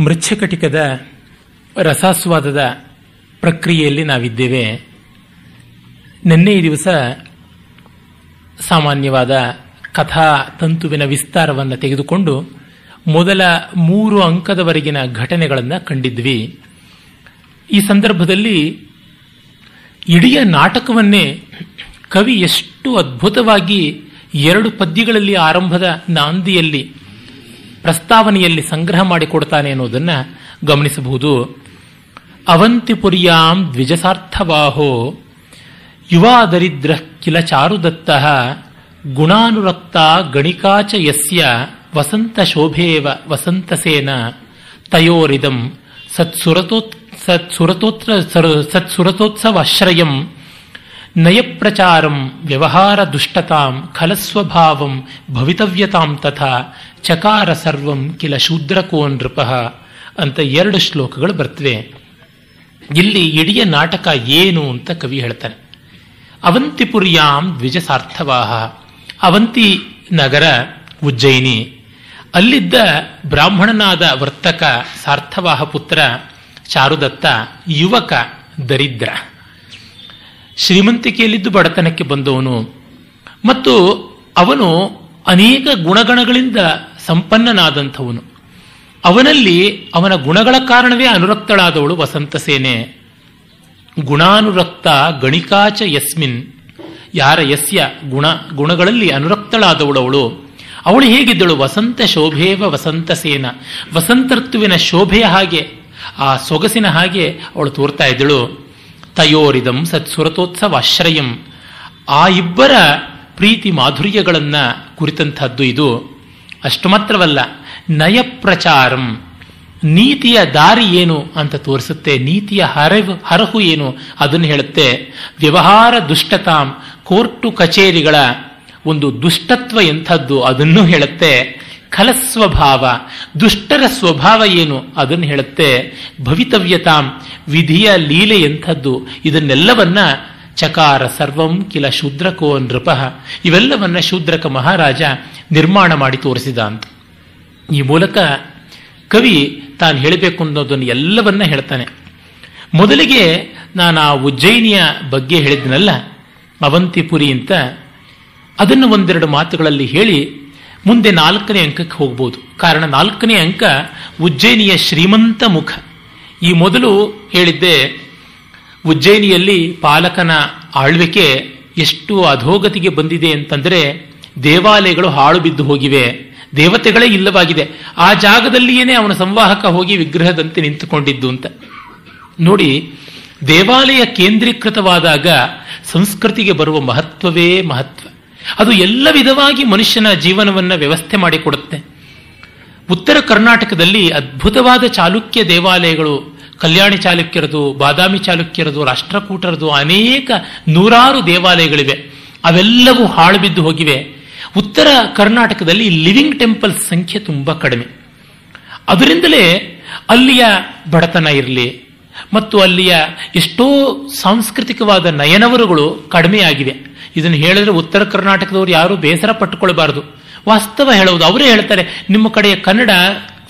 ಮೃಚ್ಛಕಟಿಕದ ರಸಾಸ್ವಾದದ ಪ್ರಕ್ರಿಯೆಯಲ್ಲಿ ನಾವಿದ್ದೇವೆ. ನಿನ್ನೆ ಈ ದಿವಸ ಸಾಮಾನ್ಯವಾದ ಕಥಾ ತಂತುವಿನ ವಿಸ್ತಾರವನ್ನು ತೆಗೆದುಕೊಂಡು ಮೊದಲ ಮೂರು ಅಂಕದವರೆಗಿನ ಘಟನೆಗಳನ್ನು ಕಂಡಿದ್ವಿ. ಈ ಸಂದರ್ಭದಲ್ಲಿ ಇಡೀ ನಾಟಕವನ್ನೇ ಕವಿ ಎಷ್ಟು ಅದ್ಭುತವಾಗಿ ಎರಡು ಪದ್ಯಗಳಲ್ಲಿ ಆರಂಭದ ನಾಂದಿಯಲ್ಲಿ ಪ್ರಸ್ತಾವನೆಯಲ್ಲಿ ಸಂಗ್ರಹ ಮಾಡಿಕೊಡ್ತಾನೆ ಅನ್ನೋದನ್ನು ಗಮನಿಸಬಹುದು. ಅವಂತಿಪುರಿಯಾಂ ದ್ವಿಜಸಾರ್ಥವಾಹೋ, ಯುವಾ ದರಿದ್ರ ಕಿಲ ಚಾರುದತ್ತ, ಗುಣಾನುರಕ್ತ ಗಣಿಕಾಚ ಯಸ್ಯ ವಸಂತ ಶೋಭೇವ ವಸಂತಸೇನ, ತಯೋರಿದಂ ಸತ್ಸುರತೋತ್ ಸತ್ಸುರತೋತ್ಸವಾಶ್ರಯಂ ನಯಪ್ರಚಾರಂ ವ್ಯವಹಾರ ದುಷ್ಟತಾಂ ಖಲಸ್ವಭಾವಂ ಭವಿತವ್ಯತಾಂ ತಥಾ ಚಕಾರ ಸರ್ವಂ ಕಿಲ ಶೂದ್ರಕೋ ನೃಪ ಅಂತ ಎರಡು ಶ್ಲೋಕಗಳು ಬರ್ತವೆ. ಇಲ್ಲಿ ಇಡೀ ನಾಟಕ ಏನು ಅಂತ ಕವಿ ಹೇಳ್ತಾನೆ. ಅವಂತಿಪುರಿಯಾಂ ದ್ವಿಜಸಾರ್ಥವಾಹ. ಅವಂತಿ ನಗರ ಉಜ್ಜಯಿನಿ. ಅಲ್ಲಿದ್ದ ಬ್ರಾಹ್ಮಣನಾದ ವರ್ತಕ, ಸಾರ್ಥವಾಹ ಪುತ್ರ ಚಾರುದತ್ತ ಯುವಕ, ದರಿದ್ರ. ಶ್ರೀಮಂತಿಕೆಯಲ್ಲಿದ್ದು ಬಡತನಕ್ಕೆ ಬಂದವನು. ಮತ್ತು ಅವನು ಅನೇಕ ಗುಣಗಣಗಳಿಂದ ಸಂಪನ್ನನಾದಂಥವನು. ಅವನಲ್ಲಿ ಅವನ ಗುಣಗಳ ಕಾರಣವೇ ಅನುರಕ್ತಳಾದವಳು ವಸಂತ ಸೇನೆ ಗುಣಾನುರಕ್ತ ಗಣಿಕಾಚ ಯಸ್ಮಿನ್. ಯಾರ ಯಸ್ಯ ಗುಣ, ಗುಣಗಳಲ್ಲಿ ಅನುರಕ್ತಳಾದವಳು ಅವಳು ಹೇಗಿದ್ದಳು? ವಸಂತ ಶೋಭೇವ ವಸಂತ ಸೇನ ವಸಂತ ಋತುವಿನ ಶೋಭೆಯ ಹಾಗೆ, ಆ ಸೊಗಸಿನ ಹಾಗೆ ಅವಳು ತೋರ್ತಾ ಇದ್ದಳು. ತಯೋರಿದಂ ಸತ್ಸುರತೋತ್ಸವ ಆಶ್ರಯಂ ಆ ಇಬ್ಬರ ಪ್ರೀತಿ ಮಾಧುರ್ಯಗಳನ್ನು ಕುರಿತಂಥದ್ದು ಇದು. ಅಷ್ಟು ಮಾತ್ರವಲ್ಲ, ನಯ ಪ್ರಚಾರಂ, ನೀತಿಯ ದಾರಿ ಏನು ಅಂತ ತೋರಿಸುತ್ತೆ, ನೀತಿಯ ಹರವು ಹರಹು ಏನು ಅದನ್ನು ಹೇಳುತ್ತೆ, ವ್ಯವಹಾರ ದುಷ್ಟತಾಂ, ಕೋರ್ಟು ಕಚೇರಿಗಳ ಒಂದು ದುಷ್ಟತ್ವ ಎಂಥದ್ದು ಅದನ್ನು ಹೇಳುತ್ತೆ, ಖಲಸ್ವಭಾವ, ದುಷ್ಟರ ಸ್ವಭಾವ ಏನು ಅದನ್ನು ಹೇಳುತ್ತೆ, ಭವಿತವ್ಯತಾಂ, ವಿಧಿಯ ಲೀಲೆ ಎಂಥದ್ದು ಇದನ್ನೆಲ್ಲವನ್ನ ಚಕಾರ ಸರ್ವಂ ಕಿಲ ಶೂದ್ರಕೋ ನೃಪ. ಇವೆಲ್ಲವನ್ನ ಶೂದ್ರಕ ಮಹಾರಾಜ ನಿರ್ಮಾಣ ಮಾಡಿ ತೋರಿಸಿದ ಅಂತ ಈ ಮೂಲಕ ಕವಿ ತಾನು ಹೇಳಬೇಕು ಅನ್ನೋದನ್ನು ಎಲ್ಲವನ್ನ ಹೇಳ್ತಾನೆ. ಮೊದಲಿಗೆ ನಾನು ಆ ಉಜ್ಜಯಿನಿಯ ಬಗ್ಗೆ ಹೇಳಿದ್ನಲ್ಲ, ಅವಂತಿಪುರಿ ಅಂತ, ಅದನ್ನು ಒಂದೆರಡು ಮಾತುಗಳಲ್ಲಿ ಹೇಳಿ ಮುಂದೆ ನಾಲ್ಕನೇ ಅಂಕಕ್ಕೆ ಹೋಗ್ಬೋದು. ಕಾರಣ ನಾಲ್ಕನೇ ಅಂಕ ಉಜ್ಜಯಿನಿಯ ಶ್ರೀಮಂತ ಮುಖ. ಈ ಮೊದಲು ಹೇಳಿದ್ದೆ ಉಜ್ಜಯಿನಿಯಲ್ಲಿ ಪಾಲಕನ ಆಳ್ವಿಕೆ ಎಷ್ಟು ಅಧೋಗತಿಗೆ ಬಂದಿದೆ ಅಂತಂದ್ರೆ ದೇವಾಲಯಗಳು ಹಾಳು ಬಿದ್ದು ಹೋಗಿವೆ. ದೇವತೆಗಳೇ ಇಲ್ಲವಾಗಿದೆ. ಆ ಜಾಗದಲ್ಲಿಯೇನೆ ಅವನ ಸಂವಾಹಕ ಹೋಗಿ ವಿಗ್ರಹದಂತೆ ನಿಂತುಕೊಂಡಿದ್ದು ಅಂತ. ನೋಡಿ, ದೇವಾಲಯ ಕೇಂದ್ರೀಕೃತವಾದಾಗ ಸಂಸ್ಕೃತಿಗೆ ಬರುವ ಮಹತ್ವವೇ ಮಹತ್ವ. ಅದು ಎಲ್ಲ ವಿಧವಾಗಿ ಮನುಷ್ಯನ ಜೀವನವನ್ನ ವ್ಯವಸ್ಥೆ ಮಾಡಿಕೊಡುತ್ತೆ. ಉತ್ತರ ಕರ್ನಾಟಕದಲ್ಲಿ ಅದ್ಭುತವಾದ ಚಾಲುಕ್ಯ ದೇವಾಲಯಗಳು ಕಲ್ಯಾಣಿ ಚಾಲುಕ್ಯರದು, ಬಾದಾಮಿ ಚಾಲುಕ್ಯರದು, ರಾಷ್ಟ್ರಕೂಟರದು ಅನೇಕ ನೂರಾರು ದೇವಾಲಯಗಳಿವೆ. ಅವೆಲ್ಲವೂ ಹಾಳು ಬಿದ್ದು ಹೋಗಿವೆ. ಉತ್ತರ ಕರ್ನಾಟಕದಲ್ಲಿ ಲಿವಿಂಗ್ ಟೆಂಪಲ್ಸ್ ಸಂಖ್ಯೆ ತುಂಬಾ ಕಡಿಮೆ. ಅದರಿಂದಲೇ ಅಲ್ಲಿಯ ಬಡತನ ಇರಲಿ ಮತ್ತು ಅಲ್ಲಿಯ ಎಷ್ಟೋ ಸಾಂಸ್ಕೃತಿಕವಾದ ನಯನವರುಗಳು ಕಡಿಮೆಯಾಗಿವೆ. ಇದನ್ನು ಹೇಳಿದ್ರೆ ಉತ್ತರ ಕರ್ನಾಟಕದವರು ಯಾರು ಬೇಸರ ಪಟ್ಟುಕೊಳ್ಬಾರದು. ವಾಸ್ತವ ಹೇಳುವುದು ಅವರೇ ಹೇಳ್ತಾರೆ, ನಿಮ್ಮ ಕಡೆಯ ಕನ್ನಡ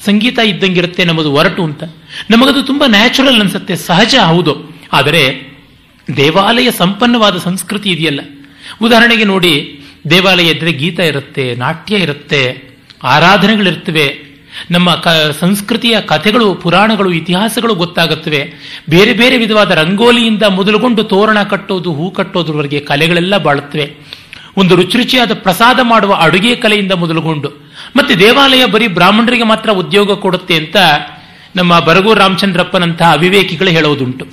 ಸಂಗೀತ ಇದ್ದಂಗಿರುತ್ತೆ ನಮ್ಮದು ಒರಟು ಅಂತ. ನಮಗದು ತುಂಬ ನ್ಯಾಚುರಲ್ ಅನ್ಸುತ್ತೆ, ಸಹಜ ಹೌದು. ಆದರೆ ದೇವಾಲಯ ಸಂಪನ್ನವಾದ ಸಂಸ್ಕೃತಿ ಇದೆಯಲ್ಲ. ಉದಾಹರಣೆಗೆ ನೋಡಿ, ದೇವಾಲಯ ಇದ್ರೆ ಗೀತ ಇರುತ್ತೆ, ನಾಟ್ಯ ಇರುತ್ತೆ, ಆರಾಧನೆಗಳಿರ್ತವೆ. ನಮ್ಮ ಕ, ಸಂಸ್ಕೃತಿಯ ಕಥೆಗಳು, ಪುರಾಣಗಳು, ಇತಿಹಾಸಗಳು ಗೊತ್ತಾಗುತ್ತವೆ. ಬೇರೆ ಬೇರೆ ವಿಧವಾದ ರಂಗೋಲಿಯಿಂದ ಮೊದಲುಗೊಂಡು ತೋರಣ ಕಟ್ಟೋದು, ಹೂ ಕಟ್ಟೋದ್ರವರೆಗೆ ಕಲೆಗಳೆಲ್ಲ ಬಾಳುತ್ತವೆ. ಒಂದು ರುಚಿ ರುಚಿಯಾದ ಪ್ರಸಾದ ಮಾಡುವ ಅಡುಗೆ ಕಲೆಯಿಂದ ಮೊದಲುಗೊಂಡು ಮತ್ತೆ ದೇವಾಲಯ ಬರೀ ಬ್ರಾಹ್ಮಣರಿಗೆ ಮಾತ್ರ ಉದ್ಯೋಗ ಕೊಡುತ್ತೆ ಅಂತ ನಮ್ಮ ಬರಗೂರು ರಾಮಚಂದ್ರಪ್ಪನಂತಹ ಅವಿವೇಕಿಗಳು ಹೇಳೋದುಂಟು.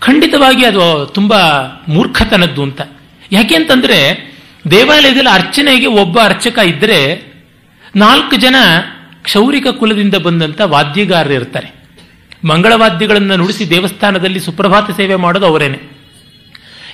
ಖಂಡಿತವಾಗಿ ಅದು ತುಂಬಾ ಮೂರ್ಖತನದ್ದು ಅಂತ. ಯಾಕೆ ಅಂತಂದ್ರೆ ದೇವಾಲಯದಲ್ಲಿ ಅರ್ಚನೆಗೆ ಒಬ್ಬ ಅರ್ಚಕ ಇದ್ರೆ ನಾಲ್ಕು ಜನ ಕ್ಷೌರಿಕ ಕುಲದಿಂದ ಬಂದಂತ ವಾದ್ಯಗಾರರು ಇರ್ತಾರೆ. ಮಂಗಳವಾದ್ಯಗಳನ್ನು ನುಡಿಸಿ ದೇವಸ್ಥಾನದಲ್ಲಿ ಸುಪ್ರಭಾತ ಸೇವೆ ಮಾಡೋದು ಅವರೇನೆ.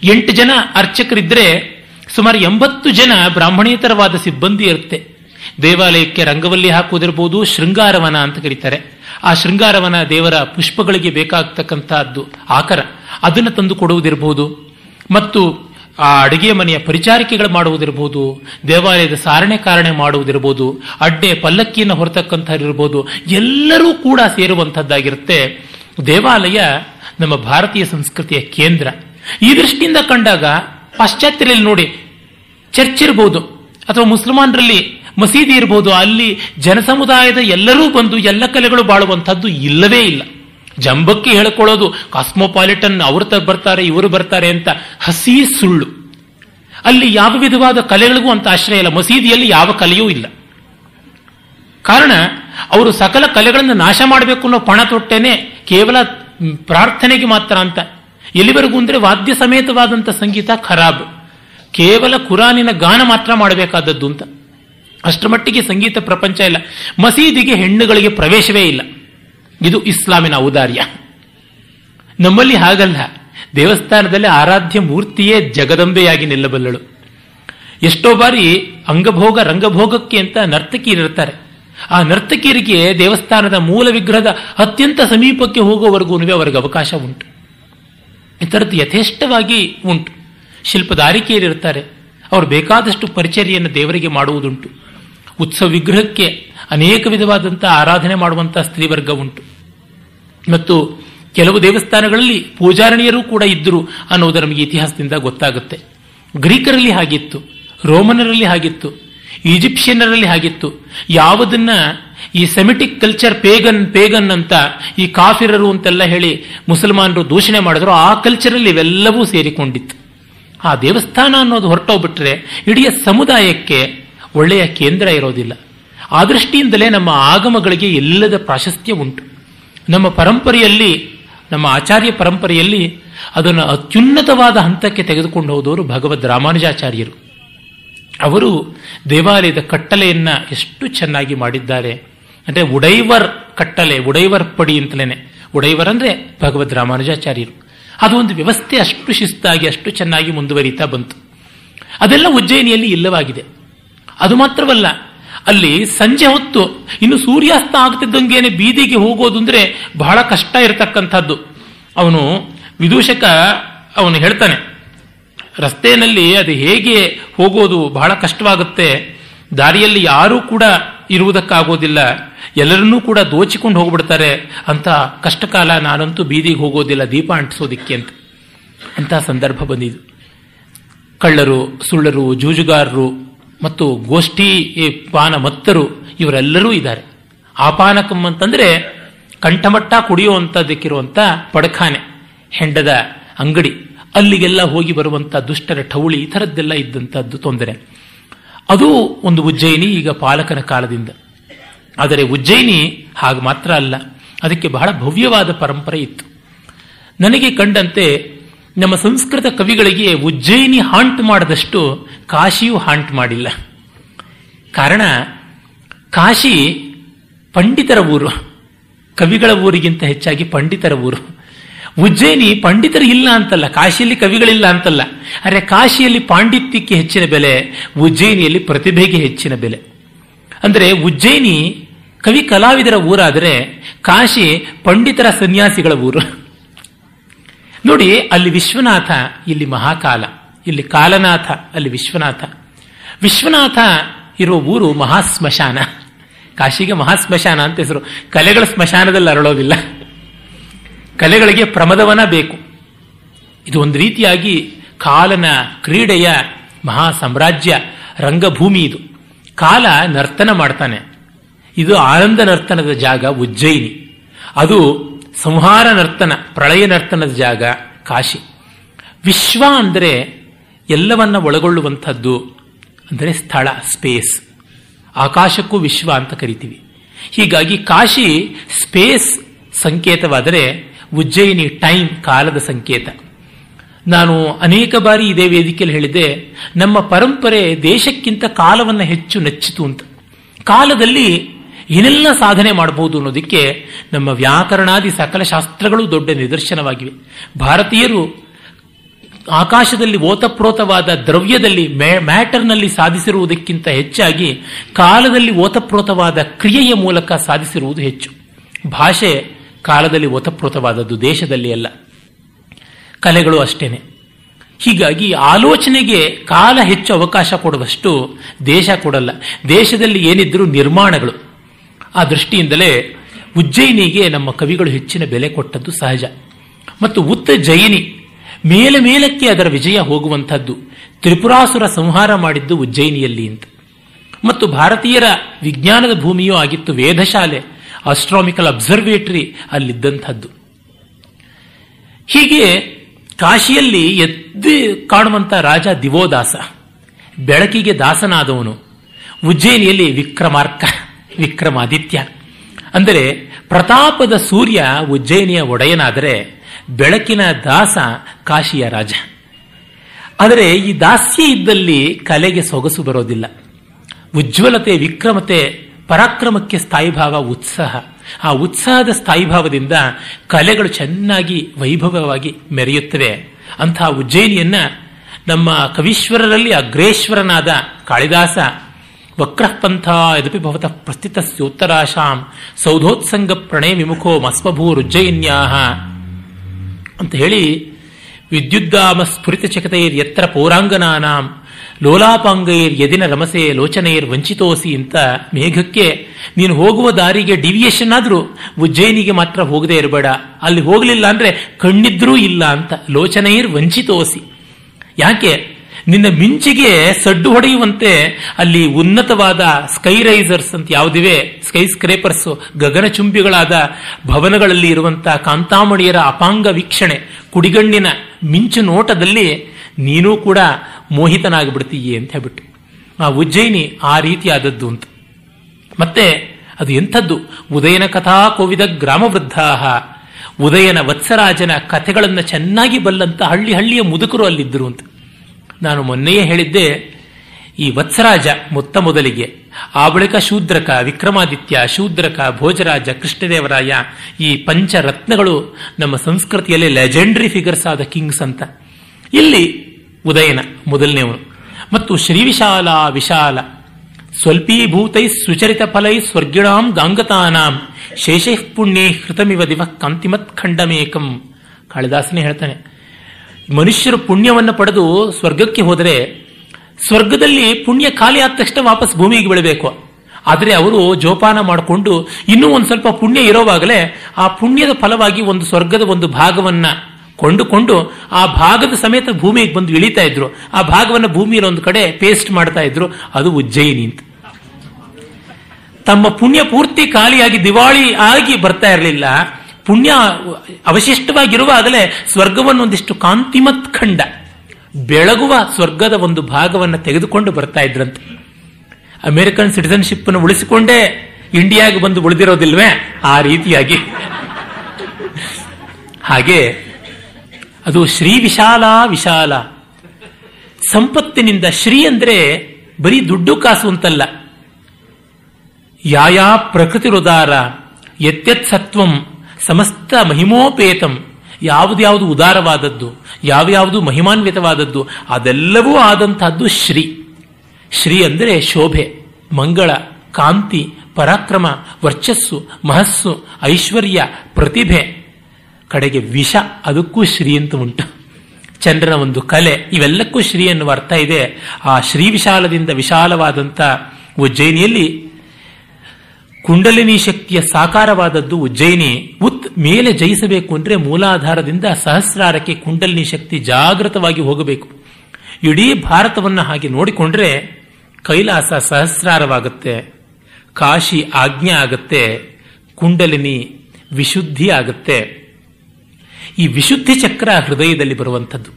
ಎಂಟು ಜನ ಅರ್ಚಕರಿದ್ರೆ ಸುಮಾರು ಎಂಬತ್ತು ಜನ ಬ್ರಾಹ್ಮಣೇತರವಾದ ಸಿಬ್ಬಂದಿ ಇರುತ್ತೆ. ದೇವಾಲಯಕ್ಕೆ ರಂಗವಲ್ಲಿ ಹಾಕುವುದಿರ್ಬೋದು ಶೃಂಗಾರವನ ಅಂತ ಕರೀತಾರೆ. ಆ ಶೃಂಗಾರವನ ದೇವರ ಪುಷ್ಪಗಳಿಗೆ ಬೇಕಾಗ್ತಕ್ಕಂಥದ್ದು ಆಕರ. ಅದನ್ನು ತಂದು ಕೊಡುವುದಿರಬಹುದು. ಮತ್ತು ಆ ಅಡುಗೆ ಮನೆಯ ಪರಿಚಾರಿಕೆಗಳು ಮಾಡುವುದಿರಬಹುದು, ದೇವಾಲಯದ ಸಾರಣೆ ಕಾರಣೆ ಮಾಡುವುದಿರಬಹುದು, ಅಡ್ಡೆ ಪಲ್ಲಕ್ಕಿಯನ್ನು ಹೊರತಕ್ಕಂಥವ್ರಿರ್ಬೋದು ಎಲ್ಲರೂ ಕೂಡ ಸೇರುವಂಥದ್ದಾಗಿರುತ್ತೆ ದೇವಾಲಯ ನಮ್ಮ ಭಾರತೀಯ ಸಂಸ್ಕೃತಿಯ ಕೇಂದ್ರ. ಈ ದೃಷ್ಟಿಯಿಂದ ಕಂಡಾಗ ಪಾಶ್ಚಾತ್ಯರಲ್ಲಿ ನೋಡಿ, ಚರ್ಚ್ ಇರಬಹುದು ಅಥವಾ ಮುಸಲ್ಮಾನರಲ್ಲಿ ಮಸೀದಿ ಇರಬಹುದು ಅಲ್ಲಿ ಜನಸಮುದಾಯದ ಎಲ್ಲರೂ ಬಂದು ಎಲ್ಲ ಕಲೆಗಳು ಬಾಳುವಂಥದ್ದು ಇಲ್ಲವೇ ಇಲ್ಲ. ಜಂಬಕ್ಕೆ ಹೇಳ್ಕೊಳ್ಳೋದು, ಕಾಸ್ಮೋಪಾಲಿಟನ್ ಅವರು ಬರ್ತಾರೆ, ಇವರು ಬರ್ತಾರೆ ಅಂತ ಹಸಿ ಸುಳ್ಳು. ಅಲ್ಲಿ ಯಾವ ವಿಧವಾದ ಕಲೆಗಳಿಗೂ ಅಂತ ಆಶ್ರಯ ಇಲ್ಲ, ಮಸೀದಿಯಲ್ಲಿ ಯಾವ ಕಲೆಯೂ ಇಲ್ಲ. ಕಾರಣ, ಅವರು ಸಕಲ ಕಲೆಗಳನ್ನು ನಾಶ ಮಾಡಬೇಕು ಅನ್ನೋ ಪಣ ತೊಟ್ಟೇನೆ ಕೇವಲ ಪ್ರಾರ್ಥನೆಗೆ ಮಾತ್ರ ಅಂತ. ಎಲ್ಲಿವರೆಗೂ ಅಂದರೆ ವಾದ್ಯ ಸಮೇತವಾದಂಥ ಸಂಗೀತ ಖರಾಬ್. ಕೇವಲ ಕುರಾನಿನ ಗಾನ ಮಾತ್ರ ಮಾಡಬೇಕಾದದ್ದು ಅಂತ. ಅಷ್ಟರ ಮಟ್ಟಿಗೆ ಸಂಗೀತ ಪ್ರಪಂಚ ಇಲ್ಲ. ಮಸೀದಿಗೆ ಹೆಣ್ಣುಗಳಿಗೆ ಪ್ರವೇಶವೇ ಇಲ್ಲ. ಇದು ಇಸ್ಲಾಮಿನ ಔದಾರ್ಯ. ನಮ್ಮಲ್ಲಿ ಹಾಗಲ್ಲ. ದೇವಸ್ಥಾನದಲ್ಲಿ ಆರಾಧ್ಯ ಮೂರ್ತಿಯೇ ಜಗದಂಬೆಯಾಗಿ ನಿಲ್ಲಬಲ್ಲಳು. ಎಷ್ಟೋ ಬಾರಿ ಅಂಗಭೋಗ ರಂಗಭೋಗಕ್ಕೆ ಅಂತ ನರ್ತಕಿಯರಿರ್ತಾರೆ ಆ ನರ್ತಕಿಯರಿಗೆ ದೇವಸ್ಥಾನದ ಮೂಲ ವಿಗ್ರಹದ ಅತ್ಯಂತ ಸಮೀಪಕ್ಕೆ ಹೋಗುವವರೆಗೂ ಅವರಿಗೆ ಅವಕಾಶ ಉಂಟು. ಈ ಥರದ್ದು ಯಥೇಷ್ಟವಾಗಿ ಉಂಟು. ಶಿಲ್ಪದಾರಿಕೆಯರಿರ್ತಾರೆ ಅವರು ಬೇಕಾದಷ್ಟು ಪರಿಚರ್ಯನ್ನು ದೇವರಿಗೆ ಮಾಡುವುದುಂಟು. ಉತ್ಸವ ವಿಗ್ರಹಕ್ಕೆ ಅನೇಕ ವಿಧವಾದಂಥ ಆರಾಧನೆ ಮಾಡುವಂತಹ ಸ್ತ್ರೀವರ್ಗ ಉಂಟು. ಮತ್ತು ಕೆಲವು ದೇವಸ್ಥಾನಗಳಲ್ಲಿ ಪೂಜಾರಣಿಯರು ಕೂಡ ಇದ್ದರು ಅನ್ನೋದು ನಮಗೆ ಇತಿಹಾಸದಿಂದ ಗೊತ್ತಾಗುತ್ತೆ. ಗ್ರೀಕರಲ್ಲಿ ಹಾಗಿತ್ತು, ರೋಮನರಲ್ಲಿ ಹಾಗಿತ್ತು, ಈಜಿಪ್ಷಿಯನ್ನರಲ್ಲಿ ಹಾಗಿತ್ತು. ಯಾವುದನ್ನ ಈ ಸೆಮಿಟಿಕ್ ಕಲ್ಚರ್ ಪೇಗನ್ ಪೇಗನ್ ಅಂತ ಈ ಕಾಫಿರರು ಅಂತೆಲ್ಲ ಹೇಳಿ ಮುಸಲ್ಮಾನರು ದೂಷಣೆ ಮಾಡಿದ್ರು, ಆ ಕಲ್ಚರಲ್ಲಿ ಇವೆಲ್ಲವೂ ಸೇರಿಕೊಂಡಿತ್ತು. ಆ ದೇವಸ್ಥಾನ ಅನ್ನೋದು ಹೊರಟೋಗ್ಬಿಟ್ರೆ ಇಡೀ ಸಮುದಾಯಕ್ಕೆ ಒಳ್ಳೆಯ ಕೇಂದ್ರ ಇರೋದಿಲ್ಲ. ಆ ದೃಷ್ಟಿಯಿಂದಲೇ ನಮ್ಮ ಆಗಮಗಳಿಗೆ ಎಲ್ಲದ ಪ್ರಾಶಸ್ತ್ಯ ಉಂಟು. ನಮ್ಮ ಪರಂಪರೆಯಲ್ಲಿ, ನಮ್ಮ ಆಚಾರ್ಯ ಪರಂಪರೆಯಲ್ಲಿ ಅದನ್ನು ಅತ್ಯುನ್ನತವಾದ ಹಂತಕ್ಕೆ ತೆಗೆದುಕೊಂಡು ಹೋದವರು ಭಗವದ್ ರಾಮಾನುಜಾಚಾರ್ಯರು. ಅವರು ದೇವಾಲಯದ ಕಟ್ಟಲೆಯನ್ನ ಎಷ್ಟು ಚೆನ್ನಾಗಿ ಮಾಡಿದ್ದಾರೆ. ಅಂದರೆ ಉಡೈವರ್ ಕಟ್ಟಲೆ, ಉಡೈವರ್ ಪಡಿ ಅಂತಲೇ ಉಡೈವರ್ ಅಂದರೆ ಭಗವದ್ ರಾಮಾನುಜಾಚಾರ್ಯರು. ಅದು ಒಂದು ವ್ಯವಸ್ಥೆ ಅಷ್ಟು ಶಿಸ್ತಾಗಿ, ಅಷ್ಟು ಚೆನ್ನಾಗಿ ಮುಂದುವರಿತಾ ಬಂತು. ಅದೆಲ್ಲ ಉಜ್ಜಯಿನಿಯಲ್ಲಿ ಇಲ್ಲವಾಗಿದೆ. ಅದು ಮಾತ್ರವಲ್ಲ, ಅಲ್ಲಿ ಸಂಜೆ ಹೊತ್ತು ಇನ್ನು ಸೂರ್ಯಾಸ್ತ ಆಗ್ತಿದ್ದಂಗೆನೆ ಬೀದಿಗೆ ಹೋಗೋದು ಅಂದ್ರೆ ಬಹಳ ಕಷ್ಟ ಇರತಕ್ಕಂಥದ್ದು. ಅವನು ವಿದೂಷಕ ಅವನು ಹೇಳ್ತಾನೆ, ರಸ್ತೆಯಲ್ಲಿ ಅದು ಹೇಗೆ ಹೋಗೋದು ಬಹಳ ಕಷ್ಟವಾಗುತ್ತೆ, ದಾರಿಯಲ್ಲಿ ಯಾರೂ ಕೂಡ ಇರುವುದಕ್ಕಾಗೋದಿಲ್ಲ, ಎಲ್ಲರನ್ನೂ ಕೂಡ ದೋಚಿಕೊಂಡು ಹೋಗ್ಬಿಡ್ತಾರೆ, ಅಂತ ಕಷ್ಟಕಾಲ ನಾನಂತೂ ಬೀದಿಗೆ ಹೋಗೋದಿಲ್ಲ, ದೀಪ ಅಂಟಿಸೋದಿಕ್ಕೆ ಅಂತ. ಅಂತ ಸಂದರ್ಭ ಬಂದಿದ್ದು. ಕಳ್ಳರು, ಸುಳ್ಳರು, ಜೂಜುಗಾರರು ಮತ್ತು ಗೋಷ್ಠಿ ಪಾನ ಮತ್ತರು ಇವರೆಲ್ಲರೂ ಇದ್ದಾರೆ. ಆಪಾನಕಂ ಅಂತಂದ್ರೆ ಕಂಠಮಟ್ಟ ಕುಡಿಯುವಂಥದ್ದಕ್ಕಿರುವಂಥ ಪಡಖಾನೆ, ಹೆಂಡದ ಅಂಗಡಿ, ಅಲ್ಲಿಗೆಲ್ಲ ಹೋಗಿ ಬರುವಂಥ ದುಷ್ಟರ ಠೌಳಿ, ಈ ಥರದ್ದೆಲ್ಲ ಇದ್ದಂಥದ್ದು ತೊಂದರೆ. ಅದು ಒಂದು ಉಜ್ಜಯಿನಿ ಈಗ ಪಾಲಕನ ಕಾಲದಿಂದ. ಆದರೆ ಉಜ್ಜಯಿನಿ ಹಾಗೆ ಮಾತ್ರ ಅಲ್ಲ, ಅದಕ್ಕೆ ಬಹಳ ಭವ್ಯವಾದ ಪರಂಪರೆ ಇತ್ತು. ನನಗೆ ಕಂಡಂತೆ ನಮ್ಮ ಸಂಸ್ಕೃತ ಕವಿಗಳಿಗೆ ಉಜ್ಜಯಿನಿ ಹಾಂಟ್ ಮಾಡದಷ್ಟು ಕಾಶಿಯು ಹಾಂಟ್ ಮಾಡಿಲ್ಲ. ಕಾರಣ, ಕಾಶಿ ಪಂಡಿತರ ಊರು. ಕವಿಗಳ ಊರಿಗಿಂತ ಹೆಚ್ಚಾಗಿ ಪಂಡಿತರ ಊರು. ಉಜ್ಜಯಿನಿ ಪಂಡಿತರು ಇಲ್ಲ ಅಂತಲ್ಲ, ಕಾಶಿಯಲ್ಲಿ ಕವಿಗಳಿಲ್ಲ ಅಂತಲ್ಲ. ಅರೆ, ಕಾಶಿಯಲ್ಲಿ ಪಾಂಡಿತ್ಯಕ್ಕೆ ಹೆಚ್ಚಿನ ಬೆಲೆ, ಉಜ್ಜಯಿನಿಯಲ್ಲಿ ಪ್ರತಿಭೆಗೆ ಹೆಚ್ಚಿನ ಬೆಲೆ. ಅಂದರೆ, ಉಜ್ಜಯಿನಿ ಕವಿ ಕಲಾವಿದರ ಊರಾದರೆ ಕಾಶಿ ಪಂಡಿತರ ಸನ್ಯಾಸಿಗಳ ಊರು. ನೋಡಿ, ಅಲ್ಲಿ ವಿಶ್ವನಾಥ, ಇಲ್ಲಿ ಮಹಾಕಾಲ, ಇಲ್ಲಿ ಕಾಲನಾಥ, ಅಲ್ಲಿ ವಿಶ್ವನಾಥ. ವಿಶ್ವನಾಥ ಇರೋ ಊರು ಮಹಾಸ್ಮಶಾನ. ಕಾಶಿಗೆ ಮಹಾಸ್ಮಶಾನ ಅಂತ ಹೆಸರು. ಕಲೆಗಳ ಸ್ಮಶಾನದಲ್ಲಿ ಅರಳೋದಿಲ್ಲ. ಕಲೆಗಳಿಗೆ ಪ್ರಮದವನ ಬೇಕು. ಇದು ಒಂದು ರೀತಿಯಾಗಿ ಕಾಲನ ಕ್ರೀಡೆಯ ಮಹಾ ಸಾಮ್ರಾಜ್ಯ ರಂಗಭೂಮಿ ಇದು. ಕಾಲ ನರ್ತನ ಮಾಡ್ತಾನೆ. ಇದು ಆನಂದ ನರ್ತನದ ಜಾಗ ಉಜ್ಜಯಿನಿ. ಅದು ಸಂಹಾರ ನರ್ತನ, ಪ್ರಳಯ ನರ್ತನದ ಜಾಗ ಕಾಶಿ. ವಿಶ್ವ ಅಂದರೆ ಎಲ್ಲವನ್ನ ಒಳಗೊಳ್ಳುವಂಥದ್ದು ಅಂದರೆ ಸ್ಥಳ ಸ್ಪೇಸ್ ಆಕಾಶಕ್ಕೂ ವಿಶ್ವ ಅಂತ ಕರಿತೀವಿ. ಹೀಗಾಗಿ ಕಾಶಿ ಸ್ಪೇಸ್ ಸಂಕೇತವಾದರೆ ಉಜ್ಜಯಿನಿ ಟೈಮ್ ಕಾಲದ ಸಂಕೇತ. ನಾನು ಅನೇಕ ಬಾರಿ ಇದೇ ವೇದಿಕೆಯಲ್ಲಿ ಹೇಳಿದೆ ನಮ್ಮ ಪರಂಪರೆ ದೇಶಕ್ಕಿಂತ ಕಾಲವನ್ನು ಹೆಚ್ಚು ನೆಚ್ಚಿತು ಅಂತ. ಕಾಲದಲ್ಲಿ ಏನೆಲ್ಲ ಸಾಧನೆ ಮಾಡಬಹುದು ಅನ್ನೋದಕ್ಕೆ ನಮ್ಮ ವ್ಯಾಕರಣಾದಿ ಸಕಲ ಶಾಸ್ತ್ರಗಳು ದೊಡ್ಡ ನಿದರ್ಶನವಾಗಿವೆ. ಭಾರತೀಯರು ಆಕಾಶದಲ್ಲಿ ಓತಪ್ರೋತವಾದ ದ್ರವ್ಯದಲ್ಲಿ ಮ್ಯಾಟರ್ನಲ್ಲಿ ಸಾಧಿಸಿರುವುದಕ್ಕಿಂತ ಹೆಚ್ಚಾಗಿ ಕಾಲದಲ್ಲಿ ಓತಪ್ರೋತವಾದ ಕ್ರಿಯೆಯ ಮೂಲಕ ಸಾಧಿಸಿರುವುದು ಹೆಚ್ಚು. ಭಾಷೆ ಕಾಲದಲ್ಲಿ ಓತಪ್ರೋತವಾದದ್ದು ದೇಶದಲ್ಲಿ ಅಲ್ಲ. ಕಲೆಗಳು ಅಷ್ಟೇನೆ. ಹೀಗಾಗಿ ಆಲೋಚನೆಗೆ ಕಾಲ ಹೆಚ್ಚು ಅವಕಾಶ ಕೊಡುವಷ್ಟು ದೇಶ ಕೊಡಲ್ಲ. ದೇಶದಲ್ಲಿ ಏನಿದ್ರೂ ನಿರ್ಮಾಣಗಳು. ಆ ದೃಷ್ಟಿಯಿಂದಲೇ ಉಜ್ಜಯಿನಿಗೆ ನಮ್ಮ ಕವಿಗಳು ಹೆಚ್ಚಿನ ಬೆಲೆ ಕೊಟ್ಟದ್ದು ಸಹಜ. ಮತ್ತು ಉತ್ತ ಜಯಿನಿ, ಮೇಲೆ ಮೇಲಕ್ಕೆ ಅದರ ವಿಜಯ ಹೋಗುವಂಥದ್ದು, ತ್ರಿಪುರಾಸುರ ಸಂಹಾರ ಮಾಡಿದ್ದು ಉಜ್ಜಯಿನಿಯಲ್ಲಿ ಅಂತ. ಮತ್ತು ಭಾರತೀಯರ ವಿಜ್ಞಾನದ ಭೂಮಿಯೂ ಆಗಿತ್ತು ವೇದಶಾಲೆ ಆಸ್ಟ್ರಾಮಿಕಲ್ ಅಬ್ಸರ್ವೇಟರಿ ಅಲ್ಲಿದ್ದಂಥದ್ದು. ಹೀಗೆ ಕಾಶಿಯಲ್ಲಿ ಎದ್ದು ಕಾಣುವಂಥ ರಾಜ ದಿವೋದಾಸ, ಬೆಳಕಿಗೆ ದಾಸನಾದವನು, ಉಜ್ಜಯಿನಿಯಲ್ಲಿ ವಿಕ್ರಮಾರ್ಕ. ವಿಕ್ರಮಾದಿತ್ಯ ಅಂದರೆ ಪ್ರತಾಪದ ಸೂರ್ಯ ಉಜ್ಜಯಿನಿಯ ಒಡೆಯನಾದರೆ ಬೆಳಕಿನ ದಾಸ ಕಾಶಿಯ ರಾಜ. ಆದರೆ ಈ ದಾಸ್ಯ ಇದ್ದಲ್ಲಿ ಕಲೆಗೆ ಸೊಗಸು ಬರೋದಿಲ್ಲ. ಉಜ್ವಲತೆ, ವಿಕ್ರಮತೆ, ಪರಾಕ್ರಮಕ್ಕೆ ಸ್ಥಾಯಿಭಾವ ಉತ್ಸಾಹ. ಆ ಉತ್ಸಾಹದ ಸ್ಥಾಯಿಭಾವದಿಂದ ಕಲೆಗಳು ಚೆನ್ನಾಗಿ ವೈಭವವಾಗಿ ಮೆರೆಯುತ್ತವೆ. ಅಂತಹ ಉಜ್ಜಯಿನಿಯನ್ನ ನಮ್ಮ ಕವೀಶ್ವರರಲ್ಲಿ ಅಗ್ರೇಶ್ವರನಾದ ಕಾಳಿದಾಸ ವಕ್ರಪಂಥ ಯದಪಿ ಭವತಃ ಪ್ರಸ್ಥಿತಸ್ಯೋತ್ತರಾಶಾಂ ಸೌಧೋತ್ಸಂಗ ಪ್ರಣಯ ವಿಮುಖೋ ಮಸ್ವಭೂರುಜ್ಜಯಿನ್ಯಾಹ ಅಂತ ಹೇಳಿ ವಿದ್ಯುದ್ದಾಮ ಸ್ಫುರಿತ ಚಕತೈರ್ ಎತ್ತರ ಪೌರಾಂಗನಾಂ ಲೋಲಾಪಾಂಗೈರ್ ಎದಿನ ರಮಸೆ ಲೋಚನೆಯರ್ ವಂಚಿತೋಸಿ ಅಂತ ಮೇಘಕ್ಕೆ ನೀನು ಹೋಗುವ ದಾರಿಗೆ ಡಿವಿಯೇಷನ್ ಆದರೂ ಉಜ್ಜಯಿನಿಗೆ ಮಾತ್ರ ಹೋಗದೆ ಇರಬೇಡ. ಅಲ್ಲಿ ಹೋಗಲಿಲ್ಲ ಅಂದ್ರೆ ಕಣ್ಣಿದ್ರೂ ಇಲ್ಲ ಅಂತ ಲೋಚನೆಯರ್ ವಂಚಿತೋಸಿ. ಯಾಕೆ? ನಿನ್ನ ಮಿಂಚಿಗೆ ಸಡ್ಡು ಹೊಡೆಯುವಂತೆ ಅಲ್ಲಿ ಉನ್ನತವಾದ ಸ್ಕೈ ರೈಸರ್ಸ್ ಅಂತ ಯಾವುದಿವೆ? ಸ್ಕೈ ಸ್ಕ್ರೇಪರ್ಸ್ ಗಗನಚುಂಬಿಗಳಾದ ಭವನಗಳಲ್ಲಿ ಇರುವಂತಹ ಕಾಂತಾಮಣಿಯರ ಅಪಾಂಗ ವೀಕ್ಷಣೆ, ಕುಡಿಗಣ್ಣಿನ ಮಿಂಚು ನೋಟದಲ್ಲಿ ನೀನೂ ಕೂಡ ಮೋಹಿತನಾಗಿಬಿಡ್ತೀಯೇ ಅಂತ ಹೇಳ್ಬಿಟ್ಟು. ಆ ಉಜ್ಜಯಿನಿ ಆ ರೀತಿಯಾದದ್ದು ಅಂತ. ಮತ್ತೆ ಅದು ಎಂಥದ್ದು? ಉದಯನ ಕಥಾ ಕೋವಿದ ಗ್ರಾಮವೃದ್ಧಾಹ. ಉದಯನ ವತ್ಸರಾಜನ ಕಥೆಗಳನ್ನು ಚೆನ್ನಾಗಿ ಬಲ್ಲಂತ ಹಳ್ಳಿ ಹಳ್ಳಿಯ ಮುದುಕರು ಅಲ್ಲಿದ್ದರು ಅಂತ. ನಾನು ಮೊನ್ನೆಯೇ ಹೇಳಿದ್ದೆ, ಈ ವತ್ಸರಾಜ ಮೊತ್ತ ಮೊದಲಿಗೆ, ಆ ಬಳಿಕ ಶೂದ್ರಕ ವಿಕ್ರಮಾದಿತ್ಯ, ಶೂದ್ರಕ ಭೋಜರಾಜ ಕೃಷ್ಣದೇವರಾಯ, ಈ ಪಂಚರತ್ನಗಳು ನಮ್ಮ ಸಂಸ್ಕೃತಿಯಲ್ಲಿ ಲೆಜೆಂಡ್ರಿ ಫಿಗರ್ಸ್ ಆದ ಕಿಂಗ್ಸ್ ಅಂತ. ಇಲ್ಲಿ ಉದಯನ ಮೊದಲನೇವನು ಮತ್ತು ಶ್ರೀವಿಶಾಲ ವಿಶಾಲ ಸ್ವಲ್ಪೀಭೂತೈ ಸುಚರಿತ ಫಲೈ ಸ್ವರ್ಗಿಣಾಂ ಗಾಂಗತಾನಾಂ, ಶೇಷೈಃ ಪುಣ್ಯೈ ಹೃತಮಿವ ದಿವ ಕಾಂತಿಮತ್ ಖಂಡಮೇಕಂ ಕಾಳಿದಾಸನೇ ಹೇಳ್ತಾನೆ ಮನುಷ್ಯರು ಪುಣ್ಯವನ್ನು ಪಡೆದು ಸ್ವರ್ಗಕ್ಕೆ ಹೋದರೆ ಸ್ವರ್ಗದಲ್ಲಿ ಪುಣ್ಯ ಖಾಲಿ ಆದ ತಕ್ಷಣ ವಾಪಸ್ ಭೂಮಿಗೆ ಬೀಳಬೇಕು. ಆದರೆ ಅವರು ಜೋಪಾನ ಮಾಡಿಕೊಂಡು ಇನ್ನೂ ಒಂದು ಸ್ವಲ್ಪ ಪುಣ್ಯ ಇರೋವಾಗಲೇ ಆ ಪುಣ್ಯದ ಫಲವಾಗಿ ಒಂದು ಸ್ವರ್ಗದ ಒಂದು ಭಾಗವನ್ನ ಕೊಂಡುಕೊಂಡು ಆ ಭಾಗದ ಸಮೇತ ಭೂಮಿಗೆ ಬಂದು ಇಳಿತಾ ಇದ್ರು. ಆ ಭಾಗವನ್ನು ಭೂಮಿಯಲ್ಲಿ ಒಂದು ಕಡೆ ಪೇಸ್ಟ್ ಮಾಡ್ತಾ ಇದ್ರು. ಅದು ಉಜ್ಜಯಿನಿ ಅಂತ. ತಮ್ಮ ಪುಣ್ಯ ಪೂರ್ತಿ ಖಾಲಿಯಾಗಿ ದಿವಾಳಿ ಆಗಿ ಬರ್ತಾ ಇರಲಿಲ್ಲ. ಪುಣ್ಯ ಅವಶಿಷ್ಟವಾಗಿರುವಾಗಲೇ ಸ್ವರ್ಗವನ್ನು ಒಂದಿಷ್ಟು ಕಾಂತಿಮತ್ ಖಂಡ, ಬೆಳಗುವ ಸ್ವರ್ಗದ ಒಂದು ಭಾಗವನ್ನು ತೆಗೆದುಕೊಂಡು ಬರ್ತಾ ಇದ್ರಂತೆ. ಅಮೆರಿಕನ್ ಸಿಟಿಸನ್ಶಿಪ್ ಅನ್ನು ಉಳಿಸಿಕೊಂಡೇ ಇಂಡಿಯಾಗೆ ಬಂದು ಉಳಿದಿರೋದಿಲ್ವೇ? ಆ ರೀತಿಯಾಗಿ. ಹಾಗೆ ಅದು ಶ್ರೀ ವಿಶಾಲ ವಿಶಾಲ. ಸಂಪತ್ತಿನಿಂದ ಶ್ರೀ ಅಂದ್ರೆ ಬರೀ ದುಡ್ಡು ಕಾಸು ಅಂತಲ್ಲ. ಯಾಯಾ ಪ್ರಕೃತಿರುದಾರ ಎತ್ತೆತ್ ಸತ್ವಂ ಸಮಸ್ತ ಮಹಿಮೋಪೇತಂ. ಯಾವುದ್ಯಾವುದು ಉದಾರವಾದದ್ದು ಯಾವ್ಯಾವುದು ಮಹಿಮಾನ್ವಿತವಾದದ್ದು, ಅದೆಲ್ಲವೂ ಆದಂತಹದ್ದು ಶ್ರೀ. ಶ್ರೀ ಅಂದರೆ ಶೋಭೆ, ಮಂಗಳ, ಕಾಂತಿ, ಪರಾಕ್ರಮ, ವರ್ಚಸ್ಸು, ಮಹಸ್ಸು, ಐಶ್ವರ್ಯ, ಪ್ರತಿಭೆ. ಕಡೆಗೆ ವಿಷ, ಅದಕ್ಕೂ ಶ್ರೀ ಅಂತ ಉಂಟು. ಚಂದ್ರನ ಒಂದು ಕಲೆ, ಇವೆಲ್ಲಕ್ಕೂ ಶ್ರೀ ಎನ್ನುವ ಅರ್ಥ ಇದೆ. ಆ ಶ್ರೀ ವಿಶಾಲದಿಂದ ವಿಶಾಲವಾದಂಥ ಉಜ್ಜಯಿನಿಯಲ್ಲಿ ಕುಂಡಲಿನಿ ಶಕ್ತಿಯ ಸಾಕಾರವಾದದ್ದು ಉಜ್ಜಯಿನಿ. ಉತ್ ಮೇಲೆ ಜಯಿಸಬೇಕು ಅಂದ್ರೆ ಮೂಲಾಧಾರದಿಂದ ಸಹಸ್ರಾರಕ್ಕೆ ಕುಂಡಲಿನಿ ಶಕ್ತಿ ಜಾಗೃತವಾಗಿ ಹೋಗಬೇಕು. ಇಡೀ ಭಾರತವನ್ನು ಹಾಗೆ ನೋಡಿಕೊಂಡ್ರೆ ಕೈಲಾಸ ಸಹಸ್ರಾರವಾಗುತ್ತೆ. ಕಾಶಿ ಆಜ್ಞೆ ಆಗುತ್ತೆ. ಕುಂಡಲಿನಿ ವಿಶುದ್ಧಿ ಆಗುತ್ತೆ. ಈ ವಿಶುದ್ಧಿ ಚಕ್ರ ಹೃದಯದಲ್ಲಿ ಬರುವಂಥದ್ದು.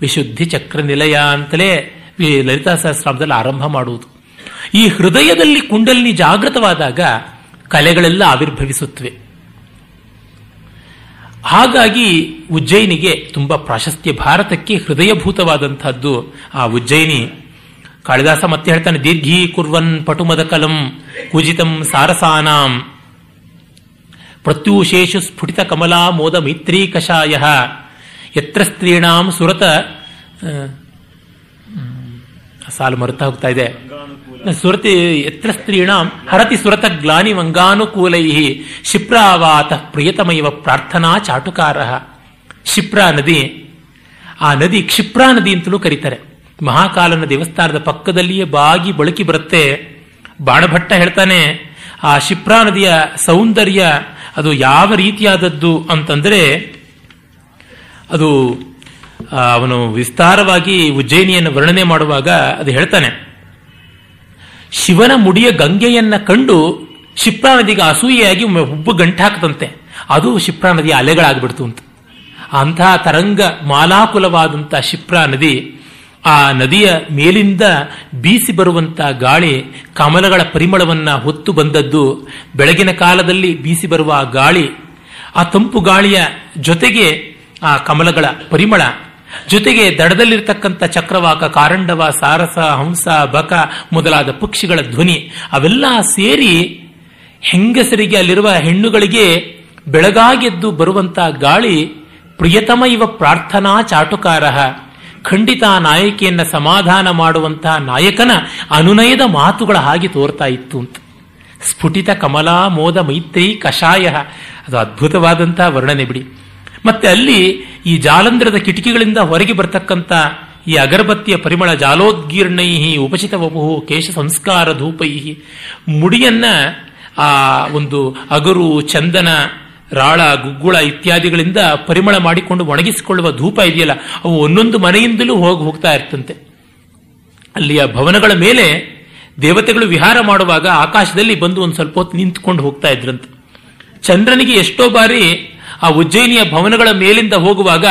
ವಿಶುದ್ಧಿ ಚಕ್ರ ನಿಲಯ ಅಂತಲೇ ಲಲಿತಾ ಸಹಸ್ರಾಮದಲ್ಲಿ ಆರಂಭ ಮಾಡುವುದು. ಈ ಹೃದಯದಲ್ಲಿ ಕುಂಡಲಿನಿ ಜಾಗೃತವಾದಾಗ ಕಲೆಗಳೆಲ್ಲ ಆವಿರ್ಭವಿಸುತ್ತವೆ. ಹಾಗಾಗಿ ಉಜ್ಜಯಿನಿಗೆ ತುಂಬಾ ಪ್ರಾಶಸ್ತ್ಯ ಭಾರತಕ್ಕೆ ಹೃದಯಭೂತವಾದಂತಹದ್ದು ಆ ಉಜ್ಜಯಿನಿ. ಕಾಳಿದಾಸ ಮತ್ತೆ ಹೇಳ್ತಾನೆ, ದೀರ್ಘೀ ಕುರ್ವನ್ ಪಟುಮದ ಕಲಂ ಕುಜಿತಂ ಸಾರಸಾನಾಂ. ಪ್ರತ್ಯೂಷೇಷು ಸ್ಫುಟಿತ ಕಮಲಾ ಮೋದ ಮೈತ್ರೀ ಕಷಾಯ. ಯತ್ರ ಸ್ತ್ರೀಣಾಂ ಸುರತ ಸಾಲು ಮರುತ್ತಾ ಹೋಗ್ತಾ ಇದೆ ಸುರತಿ ಯತ್ರ ಸ್ತ್ರೀಣಾಂ ಹರತಿ ಸುರತ ಗ್ಲಾನಿ ಮಂಗಾನುಕೂಲೈ ಶಿಪ್ರಾವಾತ ಪ್ರಿಯತಮೈವ ಪ್ರಾರ್ಥನಾ ಚಾಟುಕಾರ ಶಿಪ್ರಾ ನದಿ ಆ ನದಿ ಕ್ಷಿಪ್ರಾ ನದಿ ಅಂತಲೂ ಕರೀತಾರೆ. ಮಹಾಕಾಲನ ದೇವಸ್ಥಾನದ ಪಕ್ಕದಲ್ಲಿಯೇ ಬಾಗಿ ಬಳಕಿ ಬರುತ್ತೆ. ಬಾಣಭಟ್ಟ ಹೇಳ್ತಾನೆ, ಆ ಶಿಪ್ರಾ ನದಿಯ ಸೌಂದರ್ಯ ಅದು ಯಾವ ರೀತಿಯಾದದ್ದು ಅಂತಂದ್ರೆ, ಅದು ಅವನು ವಿಸ್ತಾರವಾಗಿ ಉಜ್ಜಯಿನಿಯನ್ನು ವರ್ಣನೆ ಮಾಡುವಾಗ ಅದು ಹೇಳ್ತಾನೆ. ಶಿವನ ಮುಡಿಯ ಗಂಗೆಯನ್ನ ಕಂಡು ಶಿಪ್ರಾ ನದಿಗೆ ಅಸೂಯೆಯಾಗಿ ಹುಬ್ಬು ಗಂಟಾಕದಂತೆ. ಅದು ಶಿಪ್ರಾ ನದಿಯ ಅಲೆಗಳಾಗ್ಬಿಡ್ತು ಅಂತ. ಅಂತಹ ತರಂಗ ಮಾಲಾಕುಲವಾದಂತಹ ಶಿಪ್ರಾ ನದಿ ಆ ನದಿಯ ಮೇಲಿಂದ ಬೀಸಿ ಬರುವಂತ ಗಾಳಿ ಕಮಲಗಳ ಪರಿಮಳವನ್ನ ಹೊತ್ತು ಬಂದದ್ದು ಬೆಳಗಿನ ಕಾಲದಲ್ಲಿ ಬೀಸಿ ಬರುವ ಗಾಳಿ. ಆ ತಂಪು ಗಾಳಿಯ ಜೊತೆಗೆ ಆ ಕಮಲಗಳ ಪರಿಮಳ ಜೊತೆಗೆ ದಡದಲ್ಲಿರ್ತಕ್ಕಂಥ ಚಕ್ರವಾಕ, ಕಾರಂಡವ, ಸಾರಸ, ಹಂಸ, ಬಕ ಮೊದಲಾದ ಪಕ್ಷಿಗಳ ಧ್ವನಿ, ಅವೆಲ್ಲ ಸೇರಿ ಹೆಂಗಸರಿಗೆ ಅಲ್ಲಿರುವ ಹೆಣ್ಣುಗಳಿಗೆ ಬೆಳಗಾಗೆದ್ದು ಬರುವಂತ ಗಾಳಿ ಪ್ರಿಯತಮ ಇವ ಪ್ರಾರ್ಥನಾ ಚಾಟುಕಾರ ಖಂಡಿತ ನಾಯಕಿಯನ್ನ ಸಮಾಧಾನ ಮಾಡುವಂತಹ ನಾಯಕನ ಅನುನಯದ ಮಾತುಗಳ ಹಾಗೆ ತೋರ್ತಾ ಇತ್ತು ಅಂತ. ಸ್ಫುಟಿತ ಕಮಲಾ ಮೋದ ಮೈತ್ರಿ ಕಷಾಯ ಅದು ಅದ್ಭುತವಾದಂತಹ ವರ್ಣನೆ ಬಿಡಿ. ಮತ್ತೆ ಅಲ್ಲಿ ಈ ಜಾಲಂಧ್ರದ ಕಿಟಕಿಗಳಿಂದ ಹೊರಗೆ ಬರ್ತಕ್ಕಂಥ ಈ ಅಗರಬತ್ತಿಯ ಪರಿಮಳ ಜಾಲೋದ್ಗೀರ್ಣೈಹಿ ಉಪಚಿತ ವಪುಹು ಕೇಶ ಸಂಸ್ಕಾರ ಧೂಪೈಹಿ. ಮುಡಿಯನ್ನ ಆ ಒಂದು ಅಗರು, ಚಂದನ, ರಾಳ, ಗುಗ್ಗುಳ ಇತ್ಯಾದಿಗಳಿಂದ ಪರಿಮಳ ಮಾಡಿಕೊಂಡು ಒಣಗಿಸಿಕೊಳ್ಳುವ ಧೂಪ ಇದೆಯಲ್ಲ, ಅವು ಒಂದೊಂದು ಮನೆಯಿಂದಲೂ ಹೋಗಿ ಹೋಗ್ತಾ ಇರ್ತಂತೆ. ಅಲ್ಲಿಯ ಭವನಗಳ ಮೇಲೆ ದೇವತೆಗಳು ವಿಹಾರ ಮಾಡುವಾಗ ಆಕಾಶದಲ್ಲಿ ಬಂದು ಒಂದು ಸ್ವಲ್ಪ ಹೊತ್ತು ನಿಂತ್ಕೊಂಡು ಹೋಗ್ತಾ ಇದ್ರಂತೆ. ಚಂದ್ರನಿಗೆ ಎಷ್ಟೋ ಬಾರಿ ಆ ಉಜ್ಜಯಿನಿಯ ಭವನಗಳ ಮೇಲಿಂದ ಹೋಗುವಾಗ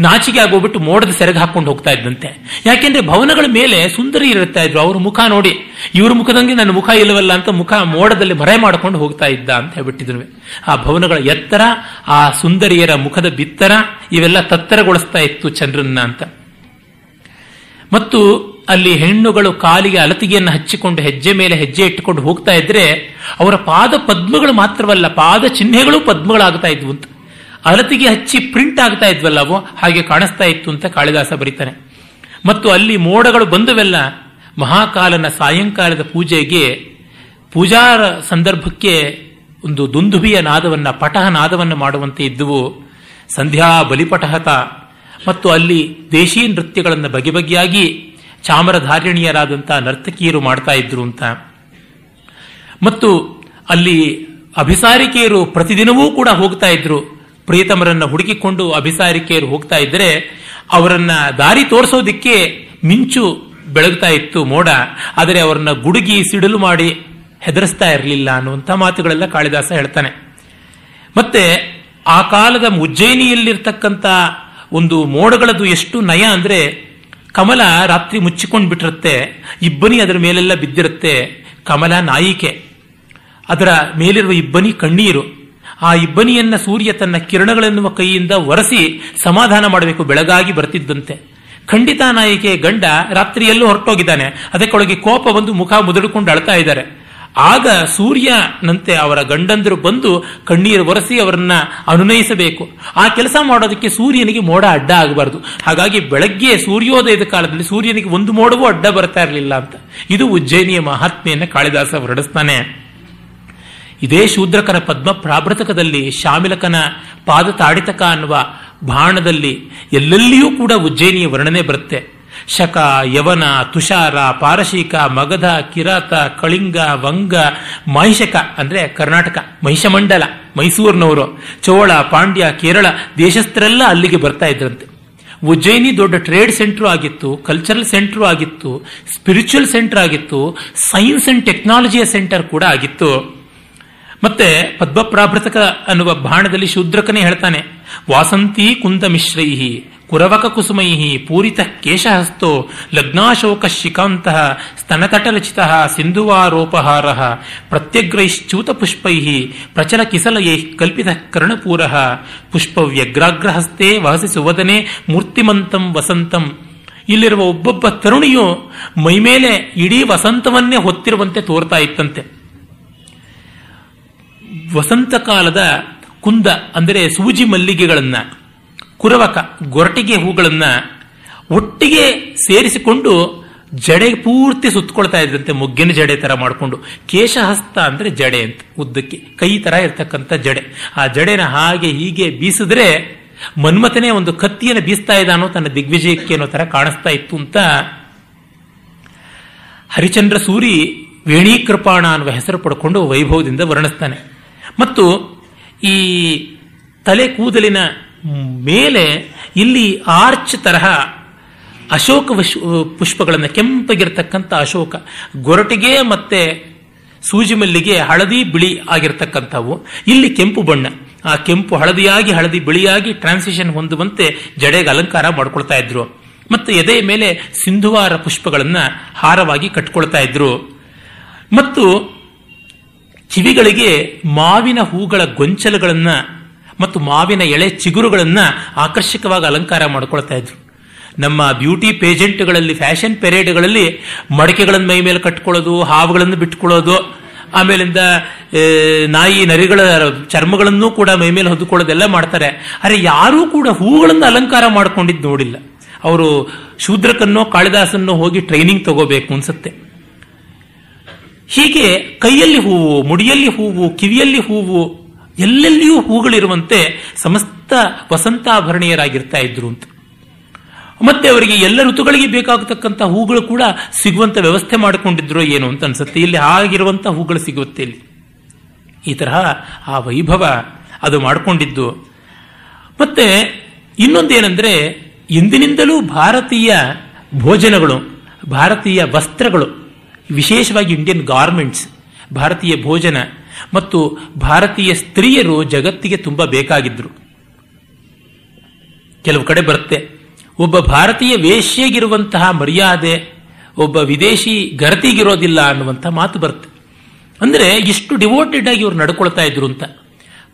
ನಾಚಿಕೆ ಆಗೋಗ್ಬಿಟ್ಟು ಮೋಡದ ಸೆರಗ ಹಾಕೊಂಡು ಹೋಗ್ತಾ ಇದ್ದಂತೆ. ಯಾಕೆಂದ್ರೆ ಭವನಗಳ ಮೇಲೆ ಸುಂದರಿ ಇರುತ್ತಾ ಇದ್ರು. ಅವ್ರ ಮುಖ ನೋಡಿ, ಇವ್ರ ಮುಖದಂಗೆ ನನ್ನ ಮುಖ ಇಲ್ಲವಲ್ಲ ಅಂತ ಮುಖ ಮೋಡದಲ್ಲಿ ಮರೆ ಮಾಡಿಕೊಂಡು ಹೋಗ್ತಾ ಇದ್ದ ಅಂತ ಹೇಳ್ಬಿಟ್ಟಿದ್ರು. ಆ ಭವನಗಳ ಎತ್ತರ, ಆ ಸುಂದರಿಯರ ಮುಖದ ಬಿತ್ತರ, ಇವೆಲ್ಲ ತತ್ತರಗೊಳಿಸ್ತಾ ಇತ್ತು ಚಂದ್ರನ್ನ ಅಂತ. ಮತ್ತು ಅಲ್ಲಿ ಹೆಣ್ಣುಗಳು ಕಾಲಿಗೆ ಅಲತಿಗೆಯನ್ನು ಹಚ್ಚಿಕೊಂಡು ಹೆಜ್ಜೆ ಮೇಲೆ ಹೆಜ್ಜೆ ಇಟ್ಟುಕೊಂಡು ಹೋಗ್ತಾ ಇದ್ರೆ ಅವರ ಪಾದ ಪದ್ಮಗಳು ಮಾತ್ರವಲ್ಲ, ಪಾದ ಚಿಹ್ನೆಗಳು ಪದ್ಮಗಳಾಗ್ತಾ ಇದ್ವು ಅಂತ. ಅಲತಿಗೆ ಹಚ್ಚಿ ಪ್ರಿಂಟ್ ಆಗ್ತಾ ಇದ್ವಲ್ಲ ಅವು? ಹಾಗೆ ಕಾಣಿಸ್ತಾ ಇತ್ತು ಅಂತ ಕಾಳಿದಾಸ ಬರೀತಾನೆ. ಮತ್ತು ಅಲ್ಲಿ ಮೋಡಗಳು ಬಂದವೆಲ್ಲ ಮಹಾಕಾಲನ ಸಾಯಂಕಾಲದ ಪೂಜೆಗೆ ಪೂಜಾರ ಸಂದರ್ಭಕ್ಕೆ ಒಂದು ದುಂದುಬಿಯ ನಾದವನ್ನ, ಪಟಹ ನಾದವನ್ನು ಮಾಡುವಂತೆ ಇದ್ದುವು. ಸಂಧ್ಯಾ ಬಲಿಪಟಹತ. ಮತ್ತು ಅಲ್ಲಿ ದೇಶೀ ನೃತ್ಯಗಳನ್ನು ಬಗೆ ಬಗೆಯಾಗಿ ಚಾಮರಧಾರಿಣಿಯರಾದಂತಹ ನರ್ತಕಿಯರು ಮಾಡ್ತಾ ಇದ್ರು ಅಂತ. ಮತ್ತು ಅಲ್ಲಿ ಅಭಿಸಾರಿಕೆಯರು ಪ್ರತಿದಿನವೂ ಕೂಡ ಹೋಗ್ತಾ ಇದ್ರು. ಪ್ರಿಯತಮರನ್ನ ಹುಡುಕಿಕೊಂಡು ಅಭಿಸಾರಿಕೆಯರು ಹೋಗ್ತಾ ಇದ್ರೆ ಅವರನ್ನ ದಾರಿ ತೋರಿಸೋದಿಕ್ಕೆ ಮಿಂಚು ಬೆಳಗ್ತಾ ಇತ್ತು ಮೋಡ. ಆದರೆ ಅವರನ್ನ ಗುಡುಗಿ ಸಿಡಿಲು ಮಾಡಿ ಹೆದರಿಸ್ತಾ ಇರಲಿಲ್ಲ ಅನ್ನುವಂಥ ಮಾತುಗಳೆಲ್ಲ ಕಾಳಿದಾಸ ಹೇಳ್ತಾನೆ. ಮತ್ತೆ ಆ ಕಾಲದ ಉಜ್ಜಯಿನಿಯಲ್ಲಿರ್ತಕ್ಕಂಥ ಒಂದು ಮೋಡಗಳದು ಎಷ್ಟು ನಯ ಅಂದ್ರೆ ಕಮಲ ರಾತ್ರಿ ಮುಚ್ಚಿಕೊಂಡು ಬಿಟ್ಟಿರುತ್ತೆ ಇಬ್ಬನಿ ಅದರ ಮೇಲೆಲ್ಲ ಬಿದ್ದಿರುತ್ತೆ, ಕಮಲ ನಾಯಿಕೆ. ಅದರ ಮೇಲಿರುವ ಇಬ್ಬನಿ ಕಣ್ಣೀರು. ಆ ಇಬ್ಬನಿಯನ್ನ ಸೂರ್ಯ ತನ್ನ ಕಿರಣಗಳೆನ್ನುವ ಕೈಯಿಂದ ಒರೆಸಿ ಸಮಾಧಾನ ಮಾಡಬೇಕು, ಬೆಳಗಾಗಿ ಬರ್ತಿದ್ದಂತೆ. ಖಂಡಿತ ನಾಯಕಿಯ, ಗಂಡ ರಾತ್ರಿಯಲ್ಲೂ ಹೊರಟೋಗಿದ್ದಾನೆ. ಅದಕ್ಕೊಳಗೆ ಕೋಪ ಬಂದು ಮುಖ ಮುದುಡಿಕೊಂಡು ಅಳ್ತಾ ಇದ್ದಾರೆ. ಆಗ ಸೂರ್ಯನಂತೆ ಅವರ ಗಂಡಂದರು ಬಂದು ಕಣ್ಣೀರು ಒರೆಸಿ ಅವರನ್ನ ಅನುನಯಿಸಬೇಕು. ಆ ಕೆಲಸ ಮಾಡೋದಕ್ಕೆ ಸೂರ್ಯನಿಗೆ ಮೋಡ ಅಡ್ಡ ಆಗಬಾರದು. ಹಾಗಾಗಿ ಬೆಳಗ್ಗೆ ಸೂರ್ಯೋದಯದ ಕಾಲದಲ್ಲಿ ಸೂರ್ಯನಿಗೆ ಒಂದು ಮೋಡವೂ ಅಡ್ಡ ಬರ್ತಾ ಇರಲಿಲ್ಲ ಅಂತ. ಇದು ಉಜ್ಜಯಿನಿಯ ಮಹಾತ್ಮೆಯನ್ನು ಕಾಳಿದಾಸ ಹೊರಡಿಸ್ತಾನೆ. ಇದೇ ಶೂದ್ರಕನ ಪದ್ಮ ಪ್ರಾಭೃತಕದಲ್ಲಿ ಶಾಮಿಲಕನ ಪಾದ ತಾಡಿತಕ ಅನ್ನುವ ಬಾಣದಲ್ಲಿ ಎಲ್ಲೆಲ್ಲಿಯೂ ಕೂಡ ಉಜ್ಜಯಿನಿಯ ವರ್ಣನೆ ಬರುತ್ತೆ. ಶಕ, ಯವನ, ತುಷಾರ, ಪಾರಶೀಕ, ಮಗಧ, ಕಿರಾತ, ಕಳಿಂಗ, ವಂಗ, ಮಹಿಷಕ ಅಂದ್ರೆ ಕರ್ನಾಟಕ, ಮಹಿಷಮಂಡಲ, ಮೈಸೂರಿನವರು, ಚೋಳ, ಪಾಂಡ್ಯ, ಕೇರಳ, ದೇಶಸ್ಥರೆಲ್ಲ ಅಲ್ಲಿಗೆ ಬರ್ತಾ ಇದ್ರಂತೆ. ಉಜ್ಜಯಿನಿ ದೊಡ್ಡ ಟ್ರೇಡ್ ಸೆಂಟರ್ ಆಗಿತ್ತು, ಕಲ್ಚರಲ್ ಸೆಂಟರ್ ಆಗಿತ್ತು, ಸ್ಪಿರಿಚುವಲ್ ಸೆಂಟರ್ ಆಗಿತ್ತು, ಸೈನ್ಸ್ ಅಂಡ್ ಟೆಕ್ನಾಲಜಿಯ ಸೆಂಟರ್ ಕೂಡ ಆಗಿತ್ತು. ಮತ್ತೆ ಪದ್ಮಪ್ರಾಭೃತಕ ಅನ್ನುವ ಬಾಣದಲ್ಲಿ ಶೂದ್ರಕನೇ ಹೇಳ್ತಾನೆ, ವಾಸಂತಿ ಕುಂದ ಮಿಶ್ರೈಹಿ ಕುರವಕ ಕುಸುಮೈಹಿ, ಪೂರಿತ ಕೇಶಹಸ್ತೋ ಲಗ್ನಾಶೋಕ ಶಿಕಾಂತ ಸ್ತನತಟರಚಿತ ಸಿಂಧುವಾರೋಪಹಾರ, ಪ್ರತ್ಯಗ್ರೈಶ್ಚೂತ ಪುಷ್ಪೈ ಪ್ರಚಲ ಕಿಸಲಯೈ ಕಲ್ಪಿತ ಕರ್ಣಪೂರ ಪುಷ್ಪವ್ಯಗ್ರಾಗ್ರಹಸ್ತೆ ವಹಸಿ ಸುವದನೆ, ಮೂರ್ತಿಮಂತಂ ವಸಂತಂ. ಇಲ್ಲಿರುವ ಒಬ್ಬೊಬ್ಬ ತರುಣಿಯು ಮೈಮೇಲೆ ಇಡೀ ವಸಂತವನ್ನೇ ಹೊತ್ತಿರುವಂತೆ ತೋರ್ತಾ ಇತ್ತಂತೆ. ವಸಂತ ಕಾಲದ ಕುಂದ, ಅಂದರೆ ಸೂಜಿ ಮಲ್ಲಿಗೆಗಳನ್ನ, ಕುರವಕ, ಗೊರಟಿಗೆ ಹೂಗಳನ್ನ ಒಟ್ಟಿಗೆ ಸೇರಿಸಿಕೊಂಡು ಜಡೆ ಪೂರ್ತಿ ಸುತ್ತಕೊಳ್ತಾ ಇದ್ರಂತೆ, ಮೊಗ್ಗಿನ ಜಡೆ ತರ ಮಾಡಿಕೊಂಡು. ಕೇಶಹಸ್ತ ಅಂದ್ರೆ ಜಡೆ ಅಂತ, ಉದ್ದಕ್ಕೆ, ಕೈ ತರ ಇರ್ತಕ್ಕಂಥ ಜಡೆ. ಆ ಜಡೆನ ಹಾಗೆ ಹೀಗೆ ಬೀಸಿದ್ರೆ ಮನ್ಮಥನೇ ಒಂದು ಕತ್ತಿಯನ್ನು ಬೀಸ್ತಾ ಇದ್ದಾನೋ, ತನ್ನ ದಿಗ್ವಿಜಯಕ್ಕೆ ಅನ್ನೋ ತರ ಕಾಣಿಸ್ತಾ ಇತ್ತು ಅಂತ ಹರಿಚಂದ್ರ ಸೂರಿ, ವೇಣೀಕೃಪಾಣ ಅನ್ನುವ ಹೆಸರು ಪಡ್ಕೊಂಡು ವೈಭವದಿಂದ ವರ್ಣಿಸ್ತಾನೆ. ಮತ್ತು ಈ ತಲೆ ಕೂದಲಿನ ಮೇಲೆ ಇಲ್ಲಿ ಆರ್ಚ್ ತರಹ ಅಶೋಕ ಪುಷ್ಪಗಳನ್ನು ಕೆಂಪಗಿರ್ತಕ್ಕಂಥ ಅಶೋಕ, ಗೊರಟಿಗೆ ಮತ್ತೆ ಸೂಜಿಮಲ್ಲಿಗೆ ಹಳದಿ ಬಿಳಿ ಆಗಿರ್ತಕ್ಕಂಥವು. ಇಲ್ಲಿ ಕೆಂಪು ಬಣ್ಣ. ಆ ಕೆಂಪು ಹಳದಿಯಾಗಿ, ಹಳದಿ ಬಿಳಿಯಾಗಿ ಟ್ರಾನ್ಸಿಷನ್ ಹೊಂದುವಂತೆ ಜಡೆಗೆ ಅಲಂಕಾರ ಮಾಡ್ಕೊಳ್ತಾ ಇದ್ರು. ಮತ್ತು ಎದೆಯ ಮೇಲೆ ಸಿಂಧುವಾರ ಪುಷ್ಪಗಳನ್ನು ಹಾರವಾಗಿ ಕಟ್ಕೊಳ್ತಾ ಇದ್ರು. ಮತ್ತು ಕಿವಿಗಳಿಗೆ ಮಾವಿನ ಹೂಗಳ ಗೊಂಚಲುಗಳನ್ನು ಮತ್ತು ಮಾವಿನ ಎಳೆ ಚಿಗುರುಗಳನ್ನ ಆಕರ್ಷಕವಾಗಿ ಅಲಂಕಾರ ಮಾಡ್ಕೊಳ್ತಾ ಇದ್ರು. ನಮ್ಮ ಬ್ಯೂಟಿ ಪೇಜೆಂಟ್ಗಳಲ್ಲಿ, ಫ್ಯಾಷನ್ ಪೆರೇಡ್ಗಳಲ್ಲಿ ಮಡಕೆಗಳನ್ನು ಮೈ ಮೇಲೆ ಕಟ್ಕೊಳ್ಳೋದು, ಹಾವುಗಳನ್ನು ಬಿಟ್ಕೊಳ್ಳೋದು, ಆಮೇಲಿಂದ ನಾಯಿ ನರಿಗಳ ಚರ್ಮಗಳನ್ನು ಕೂಡ ಮೈ ಮೇಲೆ ಹೊದ್ದುಕೊಳ್ಳೋದೆಲ್ಲ ಮಾಡ್ತಾರೆ. ಅರೆ, ಯಾರೂ ಕೂಡ ಹೂಗಳನ್ನು ಅಲಂಕಾರ ಮಾಡ್ಕೊಂಡಿದ್ದು ನೋಡಿಲ್ಲ. ಅವರು ಶೂದ್ರಕನ್ನೋ ಕಾಳಿದಾಸನ್ನೋ ಹೋಗಿ ಟ್ರೈನಿಂಗ್ ತಗೋಬೇಕು ಅನ್ಸುತ್ತೆ. ಹೀಗೆ ಕೈಯಲ್ಲಿ ಹೂವು, ಮುಡಿಯಲ್ಲಿ ಹೂವು, ಕಿವಿಯಲ್ಲಿ ಹೂವು, ಎಲ್ಲೆಲ್ಲಿಯೂ ಹೂಗಳಿರುವಂತೆ ಸಮಸ್ತ ವಸಂತಾಭರಣೀಯರಾಗಿರ್ತಾ ಇದ್ರು ಅಂತ. ಮತ್ತೆ ಅವರಿಗೆ ಎಲ್ಲ ಋತುಗಳಿಗೆ ಬೇಕಾಗತಕ್ಕಂಥ ಹೂಗಳು ಕೂಡ ಸಿಗುವಂತ ವ್ಯವಸ್ಥೆ ಮಾಡಿಕೊಂಡಿದ್ರು ಏನು ಅಂತ ಅನ್ಸುತ್ತೆ. ಇಲ್ಲಿ ಆಗಿರುವಂತ ಹೂಗಳು ಸಿಗುತ್ತೆ ಇಲ್ಲಿ. ಈ ತರಹ ಆ ವೈಭವ ಅದು ಮಾಡಿಕೊಂಡಿದ್ದು. ಮತ್ತೆ ಇನ್ನೊಂದೇನೆಂದ್ರೆ ಎಂದಿನಿಂದಲೂ ಭಾರತೀಯ ಭೋಜನಗಳು, ಭಾರತೀಯ ವಸ್ತ್ರಗಳು ವಿಶೇಷವಾಗಿ ಇಂಡಿಯನ್ ಗಾರ್ಮೆಂಟ್ಸ್ ಭಾರತೀಯ ಭೋಜನ ಮತ್ತು ಭಾರತೀಯ ಸ್ತ್ರೀಯರು ಜಗತ್ತಿಗೆ ತುಂಬಾ ಬೇಕಾಗಿದ್ರು. ಕೆಲವು ಕಡೆ ಬರುತ್ತೆ, ಒಬ್ಬ ಭಾರತೀಯ ವೇಶ್ಯಗಿರುವಂತಹ ಮರ್ಯಾದೆ, ಒಬ್ಬ ವಿದೇಶಿ ಗರತಿಗಿರೋದಿಲ್ಲ ಅನ್ನುವಂಥ ಮಾತು ಬರುತ್ತೆ. ಅಂದರೆ ಇಷ್ಟು ಡಿವೋಟೆಡ್ ಆಗಿ ಇವರು ನಡ್ಕೊಳ್ತಾ ಇದ್ರು ಅಂತ.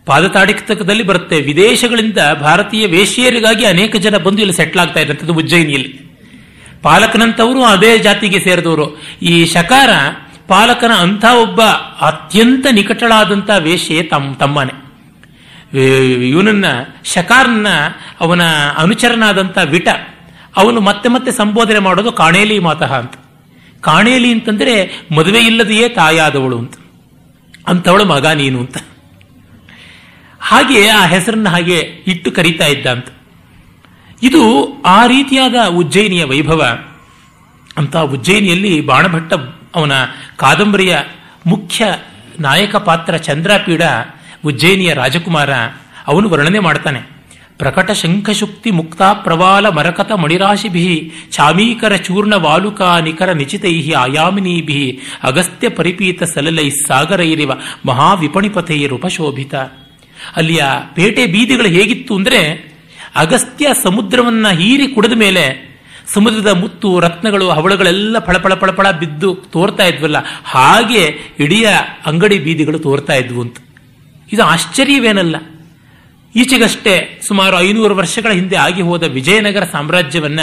ಪಾದತಾಡಿಕದಲ್ಲಿ ಬರುತ್ತೆ, ವಿದೇಶಗಳಿಂದ ಭಾರತೀಯ ವೇಶ್ಯರಿಗಾಗಿ ಅನೇಕ ಜನ ಬಂದು ಇಲ್ಲಿ ಸೆಟ್ಲ್ ಆಗ್ತಾ ಉಜ್ಜಯಿನಿಯಲ್ಲಿ. ಪಾಲಕನಂತವರು ಅದೇ ಜಾತಿಗೆ ಸೇರಿದವರು. ಈ ಶಕಾರ ಪಾಲಕನ ಅಂಥ ಒಬ್ಬ ಅತ್ಯಂತ ನಿಕಟಳಾದಂಥ ವೇಷೆ ತಮ್ಮ ತಮ್ಮನೆ. ಇವನನ್ನ ಶಕಾರ್ನ ಅವನ ಅನುಚರನಾದಂಥ ವಿಟ, ಅವನು ಮತ್ತೆ ಮತ್ತೆ ಸಂಬೋಧನೆ ಮಾಡೋದು ಕಾಣೇಲಿ ಮಾತಃ ಅಂತ. ಕಾಣೇಲಿ ಅಂತಂದ್ರೆ ಮದುವೆ ಇಲ್ಲದೆಯೇ ತಾಯಾದವಳು ಅಂತ. ಅಂಥವಳು ಮಗ ನೀನು ಅಂತ. ಹಾಗೆ ಆ ಹೆಸರನ್ನ ಹಾಗೆ ಇಟ್ಟು ಕರೀತಾ ಇದ್ದ ಅಂತ. ಇದು ಆ ರೀತಿಯಾದ ಉಜ್ಜಯಿನಿಯ ವೈಭವ. ಅಂತ ಉಜ್ಜಯಿನಿಯಲ್ಲಿ ಬಾಣಭಟ್ಟ ಅವನ ಕಾದಂಬರಿಯ ಮುಖ್ಯ ನಾಯಕ ಪಾತ್ರ ಚಂದ್ರಪೀಡ ಉಜ್ಜಯಿನಿಯ ರಾಜಕುಮಾರ. ಅವನು ವರ್ಣನೆ ಮಾಡ್ತಾನೆ. ಪ್ರಕಟ ಶಂಖಶುಕ್ತಿ ಮುಕ್ತ ಪ್ರವಾಲ ಮರಕತ ಮಣಿರಾಶಿಭಿ ಚಾಮೀಕರ ಚೂರ್ಣ ವಾಲುಕಾ ನಿಖರ ಆಯಾಮಿನಿ ಆಯಾಮಿನೀಭಿ ಅಗಸ್ತ್ಯ ಪರಿಪೀತ ಸಲಲೈ ಸಾಗರೈರಿವ ಮಹಾವಿಪಣಿಪಥೈರುಪಶೋಭಿತ ಅಲ್ಲಿಯ ಪೇಟೆ ಬೀದಿಗಳು ಹೇಗಿತ್ತು ಅಂದ್ರೆ ಅಗಸ್ತ್ಯ ಸಮುದ್ರವನ್ನ ಹೀರಿ ಕುಡಿದ ಮೇಲೆ ಸಮುದ್ರದ ಮುತ್ತು, ರತ್ನಗಳು, ಹವಳಗಳೆಲ್ಲ ಫಳಫಳ ಫಳಫಳ ಬಿದ್ದು ತೋರ್ತಾ ಇದ್ವಲ್ಲ, ಹಾಗೆ ಇಡೀ ಅಂಗಡಿ ಬೀದಿಗಳು ತೋರ್ತಾ ಇದ್ವು ಅಂತ. ಇದು ಆಶ್ಚರ್ಯವೇನಲ್ಲ. ಈಚೆಗಷ್ಟೇ ಸುಮಾರು ಐನೂರು ವರ್ಷಗಳ ಹಿಂದೆ ಆಗಿ ಹೋದ ವಿಜಯನಗರ ಸಾಮ್ರಾಜ್ಯವನ್ನ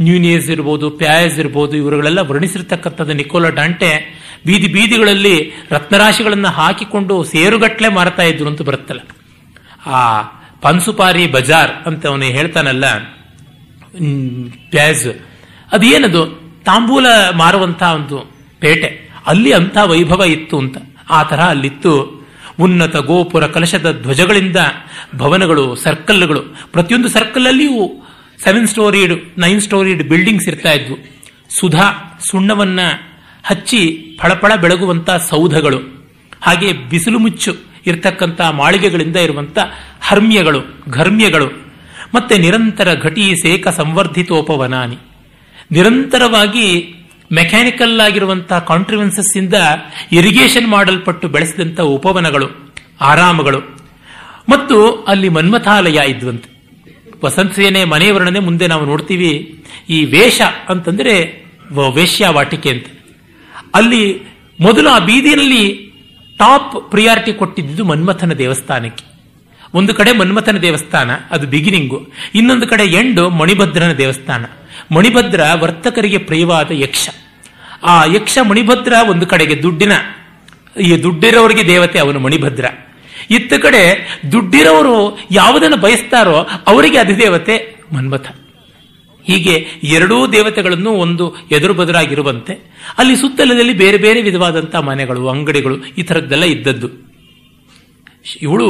ನ್ಯೂನಿಯಸ್ ಇರ್ಬೋದು, ಪ್ಯಾಯಸ್ ಇರ್ಬೋದು, ಇವರುಗಳೆಲ್ಲ ವರ್ಣಿಸಿರ್ತಕ್ಕಂಥದ್ದು ನಿಕೋಲಾ ಡಾಂಟೆ, ಬೀದಿ ಬೀದಿಗಳಲ್ಲಿ ರತ್ನರಾಶಿಗಳನ್ನು ಹಾಕಿಕೊಂಡು ಸೇರುಗಟ್ಲೆ ಮಾರ್ತಾ ಇದ್ರು ಅಂತ ಬರುತ್ತಲ್ಲ. ಆ ಪನ್ಸುಪಾರಿ ಬಜಾರ್ ಅಂತ ಅವನು ಹೇಳ್ತಾನಲ್ಲ ಪ್ಯಾಜ್. ಅದೇನದು? ತಾಂಬೂಲ ಮಾರುವಂತಹ ಒಂದು ಪೇಟೆ. ಅಲ್ಲಿ ಅಂಥ ವೈಭವ ಇತ್ತು ಅಂತ. ಆ ತರಹ ಅಲ್ಲಿತ್ತು. ಉನ್ನತ ಗೋಪುರ ಕಲಶದ ಧ್ವಜಗಳಿಂದ ಭವನಗಳು, ಸರ್ಕಲ್ಗಳು. ಪ್ರತಿಯೊಂದು ಸರ್ಕಲ್ ಅಲ್ಲಿಯೂ seven storeyed nine storeyed buildings ಇರ್ತಾ ಇದ್ವು. ಸುಧಾ, ಸುಣ್ಣವನ್ನ ಹಚ್ಚಿ ಫಳಫಳ ಬೆಳಗುವಂಥ ಸೌಧಗಳು. ಹಾಗೆ ಬಿಸಿಲು ಮುಚ್ಚು. ಇರತಕ್ಕಂಥ ಮಾಳಿಗೆಗಳಿಂದ ಇರುವಂತ ಹರ್ಮ್ಯಗಳು, ಘರ್ಮ್ಯಗಳು, ಮತ್ತೆ ನಿರಂತರ ಘಟಿ ಸೇಕ ಸಂವರ್ಧಿತೋಪವನಾನಿ. ನಿರಂತರವಾಗಿ ಮೆಕ್ಯಾನಿಕಲ್ ಆಗಿರುವಂತಹ ಕಾಂಟ್ರಿವೆನ್ಸಸ್ ಇಂದ ಇರಿಗೇಷನ್ ಮಾಡಲ್ಪಟ್ಟು ಬೆಳೆಸಿದಂಥ ಉಪವನಗಳು, ಆರಾಮಗಳು. ಮತ್ತು ಅಲ್ಲಿ ಮನ್ಮಥಾಲಯ ಇದ್ವಂತೆ. ವಸಂತ ಸೇನೆ ಮನೆ ವರ್ಣನೆ ಮುಂದೆ ನಾವು ನೋಡ್ತೀವಿ, ಈ ವೇಷ ಅಂತಂದ್ರೆ ವೇಶ್ಯಾವಾಟಿಕೆ ಅಂತ. ಅಲ್ಲಿ ಮೊದಲು ಆ ಬೀದಿಯಲ್ಲಿ ಟಾಪ್ ಪ್ರಿಯಾರಿಟಿ ಕೊಟ್ಟಿದ್ದು ಮನ್ಮಥನ ದೇವಸ್ಥಾನಕ್ಕೆ. ಒಂದು ಕಡೆ ಮನ್ಮಥನ ದೇವಸ್ಥಾನ, ಅದು ಬಿಗಿನಿಂಗು ಇನ್ನೊಂದು ಕಡೆ ಎಂಡು ಮಣಿಭದ್ರನ ದೇವಸ್ಥಾನ. ಮಣಿಭದ್ರ ವರ್ತಕರಿಗೆ ಪ್ರಿಯವಾದ ಯಕ್ಷ. ಆ ಯಕ್ಷ ಮಣಿಭದ್ರ ಒಂದು ಕಡೆಗೆ ದುಡ್ಡಿನ, ಈ ದುಡ್ಡಿರೋರಿಗೆ ದೇವತೆ ಅವನು ಮಣಿಭದ್ರ. ಇತ್ತ ಕಡೆ ದುಡ್ಡಿರೋರು ಯಾವುದನ್ನು ಬಯಸ್ತಾರೋ ಅವರಿಗೆ ಅಧಿದೇವತೆ ಮನ್ಮಥ. ಹೀಗೆ ಎರಡೂ ದೇವತೆಗಳನ್ನು ಒಂದು ಎದುರು ಬದುರಾಗಿರುವಂತೆ ಅಲ್ಲಿ ಸುತ್ತಲದಲ್ಲಿ ಬೇರೆ ಬೇರೆ ವಿಧವಾದಂತಹ ಮನೆಗಳು, ಅಂಗಡಿಗಳು ಈ ಥರದ್ದೆಲ್ಲ ಇದ್ದದ್ದು. ಇವಳು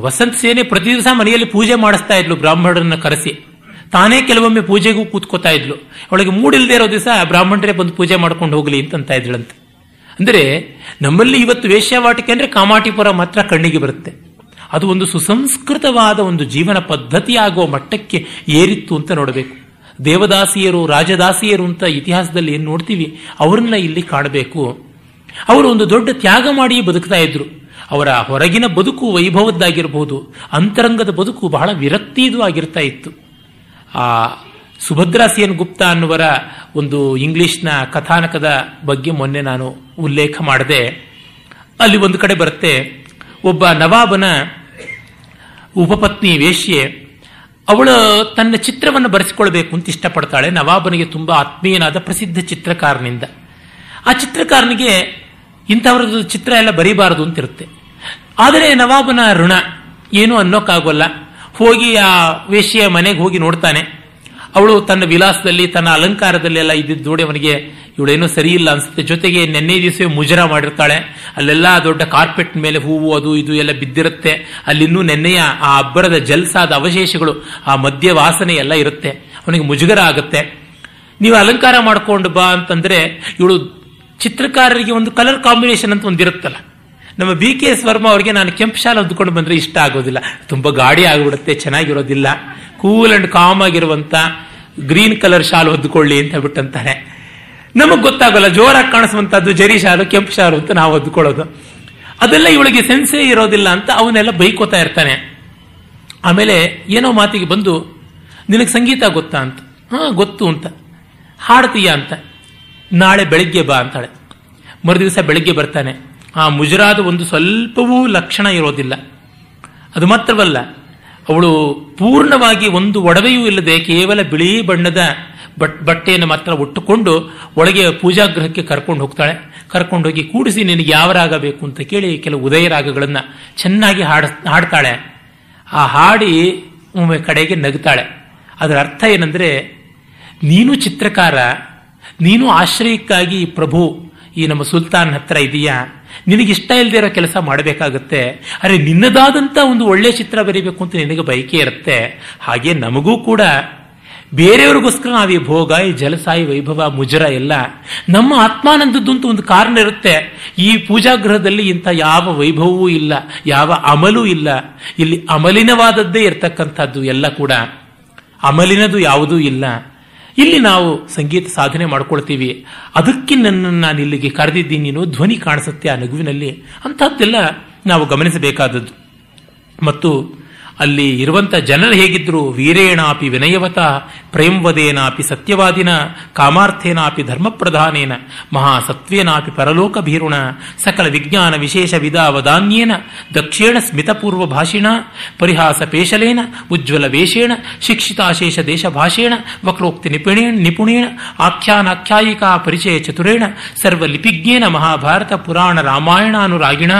ವಸಂತ ಸೇನೆ ಪ್ರತಿ ದಿವಸ ಮನೆಯಲ್ಲಿ ಪೂಜೆ ಮಾಡಿಸ್ತಾ ಇದ್ಲು, ಬ್ರಾಹ್ಮಣರನ್ನ ಕರೆಸಿ. ತಾನೇ ಕೆಲವೊಮ್ಮೆ ಪೂಜೆಗೂ ಕೂತ್ಕೋತಾ ಇದ್ಲು. ಅವಳಿಗೆ ಮೂಡಿಲ್ದೇ ಇರೋ ದಿವಸ ಬ್ರಾಹ್ಮಣರೇ ಬಂದು ಪೂಜೆ ಮಾಡ್ಕೊಂಡು ಹೋಗ್ಲಿ ಅಂತ ಇದ್ಳಂತೆ. ಅಂದರೆ, ನಮ್ಮಲ್ಲಿ ಇವತ್ತು ವೇಶ್ಯಾವಾಟಿಕೆ ಅಂದ್ರೆ ಕಾಮಾಟಿಪುರ ಮಾತ್ರ ಕಣ್ಣಿಗೆ ಬರುತ್ತೆ. ಅದು ಒಂದು ಸುಸಂಸ್ಕೃತವಾದ ಒಂದು ಜೀವನ ಪದ್ಧತಿ ಆಗುವ ಮಟ್ಟಕ್ಕೆ ಏರಿತ್ತು ಅಂತ ನೋಡಬೇಕು. ದೇವದಾಸಿಯರು, ರಾಜದಾಸಿಯರು ಅಂತ ಇತಿಹಾಸದಲ್ಲಿ ಏನು ನೋಡ್ತೀವಿ? ಅವ್ರನ್ನ ಇಲ್ಲಿ ಕಾಣಬೇಕು. ಅವರು ಒಂದು ದೊಡ್ಡ ತ್ಯಾಗ ಮಾಡಿ ಬದುಕ್ತಾ ಇದ್ರು. ಅವರ ಹೊರಗಿನ ಬದುಕು ವೈಭವದ್ದಾಗಿರಬಹುದು ಅಂತರಂಗದ ಬದುಕು ಬಹಳ ವಿರಕ್ತಿದು ಆಗಿರ್ತಾ ಇತ್ತು. ಆ ಸುಭದ್ರಾ ಸೇನ್ ಗುಪ್ತಾ ಅನ್ನುವರ ಒಂದು ಇಂಗ್ಲಿಷ್ನ ಕಥಾನಕದ ಬಗ್ಗೆ ಮೊನ್ನೆ ನಾನು ಉಲ್ಲೇಖ ಮಾಡಿದೆ. ಅಲ್ಲಿ ಒಂದು ಕಡೆ ಬರುತ್ತೆ, ಒಬ್ಬ ನವಾಬನ ಉಪಪತ್ನಿ ವೇಶ್ಯೆ, ಅವಳು ತನ್ನ ಚಿತ್ರವನ್ನು ಬರೆಸಿಕೊಳ್ಬೇಕು ಅಂತ ಇಷ್ಟಪಡ್ತಾಳೆ. ನವಾಬನಿಗೆ ತುಂಬಾ ಆತ್ಮೀಯನಾದ ಪ್ರಸಿದ್ಧ ಚಿತ್ರಕಾರನಿಂದ. ಆ ಚಿತ್ರಕಾರನಿಗೆ ಇಂಥವ್ರದ್ದು ಚಿತ್ರ ಎಲ್ಲ ಬರೀಬಾರದು ಅಂತಿರುತ್ತೆ ಆದರೆ ನವಾಬನ ಋಣ ಏನು ಅನ್ನೋಕ್ಕಾಗೋಲ್ಲ. ಹೋಗಿ ಆ ವೇಶ್ಯೆಯ ಮನೆಗೆ ಹೋಗಿ ನೋಡ್ತಾನೆ. ಅವಳು ತನ್ನ ವಿಲಾಸದಲ್ಲಿ, ತನ್ನ ಅಲಂಕಾರದಲ್ಲಿ ಎಲ್ಲ ಇದ್ದಿದ್ದು ನೋಡಿ ಅವನಿಗೆ, ಇವಳೇನೋ ಸರಿ ಇಲ್ಲ ಅನ್ಸುತ್ತೆ. ಜೊತೆಗೆ ನೆನ್ನೆ ದಿವಸ ಮುಜರ ಮಾಡಿರ್ತಾಳೆ. ಅಲ್ಲೆಲ್ಲ ದೊಡ್ಡ ಕಾರ್ಪೆಟ್ ಮೇಲೆ ಹೂವು, ಅದು ಇದು ಎಲ್ಲ ಬಿದ್ದಿರುತ್ತೆ. ಅಲ್ಲಿನ್ನೂ ನೆನ್ನೆಯ ಆ ಅಬ್ಬರದ ಜಲ್ಸಾದ ಅವಶೇಷಗಳು, ಆ ಮದ್ಯ ವಾಸನೆ ಎಲ್ಲ ಇರುತ್ತೆ. ಅವನಿಗೆ ಮುಜುಗರ ಆಗುತ್ತೆ. ನೀವು ಅಲಂಕಾರ ಮಾಡ್ಕೊಂಡು ಬಾ ಅಂತಂದ್ರೆ, ಇವಳು ಚಿತ್ರಕಾರರಿಗೆ ಒಂದು ಕಲರ್ ಕಾಂಬಿನೇಷನ್ ಅಂತ ಒಂದಿರುತ್ತಲ್ಲ. ನಮ್ಮ ಬಿ ಕೆ ಎಸ್ ವರ್ಮ ಅವರಿಗೆ ನಾನು ಕೆಂಪು ಶಾಲೆ ಹೊಂದ್ಕೊಂಡು ಬಂದ್ರೆ ಇಷ್ಟ ಆಗೋದಿಲ್ಲ. ತುಂಬಾ ಗಾಡಿ ಆಗಿಬಿಡುತ್ತೆ, ಚೆನ್ನಾಗಿರೋದಿಲ್ಲ. ಕೂಲ್ ಅಂಡ್ ಕಾಮ್ ಆಗಿರುವಂತ ಗ್ರೀನ್ ಕಲರ್ ಶಾಲು ಹೊದ್ಕೊಳ್ಳಿ ಅಂತ ಹೇಳ್ಬಿಟ್ಟಂತಾರೆ ನಮಗೆ ಗೊತ್ತಾಗಲ್ಲ, ಜೋರಾಗಿ ಕಾಣಿಸುವಂತದ್ದು ಜರಿ ಶಾಲು, ಕೆಂಪು ಶಾಲು ಅಂತ ನಾವು ಹೊದ್ಕೊಳ್ಳೋದು ಅದೆಲ್ಲ ಇವಳಿಗೆ ಸೆನ್ಸೇ ಇರೋದಿಲ್ಲ ಅಂತ ಅವನ್ನೆಲ್ಲ ಬೈಕೋತಾ ಇರ್ತಾನೆ. ಆಮೇಲೆ ಏನೋ ಮಾತಿಗೆ ಬಂದು, ನಿನಗೆ ಸಂಗೀತ ಗೊತ್ತಾ? ಅಂತ. ಹಾ, ಗೊತ್ತು ಅಂತ. ಹಾಡ್ತೀಯ? ಅಂತ. ನಾಳೆ ಬೆಳಿಗ್ಗೆ ಬಾ ಅಂತಾಳೆ. ಮರುದಿವಸ ಬೆಳಿಗ್ಗೆ ಬರ್ತಾನೆ. ಆ ಮುಜುರಾದ ಒಂದು ಸ್ವಲ್ಪವೂ ಲಕ್ಷಣ ಇರೋದಿಲ್ಲ. ಅದು ಮಾತ್ರವಲ್ಲ, ಅವಳು ಪೂರ್ಣವಾಗಿ ಒಂದು ಒಡವೆಯೂ ಇಲ್ಲದೆ ಕೇವಲ ಬಿಳಿ ಬಣ್ಣದ ಬಟ್, ಬಟ್ಟೆಯನ್ನು ಮಾತ್ರ ಉಟ್ಟುಕೊಂಡು ಒಳಗೆ ಪೂಜಾಗೃಹಕ್ಕೆ ಕರ್ಕೊಂಡು ಹೋಗ್ತಾಳೆ. ಕರ್ಕೊಂಡೋಗಿ ಕೂಡಿಸಿ ನಿನಗೆ ಯಾವ ರಾಗ ಬೇಕು ಅಂತ ಕೇಳಿ ಕೆಲವು ಉದಯ ರಾಗಗಳನ್ನು ಚೆನ್ನಾಗಿ ಹಾಡ, ಹಾಡ್ತಾಳೆ. ಆ ಹಾಡಿ ಒಮ್ಮೆ ಕಡೆಗೆ ನಗ್ತಾಳೆ. ಅದರ ಅರ್ಥ ಏನಂದ್ರೆ, ನೀನು ಚಿತ್ರಕಾರ, ನೀನು ಆಶ್ರಯಕ್ಕಾಗಿ ಪ್ರಭು ಈ ನಮ್ಮ ಸುಲ್ತಾನ್ ಹತ್ರ ಇದೆಯಾ? ನಿನಗಿಷ್ಟ ಇಲ್ಲದೆ ಇರೋ ಕೆಲಸ ಮಾಡಬೇಕಾಗುತ್ತೆ. ಅರೆ, ನಿನ್ನದಾದಂತ ಒಂದು ಒಳ್ಳೆ ಚಿತ್ರ ಬರೀಬೇಕು ಅಂತ ನಿನಗೆ ಬಯಕೆ ಇರುತ್ತೆ. ಹಾಗೆ ನಮಗೂ ಕೂಡ. ಬೇರೆಯವ್ರಿಗೋಸ್ಕರ ನಾವು ಈ ಭೋಗ, ಈ ಜಲಸಾಯಿ, ವೈಭವ, ಮುಜರ ಎಲ್ಲ ನಮ್ಮ ಆತ್ಮಾನಂದದ್ದು ಅಂತ ಒಂದು ಕಾರಣ ಇರುತ್ತೆ. ಈ ಪೂಜಾಗೃಹದಲ್ಲಿ ಇಂಥ ಯಾವ ವೈಭವವೂ ಇಲ್ಲ, ಯಾವ ಅಮಲೂ ಇಲ್ಲ. ಇಲ್ಲಿ ಅಮಲಿನವಾದದ್ದೇ ಇರತಕ್ಕಂಥದ್ದು ಎಲ್ಲ ಕೂಡ. ಅಮಲಿನದು ಯಾವುದೂ ಇಲ್ಲ. ಇಲ್ಲಿ ನಾವು ಸಂಗೀತ ಸಾಧನೆ ಮಾಡ್ಕೊಳ್ತೀವಿ. ಅದಕ್ಕೆ ನನ್ನನ್ನು ನಾನು ಇಲ್ಲಿಗೆ ಕರೆದಿದ್ದೀನಿ ನೀನು ಧ್ವನಿ ಕಾಣಿಸುತ್ತೆ ಆ ನಗುವಿನಲ್ಲಿ. ಅಂಥದ್ದೆಲ್ಲ ನಾವು ಗಮನಿಸಬೇಕಾದದ್ದು. ಮತ್ತು ಅಲ್ಲಿ ಇರುವಂತ ಜನರು ಹೇಗಿದ್ರು? ವೀರೇಣಾಪಿ ವಿನಯವತ, ಪ್ರೇಮ್ವದೇನಾಪಿ ಸತ್ಯವಾದಿನ, ಕಾಮಾರ್ಥೇನಾಪಿ ಧರ್ಮಪ್ರಧಾನೇನ ಮಹಾಸತ್ವೇನಾಪಿ ಪರಲೋಕ ಭೀರುಣ ಸಕಲ ವಿಜ್ಞಾನ ವಿಶೇಷ ವಿಧಾವಧಾನ್ಯೇನ, ದಕ್ಷೇಣ ಸ್ಮಿತಪೂರ್ವ ಭಾಷಿಣ, ಪರಿಹಾಸ ಪೇಶಲೇನ ಉಜ್ವಲ ವೇಷೇಣ, ಶಿಕ್ಷಿತಾಶೇಷ ದೇಶ ಭಾಷೇಣ ವಕ್ರೋಕ್ತಿ ನಿಪುಣೇಣ ನಿಪುಣೇಣ, ಆಖ್ಯಾನಾಖ್ಯಾಯಿಕಾ ಪರಿಚಯ ಚತುರೇಣ, ಸರ್ವಲಿಪಿಜ್ಞೇನ ಮಹಾಭಾರತ ಪುರಾಣ ರಾಮಾಯಣಾನುರಾಗಿಣ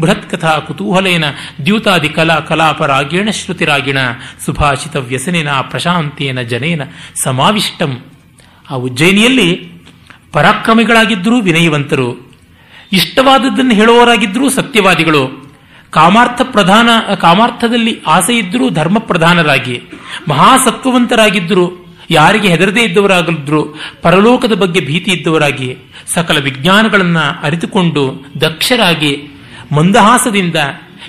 ಬೃಹತ್ ಕಥಾ ಕುತೂಹಲೇನ, ದ್ಯೂತಾದಿ ಕಲಾ ಕಲಾಪರಾಗಿಣ ಶ್ರುತಿರಾಗಿಣ ಸುಭಾಷಿತ ವ್ಯಸನಿನ ಪ್ರಶಾಂತಿಯನ ಜನೇನ ಸಮಾವಿಷ್ಟಂ. ಆ ಉಜ್ಜಯಿನಿಯಲ್ಲಿ ಪರಾಕ್ರಮಿಗಳಾಗಿದ್ದರೂ ವಿನಯವಂತರು, ಇಷ್ಟವಾದದ್ದನ್ನು ಹೇಳುವವರಾಗಿದ್ದರೂ ಸತ್ಯವಾದಿಗಳು, ಕಾಮಾರ್ಥ ಪ್ರಧಾನ, ಕಾಮಾರ್ಥದಲ್ಲಿ ಆಸೆ ಇದ್ದರೂ ಧರ್ಮ ಪ್ರಧಾನರಾಗಿ ಮಹಾಸತ್ವವಂತರಾಗಿದ್ದರು ಯಾರಿಗೆ ಹೆದರದೇ ಇದ್ದವರಾಗಿದ್ರು ಪರಲೋಕದ ಬಗ್ಗೆ ಭೀತಿ ಇದ್ದವರಾಗಿ, ಸಕಲ ವಿಜ್ಞಾನಗಳನ್ನು ಅರಿತುಕೊಂಡು ದಕ್ಷರಾಗಿ ಮಂದಹಾಸದಿಂದ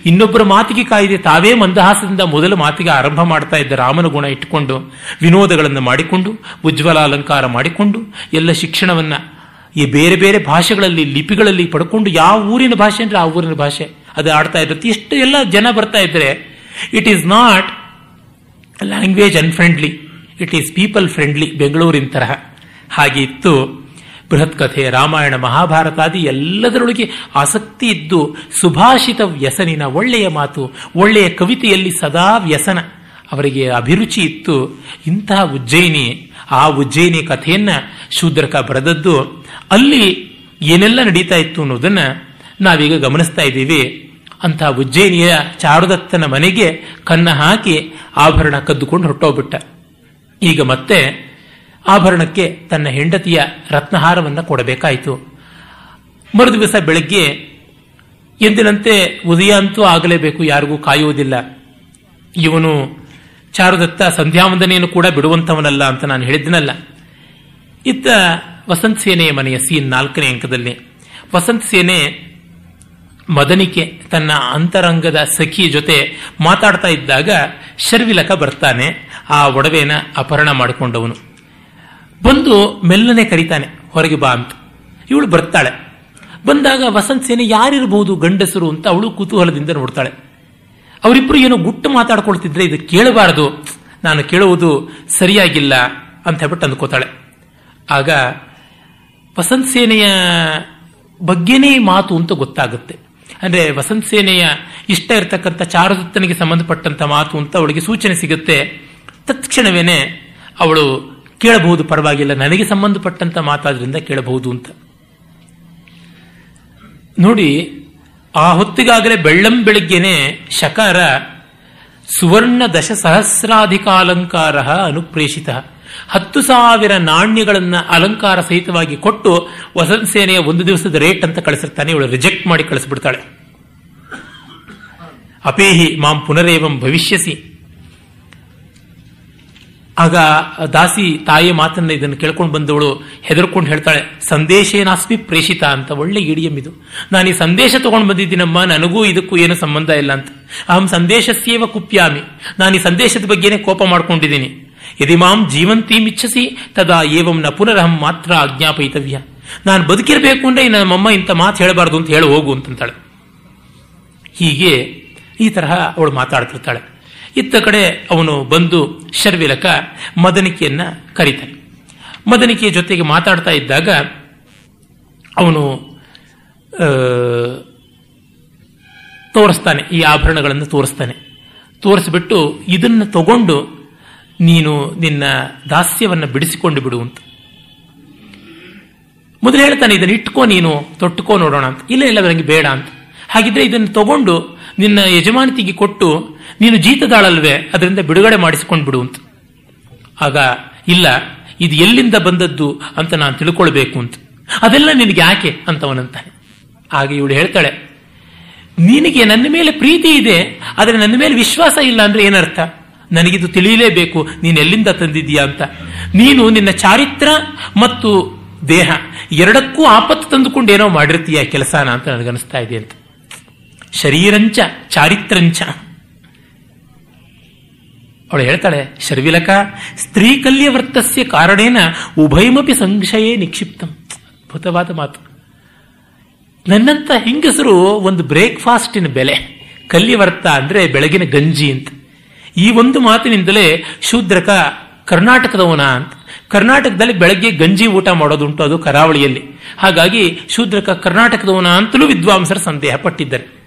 ಇನ್ನೊಬ್ಬರ ಮಾತಿಗೆ ಕಾಯಿದೆ ತಾವೇ ಮಂದಹಾಸದಿಂದ ಮೊದಲ ಮಾತಿಗೆ ಆರಂಭ ಮಾಡ್ತಾ ಇದ್ದ ರಾಮನ ಗುಣ ಇಟ್ಟುಕೊಂಡು ವಿನೋದಗಳನ್ನು ಮಾಡಿಕೊಂಡು ಉಜ್ವಲ ಅಲಂಕಾರ ಮಾಡಿಕೊಂಡು, ಎಲ್ಲ ಶಿಕ್ಷಣವನ್ನ ಈ ಬೇರೆ ಬೇರೆ ಭಾಷೆಗಳಲ್ಲಿ, ಲಿಪಿಗಳಲ್ಲಿ ಪಡ್ಕೊಂಡು ಯಾವ ಊರಿನ ಭಾಷೆ ಅಂದ್ರೆ ಆ ಊರಿನ ಭಾಷೆ. ಅದು ಆಡ್ತಾ ಇರುತ್ತೆ. ಇಷ್ಟು ಎಲ್ಲ ಜನ ಬರ್ತಾ ಇದ್ರೆ it is not language unfriendly it is people friendly ಬೆಂಗಳೂರಿನ ತರಹ. ಹಾಗೆ ಇತ್ತು. ಬೃಹತ್ ಕಥೆ ರಾಮಾಯಣ, ಮಹಾಭಾರತಾದಿ ಎಲ್ಲದರೊಳಗೆ ಆಸಕ್ತಿ ಇದ್ದು ಸುಭಾಷಿತ ವ್ಯಸನಿನ ಒಳ್ಳೆಯ ಮಾತು, ಒಳ್ಳೆಯ ಕವಿತೆಯಲ್ಲಿ ಸದಾ ವ್ಯಸನ. ಅವರಿಗೆ ಅಭಿರುಚಿ ಇತ್ತು. ಇಂತಹ ಉಜ್ಜಯಿನಿ, ಆ ಉಜ್ಜಯಿನಿ ಕಥೆಯನ್ನ ಶೂದ್ರಕ ಬರೆದದ್ದು ಅಲ್ಲಿ ಏನೆಲ್ಲ ನಡೀತಾ ಇತ್ತು ಅನ್ನೋದನ್ನ ನಾವೀಗ ಗಮನಿಸ್ತಾ ಇದ್ದೀವಿ. ಅಂತಹ ಉಜ್ಜಯಿನಿಯ ಚಾರುದತ್ತನ ಮನೆಗೆ ಕನ್ನ ಹಾಕಿ ಆಭರಣ ಕದ್ದುಕೊಂಡು ಹೊರಟೋಗ್ಬಿಟ್ಟ. ಈಗ ಮತ್ತೆ ಆಭರಣಕ್ಕೆ ತನ್ನ ಹೆಂಡತಿಯ ರತ್ನಹಾರವನ್ನು ಕೊಡಬೇಕಾಯಿತು. ಮರುದಿವಸ ಬೆಳಗ್ಗೆ ಎಂದಿನಂತೆ ಉದಯ ಅಂತೂ ಆಗಲೇಬೇಕು, ಯಾರಿಗೂ ಕಾಯುವುದಿಲ್ಲ. ಇವನು ಚಾರುದತ್ತ ಸಂಧ್ಯಾವಂದನೆಯನ್ನು ಕೂಡ ಬಿಡುವಂತವನಲ್ಲ ಅಂತ ನಾನು ಹೇಳಿದ್ದನಲ್ಲ. ಇತ್ತ ವಸಂತ ಸೇನೆಯ ಮನೆಯ ಸೀನ್ ನಾಲ್ಕನೇ ಅಂಕದಲ್ಲಿ. ವಸಂತ ಸೇನೆ ಮದನಿಕೆ ತನ್ನ ಅಂತರಂಗದ ಸಖಿ ಜೊತೆ ಮಾತಾಡ್ತಾ ಇದ್ದಾಗ ಶರ್ವಿಲಕ ಬರ್ತಾನೆ, ಆ ಒಡವೆನ ಅಪಹರಣ ಮಾಡಿಕೊಂಡವನು. ಬಂದು ಮೆಲ್ಲನೆ ಕರಿತಾನೆ, ಹೊರಗೆ ಬಾ ಅಂತ. ಇವಳು ಬರ್ತಾಳೆ. ಬಂದಾಗ ವಸಂತ ಸೇನೆ ಯಾರಿರಬಹುದು ಗಂಡಸರು ಅಂತ ಅವಳು ಕುತೂಹಲದಿಂದ ನೋಡ್ತಾಳೆ. ಅವರಿಬ್ರು ಏನೋ ಗುಟ್ಟು ಮಾತಾಡ್ಕೊಳ್ತಿದ್ರೆ ಇದು ಕೇಳಬಾರದು, ನಾನು ಕೇಳುವುದು ಸರಿಯಾಗಿಲ್ಲ ಅಂತ ಹೇಳ್ಬಿಟ್ಟು ಅಂದ್ಕೋತಾಳೆ. ಆಗ ವಸಂತ ಸೇನೆಯ ಬಗ್ಗೆನೇ ಮಾತು ಅಂತ ಗೊತ್ತಾಗುತ್ತೆ. ಅಂದ್ರೆ ವಸಂತ ಸೇನೆಯ ಇಷ್ಟ ಇರತಕ್ಕಂಥ ಚಾರುದತ್ತನಿಗೆ ಸಂಬಂಧಪಟ್ಟಂತ ಮಾತು ಅಂತ ಅವಳಿಗೆ ಸೂಚನೆ ಸಿಗುತ್ತೆ. ತತ್ಕ್ಷಣವೇನೆ ಅವಳು ಕೇಳಬಹುದು, ಪರವಾಗಿಲ್ಲ. ನನಗೆ ಸಂಬಂಧಪಟ್ಟಂತ ಮಾತಾದ್ರಿಂದ ಕೇಳಬಹುದು ಅಂತ. ನೋಡಿ, ಆ ಹೊತ್ತಿಗಾಗಲೇ ಬೆಳ್ಳಂ ಬೆಳಿಗ್ಗೆನೆ ಶಕಾರ ಸುವರ್ಣ ದಶ ಸಹಸ್ರಾಧಿಕಾಲಂಕಾರ ಅನುಪ್ರೇಷಿತ. ಹತ್ತು ಸಾವಿರ ನಾಣ್ಯಗಳನ್ನು ಅಲಂಕಾರ ಸಹಿತವಾಗಿ ಕೊಟ್ಟು ವಸಂತ ಸೇನೆಯ ಒಂದು ದಿವಸದ ರೇಟ್ ಅಂತ ಕಳಿಸಿರ್ತಾನೆ. ಇವಳು ರಿಜೆಕ್ಟ್ ಮಾಡಿ ಕಳಿಸ್ಬಿಡ್ತಾಳೆ. ಅಪೇಹಿ, ಮಾಂ ಪುನರೇವಂ ಭವಿಷ್ಯಸಿ. ಆಗ ದಾಸಿ ತಾಯಿಯ ಮಾತನ್ನ ಇದನ್ನು ಕೇಳ್ಕೊಂಡು ಬಂದವಳು ಹೆದರ್ಕೊಂಡು ಹೇಳ್ತಾಳೆ ಸಂದೇಶೇನಾಸ್ಮಿ ಪ್ರೇಷಿತ ಅಂತ, ಒಳ್ಳೆ ಇಡಿಯಂ ಇದು. ನಾನು ಈ ಸಂದೇಶ ತಗೊಂಡು ಬಂದಿದ್ದೀನಮ್ಮ, ನನಗೂ ಇದಕ್ಕೂ ಏನು ಸಂಬಂಧ ಇಲ್ಲ ಅಂತ. ಅಹಂ ಸಂದೇಶಸ್ಯೇವ ಕುಪ್ಯಾಮಿ. ನಾನು ಈ ಸಂದೇಶದ ಬಗ್ಗೆನೇ ಕೋಪ ಮಾಡ್ಕೊಂಡಿದ್ದೀನಿ. ಯದಿ ಮಾಂ ಜೀವಂತೀಮಿಚ್ಛಸಿ ತದಾ ಏವಂ ನ ಪುನರಹಂ ಮಾತ್ರ ಆಜ್ಞಾಪಯಿತವ್ಯ. ನಾನು ಬದುಕಿರಬೇಕು ಅಂದ್ರೆ ನಮ್ಮಮ್ಮ ಇಂಥ ಮಾತು ಹೇಳಬಾರ್ದು ಅಂತ ಹೇಳಿ, ಹೋಗು ಅಂತಂತಾಳೆ. ಹೀಗೆ ಈ ತರಹ ಅವಳು ಮಾತಾಡ್ತಿರ್ತಾಳೆ. ಇತ್ತ ಕಡೆ ಅವನು ಬಂದು ಶರ್ವಿಲಕ ಮದನಿಕೆಯನ್ನ ಕರೀತಾನೆ. ಮದನಿಕೆಯ ಜೊತೆಗೆ ಮಾತಾಡ್ತಾ ಇದ್ದಾಗ ಅವನು ತೋರಿಸ್ತಾನೆ, ಈ ಆಭರಣಗಳನ್ನು ತೋರಿಸ್ತಾನೆ. ತೋರಿಸ್ಬಿಟ್ಟು ಇದನ್ನು ತಗೊಂಡು ನೀನು ನಿನ್ನ ದಾಸ್ಯವನ್ನು ಬಿಡಿಸಿಕೊಂಡು ಬಿಡು ಅಂತ. ಮೊದಲು ಹೇಳ್ತಾನೆ, ಇದನ್ನು ಇಟ್ಕೋ ನೀನು, ತೊಟ್ಟುಕೋ ನೋಡೋಣ ಅಂತ. ಇಲ್ಲ ಇಲ್ಲ ನನಗೆ ಬೇಡ ಅಂತ. ಹಾಗಿದ್ರೆ ಇದನ್ನು ತಗೊಂಡು ನಿನ್ನ ಯಜಮಾನತಿಗೆ ಕೊಟ್ಟು ನೀನು ಜೀತದಾಳಲ್ವೇ, ಅದರಿಂದ ಬಿಡುಗಡೆ ಮಾಡಿಸಿಕೊಂಡು ಬಿಡು ಅಂತ. ಆಗ, ಇಲ್ಲ, ಇದು ಎಲ್ಲಿಂದ ಬಂದದ್ದು ಅಂತ ನಾನು ತಿಳ್ಕೊಳ್ಬೇಕು ಅಂತ. ಅದೆಲ್ಲ ನಿನಗೆ ಯಾಕೆ ಅಂತವನಂತಾನೆ. ಆಗ ಇವಳು ಹೇಳ್ತಾಳೆ, ನಿನಗೆ ನನ್ನ ಮೇಲೆ ಪ್ರೀತಿ ಇದೆ, ಆದರೆ ನನ್ನ ಮೇಲೆ ವಿಶ್ವಾಸ ಇಲ್ಲ ಅಂದ್ರೆ ಏನರ್ಥ? ನನಗಿದು ತಿಳಿಯಲೇಬೇಕು, ನೀನು ಎಲ್ಲಿಂದ ತಂದಿದ್ದೀಯಾ ಅಂತ. ನೀನು ನಿನ್ನ ಚಾರಿತ್ರ ಮತ್ತು ದೇಹ ಎರಡಕ್ಕೂ ಆಪತ್ತು ತಂದುಕೊಂಡು ಏನೋ ಮಾಡಿರ್ತೀಯ ಕೆಲಸನ ಅಂತ ನನಗನಿಸ್ತಾ ಇದೆ ಅಂತ. ಶರೀರಂಚ, ಚಾರಿತ್ರಂಚ. ಅವಳು ಹೇಳ್ತಾಳೆ, ಶರ್ವಿಲಕ ಸ್ತ್ರೀ ಕಲ್ಯವರ್ತಸ್ಯ ಕಾರಣೇನ ಉಭಯಮಪಿ ಸಂಶಯೇ ನಿಕ್ಷಿಪ್ತಂ. ಅದ್ಭುತವಾದ ಮಾತು. ನನ್ನಂತ ಹೆಂಗಸರು ಒಂದು ಬ್ರೇಕ್ಫಾಸ್ಟಿನ ಬೆಲೆ, ಕಲ್ಯವರ್ತ ಅಂದ್ರೆ ಬೆಳಗಿನ ಗಂಜಿ ಅಂತ. ಈ ಒಂದು ಮಾತಿನಿಂದಲೇ ಶೂದ್ರಕ ಕರ್ನಾಟಕದವನ ಅಂತ. ಕರ್ನಾಟಕದಲ್ಲಿ ಬೆಳಗ್ಗೆ ಗಂಜಿ ಊಟ ಮಾಡೋದುಂಟು ಅದು ಕರಾವಳಿಯಲ್ಲಿ. ಹಾಗಾಗಿ ಶೂದ್ರಕ ಕರ್ನಾಟಕದವನ ಅಂತಲೂ ವಿದ್ವಾಂಸರ ಸಂದೇಹ ಪಟ್ಟಿದ್ದಾರೆ.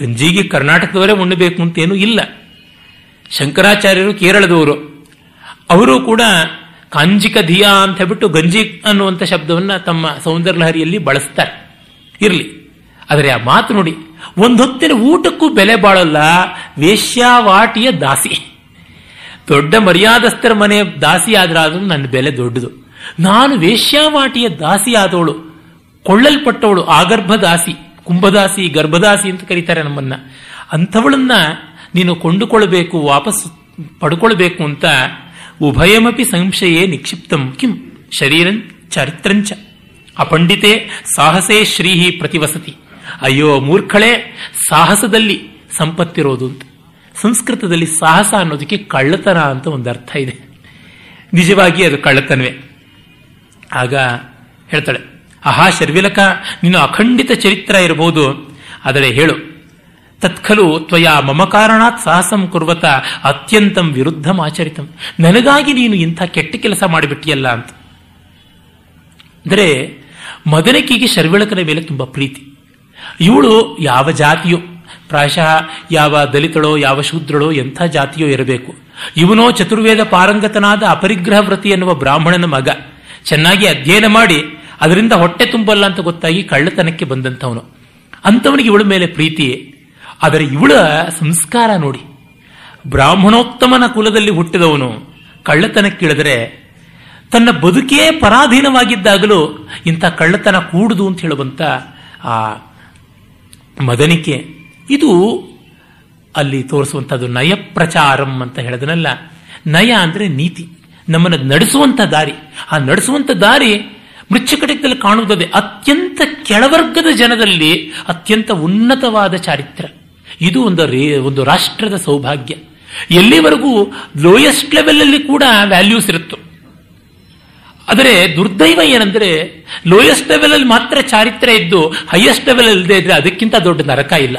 ಗಂಜಿಗೆ ಕರ್ನಾಟಕದವರೇ ಉಣ್ಣಬೇಕು ಅಂತೇನೂ ಇಲ್ಲ. ಶಂಕರಾಚಾರ್ಯರು ಕೇರಳದವರು. ಅವರು ಕೂಡ ಕಾಂಜಿಕ ಧಿಯಾ ಅಂತ ಹೇಳ್ಬಿಟ್ಟು ಗಂಜಿ ಅನ್ನುವಂಥ ಶಬ್ದವನ್ನು ತಮ್ಮ ಸೌಂದರ್ಯಲಹರಿಯಲ್ಲಿ ಬಳಸ್ತಾರೆ. ಇರಲಿ. ಆದರೆ ಆ ಮಾತು ನೋಡಿ ಒಂದೊತ್ತಿನ ಊಟಕ್ಕೂ ಬೆಲೆ ಬಾಳಲ್ಲ, ವೇಶ್ಯಾವಾಟಿಯ ದಾಸಿ. ದೊಡ್ಡ ಮರ್ಯಾದಸ್ಥರ ಮನೆ ದಾಸಿ ಆದ್ರಾದ್ರೂ ನನ್ನ ಬೆಲೆ ದೊಡ್ಡದು. ನಾನು ವೇಶ್ಯಾವಾಟಿಯ ದಾಸಿ ಆದವಳು, ಕೊಳ್ಳಲ್ಪಟ್ಟವಳು ಆಗರ್ಭ ದಾಸಿ ಕುಂಭದಾಸಿ, ಗರ್ಭದಾಸಿ ಅಂತ ಕರೀತಾರೆ ನಮ್ಮನ್ನ. ಅಂಥವಳನ್ನ ನೀನು ಕೊಂಡುಕೊಳ್ಬೇಕು ವಾಪಸ್ ಪಡ್ಕೊಳ್ಬೇಕು ಅಂತ ಉಭಯಮಪಿ ಸಂಶಯೇ ನಿಕ್ಷಿಪ್ತಂ. ಕಿಂ? ಶರೀರಂ ಚರಿತ್ರಂಚ. ಅಪಂಡಿತೆ ಸಾಹಸೇ ಶ್ರೀಹಿ ಪ್ರತಿವಸತಿ. ಅಯ್ಯೋ ಮೂರ್ಖಳೆ, ಸಾಹಸದಲ್ಲಿ ಸಂಪತ್ತಿರೋದು ಅಂತ. ಸಂಸ್ಕೃತದಲ್ಲಿ ಸಾಹಸ ಅನ್ನೋದಕ್ಕೆ ಕಳ್ಳತನ ಅಂತ ಒಂದು ಅರ್ಥ ಇದೆ. ನಿಜವಾಗಿ ಅದು ಕಳ್ಳತನವೇ. ಆಗ ಹೇಳ್ತಾಳೆ ಆಹಾ ಶರ್ವಿಲಕ, ನೀನು ಅಖಂಡಿತ ಚರಿತ್ರ ಇರಬಹುದು ಆದರೆ ಹೇಳು ತತ್ಖಲು ತ್ವಯಾ ಮಮ ಕಾರಣಾತ್ ಸಾಹಸಂ ಕುರ್ವತ ಅತ್ಯಂತಂ ವಿರುದ್ಧಂ ಆಚರಿತಂ. ನನಗಾಗಿ ನೀನು ಇಂಥ ಕೆಟ್ಟ ಕೆಲಸ ಮಾಡಿಬಿಟ್ಟಿಯಲ್ಲ ಅಂತ. ಅಂದರೆ ಮದನಕಿಗೆ ಶರ್ವಿಳಕನ ಮೇಲೆ ತುಂಬ ಪ್ರೀತಿ. ಇವಳು ಯಾವ ಜಾತಿಯೋ, ಪ್ರಾಯಶಃ ಯಾವ ದಲಿತಳೋ, ಯಾವ ಶೂದ್ರಳೋ ಎಂಥ ಜಾತಿಯೋ ಇರಬೇಕು. ಇವನೋ ಚತುರ್ವೇದ ಪಾರಂಗತನಾದ ಅಪರಿಗ್ರಹ ವ್ರತಿ ಎನ್ನುವ ಬ್ರಾಹ್ಮಣನ ಮಗ. ಚೆನ್ನಾಗಿ ಅಧ್ಯಯನ ಮಾಡಿ, ಅದರಿಂದ ಹೊಟ್ಟೆ ತುಂಬಲ್ಲ ಅಂತ ಗೊತ್ತಾಗಿ ಕಳ್ಳತನಕ್ಕೆ ಬಂದಂಥವನು. ಅಂಥವನಿಗೆ ಇವಳ ಮೇಲೆ ಪ್ರೀತಿ ಆದರೆ ಇವಳ ಸಂಸ್ಕಾರ ನೋಡಿ. ಬ್ರಾಹ್ಮಣೋತ್ತಮನ ಕುಲದಲ್ಲಿ ಹುಟ್ಟಿದವನು ಕಳ್ಳತನಕ್ಕಿಳಿದರೆ ತನ್ನ ಬದುಕೇ ಪರಾಧೀನವಾಗಿದ್ದಾಗಲೂ ಇಂಥ ಕಳ್ಳತನ ಕೂಡುದು ಅಂತ ಹೇಳುವಂತ ಆ ಮದನಿಕೆ. ಇದು ಅಲ್ಲಿ ತೋರಿಸುವಂಥದ್ದು ನಯ ಪ್ರಚಾರಂ ಅಂತ ಹೇಳಿದನಲ್ಲ. ನಯ ಅಂದ್ರೆ ನೀತಿ. ನಮ್ಮನ್ನು ನಡೆಸುವಂತ ದಾರಿ. ಆ ನಡೆಸುವಂತ ದಾರಿ ಮೃಚ್ಛಕಟಕದಲ್ಲಿ ಕಾಣುವುದೇ ಅತ್ಯಂತ ಕೆಳವರ್ಗದ ಜನದಲ್ಲಿ ಅತ್ಯಂತ ಉನ್ನತವಾದ ಚಾರಿತ್ರ್ಯ ಇದು ಒಂದು ರೇ, ಒಂದು ರಾಷ್ಟ್ರದ ಸೌಭಾಗ್ಯ. ಎಲ್ಲಿವರೆಗೂ ಲೋಯೆಸ್ಟ್ ಲೆವೆಲಲ್ಲಿ ಕೂಡ ವ್ಯಾಲ್ಯೂಸ್ ಇರುತ್ತೋ. ಆದರೆ ದುರ್ದೈವ ಏನಂದ್ರೆ ಲೋಯೆಸ್ಟ್ ಲೆವೆಲಲ್ಲಿ ಮಾತ್ರ ಚಾರಿತ್ರ್ಯ ಇದ್ದು ಹೈಯೆಸ್ಟ್ ಲೆವೆಲ್ ಇಲ್ಲದೆ ಇದ್ರೆ ಅದಕ್ಕಿಂತ ದೊಡ್ಡ ನರಕ ಇಲ್ಲ.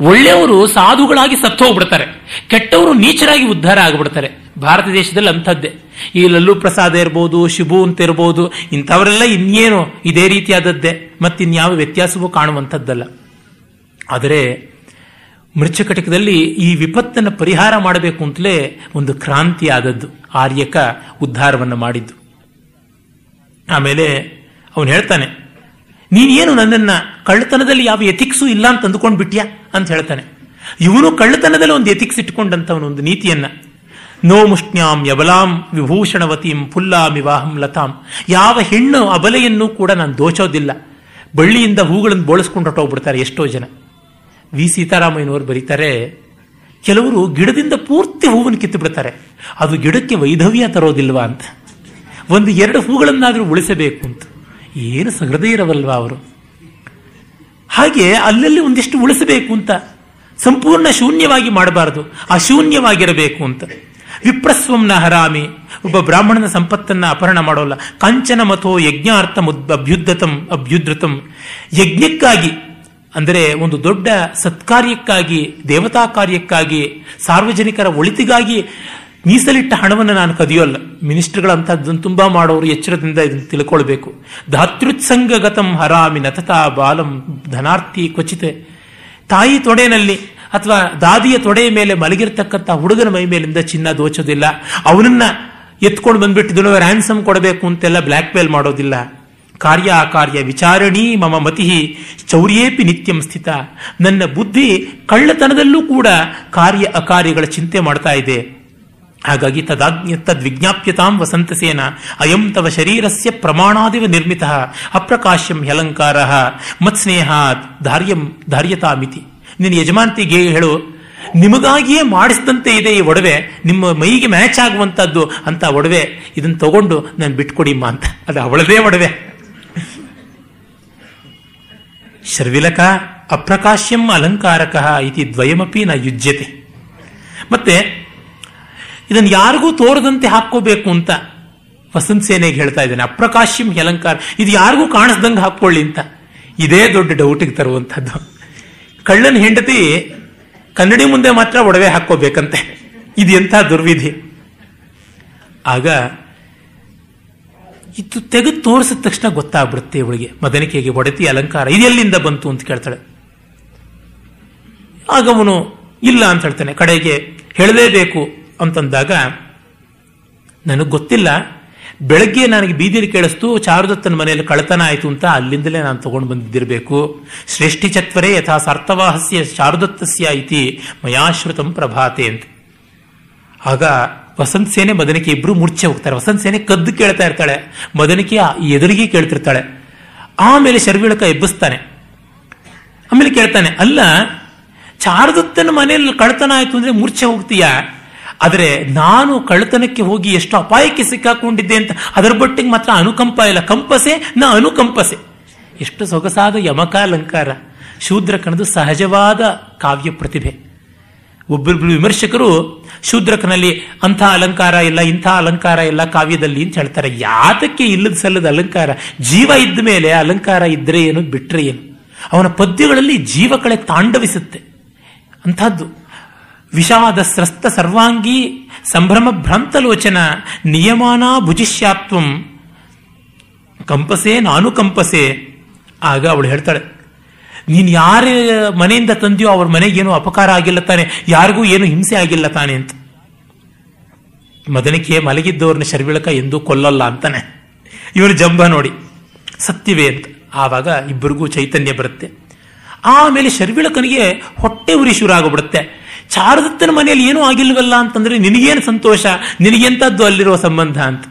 ಒಳ್ಳೆಯವರು ಸಾಧುಗಳಾಗಿ ಸತ್ತು ಹೋಗ್ಬಿಡ್ತಾರೆ. ಕೆಟ್ಟವರು ನೀಚರಾಗಿ ಉದ್ಧಾರ ಆಗಿಬಿಡ್ತಾರೆ. ಭಾರತ ದೇಶದಲ್ಲಿ ಅಂಥದ್ದೇ. ಈ ಲಲ್ಲು ಪ್ರಸಾದ ಇರ್ಬೋದು, ಶಿಬು ಅಂತ ಇರ್ಬೋದು, ಇಂಥವರೆಲ್ಲ ಇನ್ನೇನು ಇದೇ ರೀತಿಯಾದದ್ದೇ. ಮತ್ತಿನ್ಯಾವ ವ್ಯತ್ಯಾಸವೂ ಕಾಣುವಂಥದ್ದಲ್ಲ. ಆದರೆ ಮೃಚ್ಛಕಟಿಕದಲ್ಲಿ ಈ ವಿಪತ್ತನ್ನು ಪರಿಹಾರ ಮಾಡಬೇಕು ಅಂತಲೇ ಒಂದು ಕ್ರಾಂತಿ ಆದದ್ದು. ಆರ್ಯಕ ಉದ್ಧಾರವನ್ನು ಮಾಡಿದ್ದು. ಆಮೇಲೆ ಅವನು ಹೇಳ್ತಾನೆ, ನೀನೇನು ನನ್ನನ್ನ ಕಳ್ಳತನದಲ್ಲಿ ಯಾವ ಎಥಿಕ್ಸು ಇಲ್ಲ ಅಂತ ಅಂದುಕೊಂಡು ಬಿಟ್ಯಾ? ಅಂತ ಹೇಳ್ತಾನೆ. ಇವನು ಕಳ್ಳತನದಲ್ಲಿ ಒಂದು ಎಥಿಕ್ಸ್ ಇಟ್ಕೊಂಡಂತವನು ಒಂದು ನೀತಿಯನ್ನ. ನೋ ಮುಷ್ಣ್ಯಾಂ ಯಬಲಾಂ ವಿಭೂಷಣವತೀಂ ಪುಲ್ಲಾಂ ವಿವಾಹಂ ಲತಾಂ. ಯಾವ ಹೆಣ್ಣು ಅಬಲೆಯನ್ನು ಕೂಡ ನಾನು ದೋಚೋದಿಲ್ಲ. ಬಳ್ಳಿಯಿಂದ ಹೂಗಳನ್ನು ಬೋಳಿಸ್ಕೊಂಡು ಹೊಟ್ಟೋಗ್ಬಿಡ್ತಾರೆ ಎಷ್ಟೋ ಜನ. ವಿ. ಸೀತಾರಾಮಯ್ಯನವರು ಬರೀತಾರೆ, ಕೆಲವರು ಗಿಡದಿಂದ ಪೂರ್ತಿ ಹೂವನ್ನು ಕಿತ್ತು ಬಿಡ್ತಾರೆ ಅದು ಗಿಡಕ್ಕೆ ವೈಧವ್ಯ ತರೋದಿಲ್ವಾ ಅಂತ. ಒಂದು ಎರಡು ಹೂಗಳನ್ನಾದರೂ ಉಳಿಸಬೇಕು ಅಂತ. ಏನು ಸಹೃದಯರವಲ್ವಾ ಅವರು? ಹಾಗೆ ಅಲ್ಲಲ್ಲಿ ಒಂದಿಷ್ಟು ಉಳಿಸಬೇಕು ಅಂತ. ಸಂಪೂರ್ಣ ಶೂನ್ಯವಾಗಿ ಮಾಡಬಾರದು. ಅಶೂನ್ಯವಾಗಿರಬೇಕು ಅಂತ. ವಿಪ್ರಸ್ವಂನ ಹರಾಮಿ, ಒಬ್ಬ ಬ್ರಾಹ್ಮಣನ ಸಂಪತ್ತನ್ನ ಅಪಹರಣ ಮಾಡೋಲ್ಲ. ಕಾಂಚನ ಮಥೋ ಯಜ್ಞಾರ್ಥ ಅಭ್ಯುದ್ಧತಂ ಅಭ್ಯುದ್ರತಂ. ಯಜ್ಞಕ್ಕಾಗಿ ಅಂದರೆ ಒಂದು ದೊಡ್ಡ ಸತ್ಕಾರ್ಯಕ್ಕಾಗಿ, ದೇವತಾ ಕಾರ್ಯಕ್ಕಾಗಿ, ಸಾರ್ವಜನಿಕರ ಒಳಿತಿಗಾಗಿ ಮೀಸಲಿಟ್ಟ ಹಣವನ್ನು ನಾನು ಕದಿಯೋಲ್ಲ. ಮಿನಿಸ್ಟರ್ಗಳಂತಹದ್ದನ್ನು ತುಂಬಾ ಮಾಡೋರು ಎಚ್ಚರದಿಂದ ಇದನ್ನು ತಿಳ್ಕೊಳ್ಬೇಕು. ಧಾತೃತ್ಸಂಗಗತಂ ಹರಾಮಿ ನತತಾ ಬಾಲಂ ಧನಾರ್ಥಿ ಕ್ವಚಿತೆ. ತಾಯಿ ತೊಡೆಯಲ್ಲಿ ಅಥವಾ ದಾದಿಯ ತೊಡೆಯ ಮೇಲೆ ಮಲಗಿರ್ತಕ್ಕಂಥ ಹುಡುಗನ ಮೈ ಮೇಲಿಂದ ಚಿನ್ನ ದೋಚೋದಿಲ್ಲ. ಅವನನ್ನ ಎತ್ಕೊಂಡು ಬಂದ್ಬಿಟ್ಟು ರ್ಯಾನ್ಸಮ್ ಕೊಡಬೇಕು ಅಂತೆಲ್ಲ ಬ್ಲ್ಯಾಕ್ ಮೇಲ್ ಮಾಡೋದಿಲ್ಲ. ಕಾರ್ಯ ಕಾರ್ಯ ವಿಚಾರಣಿ ಮಮ ಮತಿ ಚೌರ್ಯೇಪಿ ನಿತ್ಯಂ ಸ್ಥಿತ. ನನ್ನ ಬುದ್ಧಿ ಕಳ್ಳತನದಲ್ಲೂ ಕೂಡ ಕಾರ್ಯ ಅಕಾರ್ಯಗಳ ಚಿಂತೆ ಮಾಡ್ತಾ ಇದೆ. ಹಾಗಾಗಿ ತದಾಜ್ಞ ತದ್ವಿಜ್ಞಾಪ್ಯತಾಂ ವಸಂತಸೇನ ಅಯಂ ತವ ಶರೀರಸ್ಯ ಪ್ರಮಾಣಾದಿವ ನಿರ್ಮಿತ ಅಪ್ರಕಾಶ್ಯಂ ಹ್ಯಲಂಕಾರ ಮತ್ಸ್ನೇಹ ಧಾರ್ಯಂ ಧಾರ್ಯತಾಮಿತಿ. ನಿನ್ನ ಯಜಮಾನ್ತಿಗೆ ಹೇಳು, ನಿಮಗಾಗಿಯೇ ಮಾಡಿಸಿದಂತೆ ಇದೆ ಈ ಒಡವೆ, ನಿಮ್ಮ ಮೈಗೆ ಮ್ಯಾಚ್ ಆಗುವಂತದ್ದು ಅಂತ ಒಡವೆ, ಇದನ್ನು ತಗೊಂಡು ನಾನು ಬಿಟ್ಕೊಡಿಮ್ಮ ಅಂತ. ಅದು ಅವಳದೇ ಒಡವೆ. ಶರ್ವಿಲಕ ಅಪ್ರಕಾಶ್ಯಂ ಅಲಂಕಾರಕ ಇತಿ ದ್ವಯಮಪಿ ನ ಯುಜ್ಯತೆ. ಮತ್ತೆ, ಇದನ್ನು ಯಾರಿಗೂ ತೋರದಂತೆ ಹಾಕೋಬೇಕು ಅಂತ ವಸಂತ ಸೇನೆಗೆ ಹೇಳ್ತಾ ಇದ್ದೇನೆ. ಅಪ್ರಕಾಶ್ಯಂ ಅಲಂಕಾರ, ಇದು ಯಾರಿಗೂ ಕಾಣಿಸ್ದಂಗೆ ಹಾಕೊಳ್ಳಿ ಅಂತ. ಇದೇ ದೊಡ್ಡ ಡೌಟಿಗೆ ತರುವಂಥದ್ದು. ಕಳ್ಳನ ಹೆಂಡತಿ ಕನ್ನಡಿ ಮುಂದೆ ಮಾತ್ರ ಒಡವೆ ಹಾಕೋಬೇಕಂತೆ ಇದು ಎಂಥ ದುರ್ವಿಧಿ. ಆಗ ಇದು ತೆಗೆದು ತೋರಿಸಿದ ತಕ್ಷಣ ಗೊತ್ತಾಗ್ಬಿಡುತ್ತೆ ಇವಳಿಗೆ. ಮದನಿಕೆಗೆ ಒಡತಿ ಅಲಂಕಾರ ಇದೆಲ್ಲಿಂದ ಬಂತು ಅಂತ ಕೇಳ್ತಾಳೆ. ಆಗ ಅವನು, ಇಲ್ಲ ಅಂತ ಹೇಳ್ತಾನೆ, ಕಡೆಗೆ ಹೇಳಲೇಬೇಕು ಅಂತಂದಾಗ, ನನಗೆ ಗೊತ್ತಿಲ್ಲ, ಬೆಳಗ್ಗೆ ನನಗೆ ಬೀದಿಲಿ ಕೇಳಿಸ್ತು ಚಾರುದತ್ತನ ಮನೆಯಲ್ಲಿ ಕಳತನ ಆಯಿತು ಅಂತ ಅಲ್ಲಿಂದಲೇ ನಾನು ತಗೊಂಡು ಬಂದಿದ್ದಿರಬೇಕು. ಶ್ರೇಷ್ಠಿ ಚತ್ವರೇ ಯಥಾ ಸಾರ್ಥವಾಹಸ್ಯ ಚಾರುದತ್ತಸ್ಯ ಇತಿ ಮಯಾಶ್ರುತಂ ಪ್ರಭಾತೆ ಅಂತ. ಆಗ ವಸಂತ ಸೇನೆ ಮದನಿಕೆ ಇಬ್ರು ಮೂರ್ಛೆ ಹೋಗ್ತಾರೆ. ವಸಂತ ಸೇನೆ ಕದ್ದು ಕೇಳ್ತಾ ಇರ್ತಾಳೆ. ಮದನಿಕೆ ಎದುರಿಗೆ ಕೇಳ್ತಿರ್ತಾಳೆ. ಆಮೇಲೆ ಶರ್ವಿಳಕ ಎಬ್ಬಿಸ್ತಾನೆ. ಆಮೇಲೆ ಕೇಳ್ತಾನೆ, ಅಲ್ಲ ಚಾರದತ್ತನ ಮನೆಯಲ್ಲಿ ಕಳ್ತನ ಆಯ್ತು ಅಂದ್ರೆ ಮೂರ್ಛೆ ಹೋಗ್ತೀಯಾ? ಆದರೆ ನಾನು ಕಳ್ತನಕ್ಕೆ ಹೋಗಿ ಎಷ್ಟು ಅಪಾಯಕ್ಕೆ ಸಿಕ್ಕಾಕೊಂಡಿದ್ದೆ ಅಂತ ಅದರ ಬಟ್ಟಿಗೆ ಮಾತ್ರ ಅನುಕಂಪ ಇಲ್ಲ. ಕಂಪಸೆ, ನ ಅನುಕಂಪಸೆ. ಎಷ್ಟು ಸೊಗಸಾದ ಯಮಕಾಲಂಕಾರ. ಶೂದ್ರ ಕಣದು ಸಹಜವಾದ ಕಾವ್ಯ ಪ್ರತಿಭೆ. ಒಬ್ಬೊಬ್ರು ವಿಮರ್ಶಕರು ಶೂದ್ರಕನಲ್ಲಿ ಅಂಥ ಅಲಂಕಾರ ಇಲ್ಲ, ಇಂಥ ಅಲಂಕಾರ ಇಲ್ಲ ಕಾವ್ಯದಲ್ಲಿ ಅಂತ ಹೇಳ್ತಾರೆ. ಯಾತಕ್ಕೆ ಇಲ್ಲದ ಸಲ್ಲದ ಅಲಂಕಾರ? ಜೀವ ಇದ್ದ ಮೇಲೆ ಅಲಂಕಾರ ಇದ್ರೆ ಏನು, ಬಿಟ್ರೆ ಏನು? ಅವನ ಪದ್ಯಗಳಲ್ಲಿ ಜೀವಕಳೆ ತಾಂಡವಿಸುತ್ತೆ. ಅಂಥದ್ದು. ವಿಷಾದ ಸ್ರಸ್ತ ಸರ್ವಾಂಗಿ ಸಂಭ್ರಮ ಭ್ರಾಂತಲೋಚನ ನಿಯಮಾನ ಭುಜಿಷ್ಯಾತ್ವಂ. ಕಂಪಸೆ ನಾನು ಕಂಪಸೆ ಆಗ ಅವಳು ಹೇಳ್ತಾಳೆ ನೀನು ಯಾರ ಮನೆಯಿಂದ ತಂದೆಯೋ ಅವ್ರ ಮನೆಗೆ ಏನೂ ಅಪಕಾರ ಆಗಿಲ್ಲ ತಾನೆ, ಯಾರಿಗೂ ಏನು ಹಿಂಸೆ ಆಗಿಲ್ಲ ತಾನೆ ಅಂತ. ಮದನಿಕೆ ಮಲಗಿದ್ದವ್ರನ್ನ ಶರ್ವಿಳಕ ಎಂದೂ ಕೊಲ್ಲಲ್ಲ ಅಂತಾನೆ. ಇವನು ಜಂಬ ನೋಡಿ, ಸತ್ಯವೇ ಅಂತ. ಆವಾಗ ಇಬ್ಬರಿಗೂ ಚೈತನ್ಯ ಬರುತ್ತೆ. ಆಮೇಲೆ ಶರ್ವಿಳಕನಿಗೆ ಹೊಟ್ಟೆ ಉರಿ ಶುರು ಆಗಿಬಿಡುತ್ತೆ. ಚಾರದತ್ತನ ಮನೆಯಲ್ಲಿ ಏನೂ ಆಗಿಲ್ವಲ್ಲ ಅಂತಂದ್ರೆ ನಿನಗೇನು ಸಂತೋಷ ನಿನಗೆಂತದ್ದು ಅಲ್ಲಿರೋ ಸಂಬಂಧ ಅಂತ.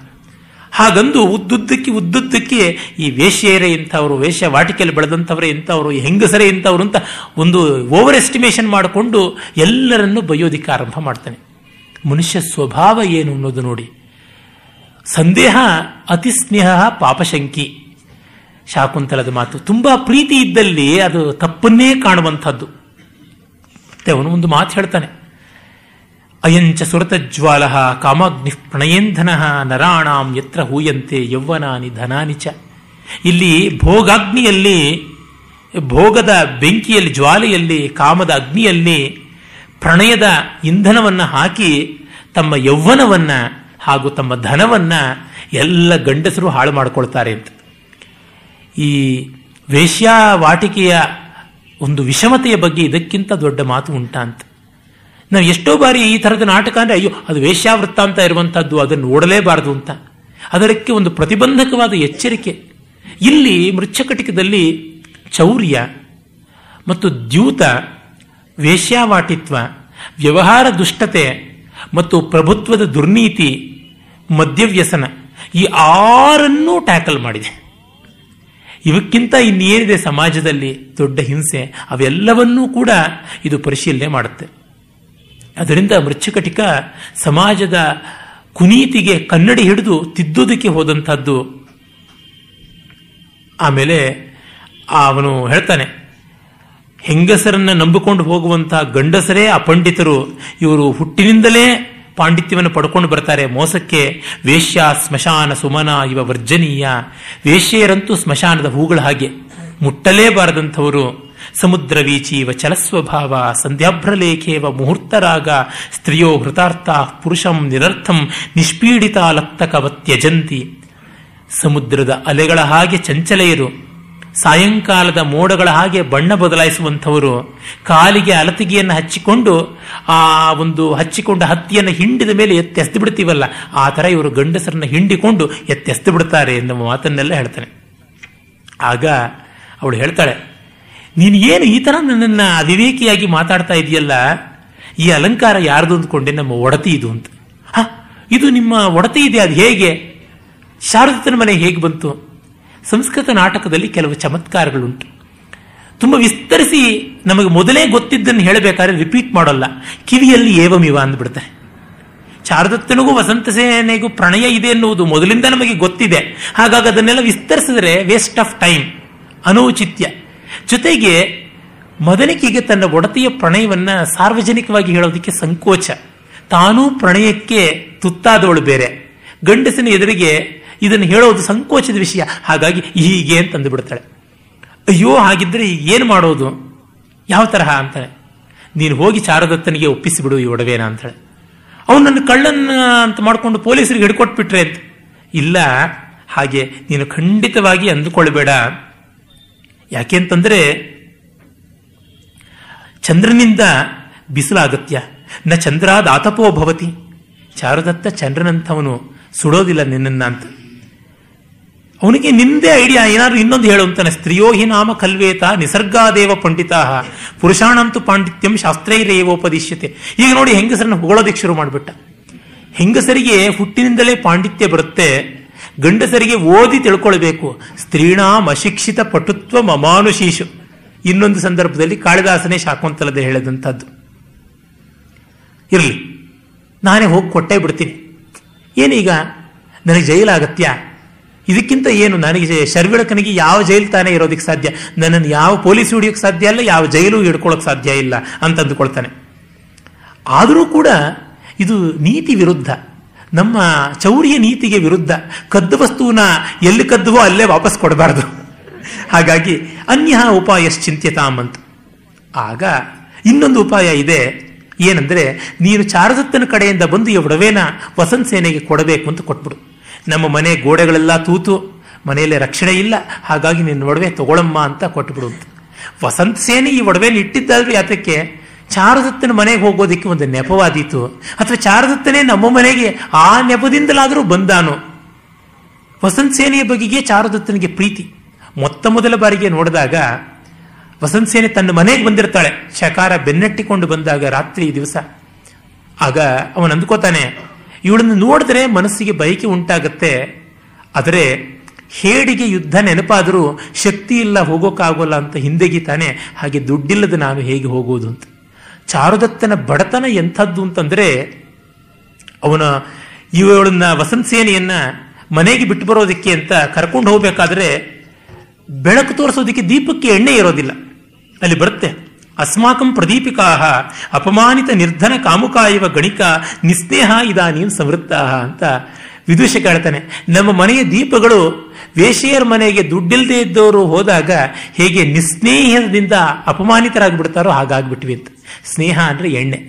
ಹಾಗಂದು ಉದ್ದುದ್ದಕ್ಕೆ ಉದ್ದುದ್ದಕ್ಕೆ ಈ ವೇಶ್ಯರೇ ಇಂಥವರು, ವೇಶ್ಯ ವಾಟಿಕೆಯಲ್ಲಿ ಬೆಳೆದಂಥವರೇ, ಇಂಥವರು ಹೆಂಗಸರೇ ಇಂಥವ್ರು ಅಂತ ಒಂದು ಓವರ್ ಎಸ್ಟಿಮೇಷನ್ ಮಾಡಿಕೊಂಡು ಎಲ್ಲರನ್ನು ಬೈಯೋದಿಕ್ಕೆ ಆರಂಭ ಮಾಡ್ತಾನೆ. ಮನುಷ್ಯ ಸ್ವಭಾವ ಏನು ಅನ್ನೋದು ನೋಡಿ. ಸಂದೇಹ ಅತಿ ಸ್ನೇಹ ಪಾಪಶಂಕಿ. ಶಾಕುಂತಲದ ಮಾತು. ತುಂಬಾ ಪ್ರೀತಿ ಇದ್ದಲ್ಲಿ ಅದು ತಪ್ಪನ್ನೇ ಕಾಣುವಂಥದ್ದು. ಅವನು ಒಂದು ಮಾತು ಹೇಳ್ತಾನೆ. ಅಯಂಚ ಸುರತಜ್ವಾಲ ಕಾಮಾಗ್ನಿ ಪ್ರಣಯೇಂಧನ ನರಾಣಾಂ ಯತ್ರ ಹೂಯಂತೆ ಯೌವನಾನಿ ಧನಾನಿ ಚ ಇಲ್ಲಿ ಭೋಗಾಗ್ನಿಯಲ್ಲಿ, ಭೋಗದ ಬೆಂಕಿಯಲ್ಲಿ, ಜ್ವಾಲೆಯಲ್ಲಿ, ಕಾಮದ ಅಗ್ನಿಯಲ್ಲಿ ಪ್ರಣಯದ ಇಂಧನವನ್ನು ಹಾಕಿ ತಮ್ಮ ಯೌವನವನ್ನು ಹಾಗೂ ತಮ್ಮ ಧನವನ್ನ ಎಲ್ಲ ಗಂಡಸರು ಹಾಳು ಮಾಡಿಕೊಳ್ತಾರೆ ಅಂತ. ಈ ವೇಶ್ಯಾವಾಟಿಕೆಯ ಒಂದು ವಿಷಮತೆಯ ಬಗ್ಗೆ ಇದಕ್ಕಿಂತ ದೊಡ್ಡ ಮಾತು ಉಂಟಾ ಅಂತ. ನಾವು ಎಷ್ಟೋ ಬಾರಿ ಈ ಥರದ ನಾಟಕ ಅಂದರೆ, ಅಯ್ಯೋ, ಅದು ವೇಶ್ಯಾವೃತ್ತ ಅಂತ ಇರುವಂಥದ್ದು, ಅದನ್ನು ನೋಡಲೇಬಾರದು ಅಂತ. ಅದಕ್ಕೆ ಒಂದು ಪ್ರತಿಬಂಧಕವಾದ ಎಚ್ಚರಿಕೆ. ಇಲ್ಲಿ ಮೃಚ್ಛಕಟಿಕದಲ್ಲಿ ಚೌರ್ಯ ಮತ್ತು ದ್ಯೂತ, ವೇಶ್ಯಾವಾಟಿತ್ವ, ವ್ಯವಹಾರ ದುಷ್ಟತೆ ಮತ್ತು ಪ್ರಭುತ್ವದ ದುರ್ನೀತಿ, ಮದ್ಯವ್ಯಸನ, ಈ ಆರನ್ನೂ ಟ್ಯಾಕಲ್ ಮಾಡಿದೆ. ಇವಕ್ಕಿಂತ ಇನ್ನೇನಿದೆ ಸಮಾಜದಲ್ಲಿ ದೊಡ್ಡ ಹಿಂಸೆ, ಅವೆಲ್ಲವನ್ನೂ ಕೂಡ ಇದು ಪರಿಶೀಲನೆ ಮಾಡುತ್ತೆ. ಅದರಿಂದ ಮೃಚ್ಛಕಟಿಕ ಸಮಾಜದ ಕುನೀತಿಗೆ ಕನ್ನಡಿ ಹಿಡಿದು ತಿದ್ದುದಕ್ಕೆ ಹೋದಂಥದ್ದು. ಆಮೇಲೆ ಅವನು ಹೇಳ್ತಾನೆ, ಹೆಂಗಸರನ್ನ ನಂಬಿಕೊಂಡು ಹೋಗುವಂತಹ ಗಂಡಸರೇ ಅಪಂಡಿತರು ಇವರು ಹುಟ್ಟಿನಿಂದಲೇ ಪಾಂಡಿತ್ಯವನ್ನು ಪಡ್ಕೊಂಡು ಬರ್ತಾರೆ. ಮೋಸಕ್ಕೆ ವೇಶ್ಯ, ಸ್ಮಶಾನ, ಸುಮನ ಇವ ವರ್ಜನೀಯ. ವೇಶ್ಯೆಯರಂತೂ ಸ್ಮಶಾನದ ಹೂಗಳ ಹಾಗೆ. ಮುಟ್ಟಲೇಬಾರದಂಥವರು. ಸಮುದ್ರ ವೀಚೀವ ಚಲಸ್ವಭಾವ ಸಂಧ್ಯಾಭ್ರಲೇಖೇವ ಮುಹೂರ್ತರಾಗ ಸ್ತ್ರೀಯೋ ಹೃತಾರ್ಥ ಪುರುಷಂ ನಿರರ್ಥಂ ನಿಷ್ಪೀಡಿತಾಲಕ್ತಕವತ್ಯಜಂತಿ ಸಮುದ್ರದ ಅಲೆಗಳ ಹಾಗೆ ಚಂಚಲೆಯರು, ಸಾಯಂಕಾಲದ ಮೋಡಗಳ ಹಾಗೆ ಬಣ್ಣ ಬದಲಾಯಿಸುವಂಥವರು, ಕಾಲಿಗೆ ಅಲತಿಗೆಯನ್ನು ಹಚ್ಚಿಕೊಂಡು, ಆ ಒಂದು ಹಚ್ಚಿಕೊಂಡ ಹತ್ತಿಯನ್ನು ಹಿಂಡಿದ ಮೇಲೆ ಎತ್ತೆಸ್ದು ಬಿಡ್ತೀವಲ್ಲ ಆ ಥರ ಇವರು ಗಂಡಸರನ್ನ ಹಿಂಡಿಕೊಂಡು ಎತ್ತೆಸ್ದು ಬಿಡ್ತಾರೆ ಎನ್ನುವ ಮಾತನ್ನೆಲ್ಲ ಹೇಳ್ತಾನೆ. ಆಗ ಅವಳು ಹೇಳ್ತಾಳೆ ನೀನು ಏನು ಈ ಥರ ನನ್ನನ್ನು ಅವಿವೇಕಿಯಾಗಿ ಮಾತಾಡ್ತಾ ಇದೆಯಲ್ಲ? ಈ ಅಲಂಕಾರ ಯಾರ್ದು ಅಂದ್ಕೊಂಡೆ ನಮ್ಮ ಒಡತಿ ಇದು ಅಂತ. ಹ, ಇದು ನಿಮ್ಮ ಒಡತಿ ಇದೆ, ಅದು ಹೇಗೆ? ಶಾರದತನ ಮನೆ ಹೇಗೆ ಬಂತು? ಸಂಸ್ಕೃತ ನಾಟಕದಲ್ಲಿ ಕೆಲವು ಚಮತ್ಕಾರಗಳುಂಟು. ತುಂಬ ವಿಸ್ತರಿಸಿ ನಮಗೆ ಮೊದಲೇ ಗೊತ್ತಿದ್ದನ್ನು ಹೇಳಬೇಕಾದ್ರೆ ರಿಪೀಟ್ ಮಾಡೋಲ್ಲ. ಕಿವಿಯಲ್ಲಿ ಏವಮಿವ ಅಂದ್ಬಿಡ್ತಾರೆ ಶಾರದತ್ತನಿಗೂ ವಸಂತ ಸೇನೆಗೂ ಪ್ರಣಯ ಇದೆ ಎನ್ನುವುದು ಮೊದಲಿಂದ ನಮಗೆ ಗೊತ್ತಿದೆ. ಹಾಗಾಗಿ ಅದನ್ನೆಲ್ಲ ವಿಸ್ತರಿಸಿದ್ರೆ ವೇಸ್ಟ್ ಆಫ್ ಟೈಮ್ ಅನೌಚಿತ್ಯ. ಜೊತೆಗೆ ಮದನಿಕೆಗೆ ತನ್ನ ಒಡತಿಯ ಪ್ರಣಯವನ್ನ ಸಾರ್ವಜನಿಕವಾಗಿ ಹೇಳೋದಕ್ಕೆ ಸಂಕೋಚ. ತಾನೂ ಪ್ರಣಯಕ್ಕೆ ತುತ್ತಾದವಳು ಬೇರೆ. ಗಂಡಸಿನ ಎದುರಿಗೆ ಇದನ್ನು ಹೇಳೋದು ಸಂಕೋಚದ ವಿಷಯ. ಹಾಗಾಗಿ ಹೀಗೆ ಅಂತಂದು ಬಿಡ್ತಾಳೆ. ಅಯ್ಯೋ, ಹಾಗಿದ್ರೆ ಏನು ಮಾಡೋದು? ಯಾವ ತರಹ ಅಂತಾಳೆ. ನೀನು ಹೋಗಿ ಚಾರದತ್ತನಿಗೆ ಒಪ್ಪಿಸಿಬಿಡು ಈ ಒಡವೇನ ಅಂತಾಳೆ. ಅವನು ನನ್ನ ಕಳ್ಳನ್ನ ಅಂತ ಮಾಡಿಕೊಂಡು ಪೊಲೀಸರಿಗೆ ಹಿಡ್ಕೊಟ್ಬಿಟ್ರೆ ಅಂತ. ಇಲ್ಲ, ಹಾಗೆ ನೀನು ಖಂಡಿತವಾಗಿ ಅಂದುಕೊಳ್ಬೇಡ. ಯಾಕೆಂತಂದ್ರೆ ಚಂದ್ರನಿಂದ ಬಿಸಿಲಾಗತ್ಯ. ನ ಚಂದ್ರಾದ ಆತಪೋ ಭವತಿ. ಚಾರುದತ್ತ ಚಂದ್ರನಂಥವನು ಸುಡೋದಿಲ್ಲ ನಿನ್ನನ್ನ ಅಂತ. ಅವನಿಗೆ ನಿಂದೇ ಐಡಿಯಾ, ಏನಾದ್ರು ಇನ್ನೊಂದು ಹೇಳು ಅಂತಾನೆ ಸ್ತ್ರೀಯೋ ಹಿ ನಾಮ ಕಲ್ವೇತ ನಿಸರ್ಗಾದೇವ ಪಂಡಿತಾ ಪುರುಷಾಣಂತು ಪಾಂಡಿತ್ಯಂ ಶಾಸ್ತ್ರೈರೇವೋಪದಿಶ್ಯತೆ. ಈಗ ನೋಡಿ ಹೆಂಗಸರನ್ನು ಹೊಗಳೋದಿಕ್ಕೆ ಶುರು ಮಾಡಿಬಿಟ್ಟ. ಹೆಂಗಸರಿಗೆ ಹುಟ್ಟಿನಿಂದಲೇ ಪಾಂಡಿತ್ಯ ಬರುತ್ತೆ. ಗಂಡಸರಿಗೆ ಓದಿ ತಿಳ್ಕೊಳ್ಬೇಕು. ಸ್ತ್ರೀಣಾಂ ಅಶಿಕ್ಷಿತ ಪಟುತ್ವ ಮಮಾನುಶೀಶು. ಇನ್ನೊಂದು ಸಂದರ್ಭದಲ್ಲಿ ಕಾಳಿದಾಸನೇ ಶಾಕುಂತಲದೆ ಹೇಳಿದಂಥದ್ದು. ಇರಲಿ, ನಾನೇ ಹೋಗಿ ಕೊಟ್ಟೆ ಬಿಡ್ತೀನಿ. ಏನೀಗ, ನನಗೆ ಜೈಲಾಗತ್ಯ? ಇದಕ್ಕಿಂತ ಏನು? ನನಗೆ ಶರ್ವಿಳಕನಿಗೆ ಯಾವ ಜೈಲು ತಾನೇ ಇರೋದಕ್ಕೆ ಸಾಧ್ಯ? ನನ್ನನ್ನು ಯಾವ ಪೊಲೀಸ್ ಹಿಡಿಯೋಕ್ಕೆ ಸಾಧ್ಯ ಅಲ್ಲ, ಯಾವ ಜೈಲು ಹಿಡ್ಕೊಳ್ಳೋಕೆ ಸಾಧ್ಯ ಇಲ್ಲ ಅಂತ ಅಂದುಕೊಳ್ತಾನೆ ಆದರೂ ಕೂಡ ಇದು ನೀತಿ ವಿರುದ್ಧ. ನಮ್ಮ ಚೌರ್ಯ ನೀತಿಗೆ ವಿರುದ್ಧ ಕದ್ದು ವಸ್ತುವನ್ನ ಎಲ್ಲಿ ಕದ್ದುವೋ ಅಲ್ಲೇ ವಾಪಸ್ ಕೊಡಬಾರದು. ಹಾಗಾಗಿ ಅನ್ಯ ಉಪಾಯ ಚಿಂತ್ಯತಾಮ್ ಅಂತ. ಆಗ ಇನ್ನೊಂದು ಉಪಾಯ ಇದೆ. ಏನಂದ್ರೆ ನೀನು ಚಾರದತ್ತನ ಕಡೆಯಿಂದ ಬಂದು ಈ ಒಡವೆನ ವಸಂತ ಸೇನೆಗೆ ಕೊಡಬೇಕು ಅಂತ ಕೊಟ್ಬಿಡು. ನಮ್ಮ ಮನೆ ಗೋಡೆಗಳೆಲ್ಲ ತೂತು, ಮನೆಯಲ್ಲಿ ರಕ್ಷಣೆ ಇಲ್ಲ, ಹಾಗಾಗಿ ನಿನ್ನ ಒಡವೆ ತಗೊಳಮ್ಮ ಅಂತ ಕೊಟ್ಬಿಡು ಅಂತ. ವಸಂತ ಸೇನೆ ಈ ಒಡವೆನ ಇಟ್ಟಿದ್ದಾದ್ರೂ ಯಾತಕ್ಕೆ ಚಾರದತ್ತನ ಮನೆಗೆ ಹೋಗೋದಕ್ಕೆ ಒಂದು ನೆಪವಾದೀತು. ಅಥವಾ ಚಾರದತ್ತನೇ ನಮ್ಮ ಮನೆಗೆ ಆ ನೆಪದಿಂದಲಾದರೂ ಬಂದಾನು. ವಸಂತ ಸೇನೆಯ ಬಗೆಗೆ ಚಾರುದತ್ತನಿಗೆ ಪ್ರೀತಿ. ಮೊತ್ತ ಮೊದಲ ಬಾರಿಗೆ ನೋಡಿದಾಗ ವಸಂತ ಸೇನೆ ತನ್ನ ಮನೆಗೆ ಬಂದಿರ್ತಾಳೆ. ಶಕಾರ ಬೆನ್ನಟ್ಟಿಕೊಂಡು ಬಂದಾಗ ರಾತ್ರಿ ದಿವಸ. ಆಗ ಅವನು ಅಂದ್ಕೋತಾನೆ, ಇವಳನ್ನು ನೋಡಿದ್ರೆ ಮನಸ್ಸಿಗೆ ಬಯಕೆ ಉಂಟಾಗತ್ತೆ. ಆದರೆ ಹೇಡಿಗೆ ಯುದ್ಧ ನೆನಪಾದರೂ ಶಕ್ತಿ ಇಲ್ಲ ಹೋಗೋಕ್ಕಾಗೋಲ್ಲ ಅಂತ ಹಿಂದೆಗಿತಾನೆ. ಹಾಗೆ ದುಡ್ಡಿಲ್ಲದ ನಾನು ಹೇಗೆ ಹೋಗೋದು ಅಂತ. ಚಾರುದತ್ತನ ಬಡತನ ಎಂಥದ್ದು ಅಂತಂದ್ರೆ, ಅವನ ಇವಳನ್ನ ವಸಂತ ಸೇನೆಯನ್ನ ಮನೆಗೆ ಬಿಟ್ಟು ಬರೋದಕ್ಕೆ ಅಂತ ಕರ್ಕೊಂಡು ಹೋಗ್ಬೇಕಾದ್ರೆ ಬೆಳಕು ತೋರಿಸೋದಕ್ಕೆ ದೀಪಕ್ಕೆ ಎಣ್ಣೆ ಇರೋದಿಲ್ಲ ಅಲ್ಲಿ ಬರುತ್ತೆ. ಅಸ್ಮಾಕಂ ಪ್ರದೀಪಿಕಾ ಅಪಮಾನಿತ ನಿರ್ಧನ ಕಾಮುಕಾಯುವ ಗಣಿಕ, ನಿಸ್ನೇಹ ಇದಾನೀನ್ ಸಮೃದ್ಧ ಅಂತ ವಿದೂಷಕ ಹೇಳ್ತಾನೆ ನಮ್ಮ ಮನೆಯ ದೀಪಗಳು ವೇಷೆಯರ ಮನೆಗೆ ದುಡ್ಡಿಲ್ಲದೆ ಇದ್ದವರು ಹೋದಾಗ ಹೇಗೆ ನಿಸ್ನೇಹದಿಂದ ಅಪಮಾನಿತರಾಗ್ಬಿಡ್ತಾರೋ ಹಾಗಾಗ್ಬಿಟ್ವಿ ಅಂತ. ಸ್ನೇಹ ಅಂದ್ರೆ ಎಣ್ಣೆ,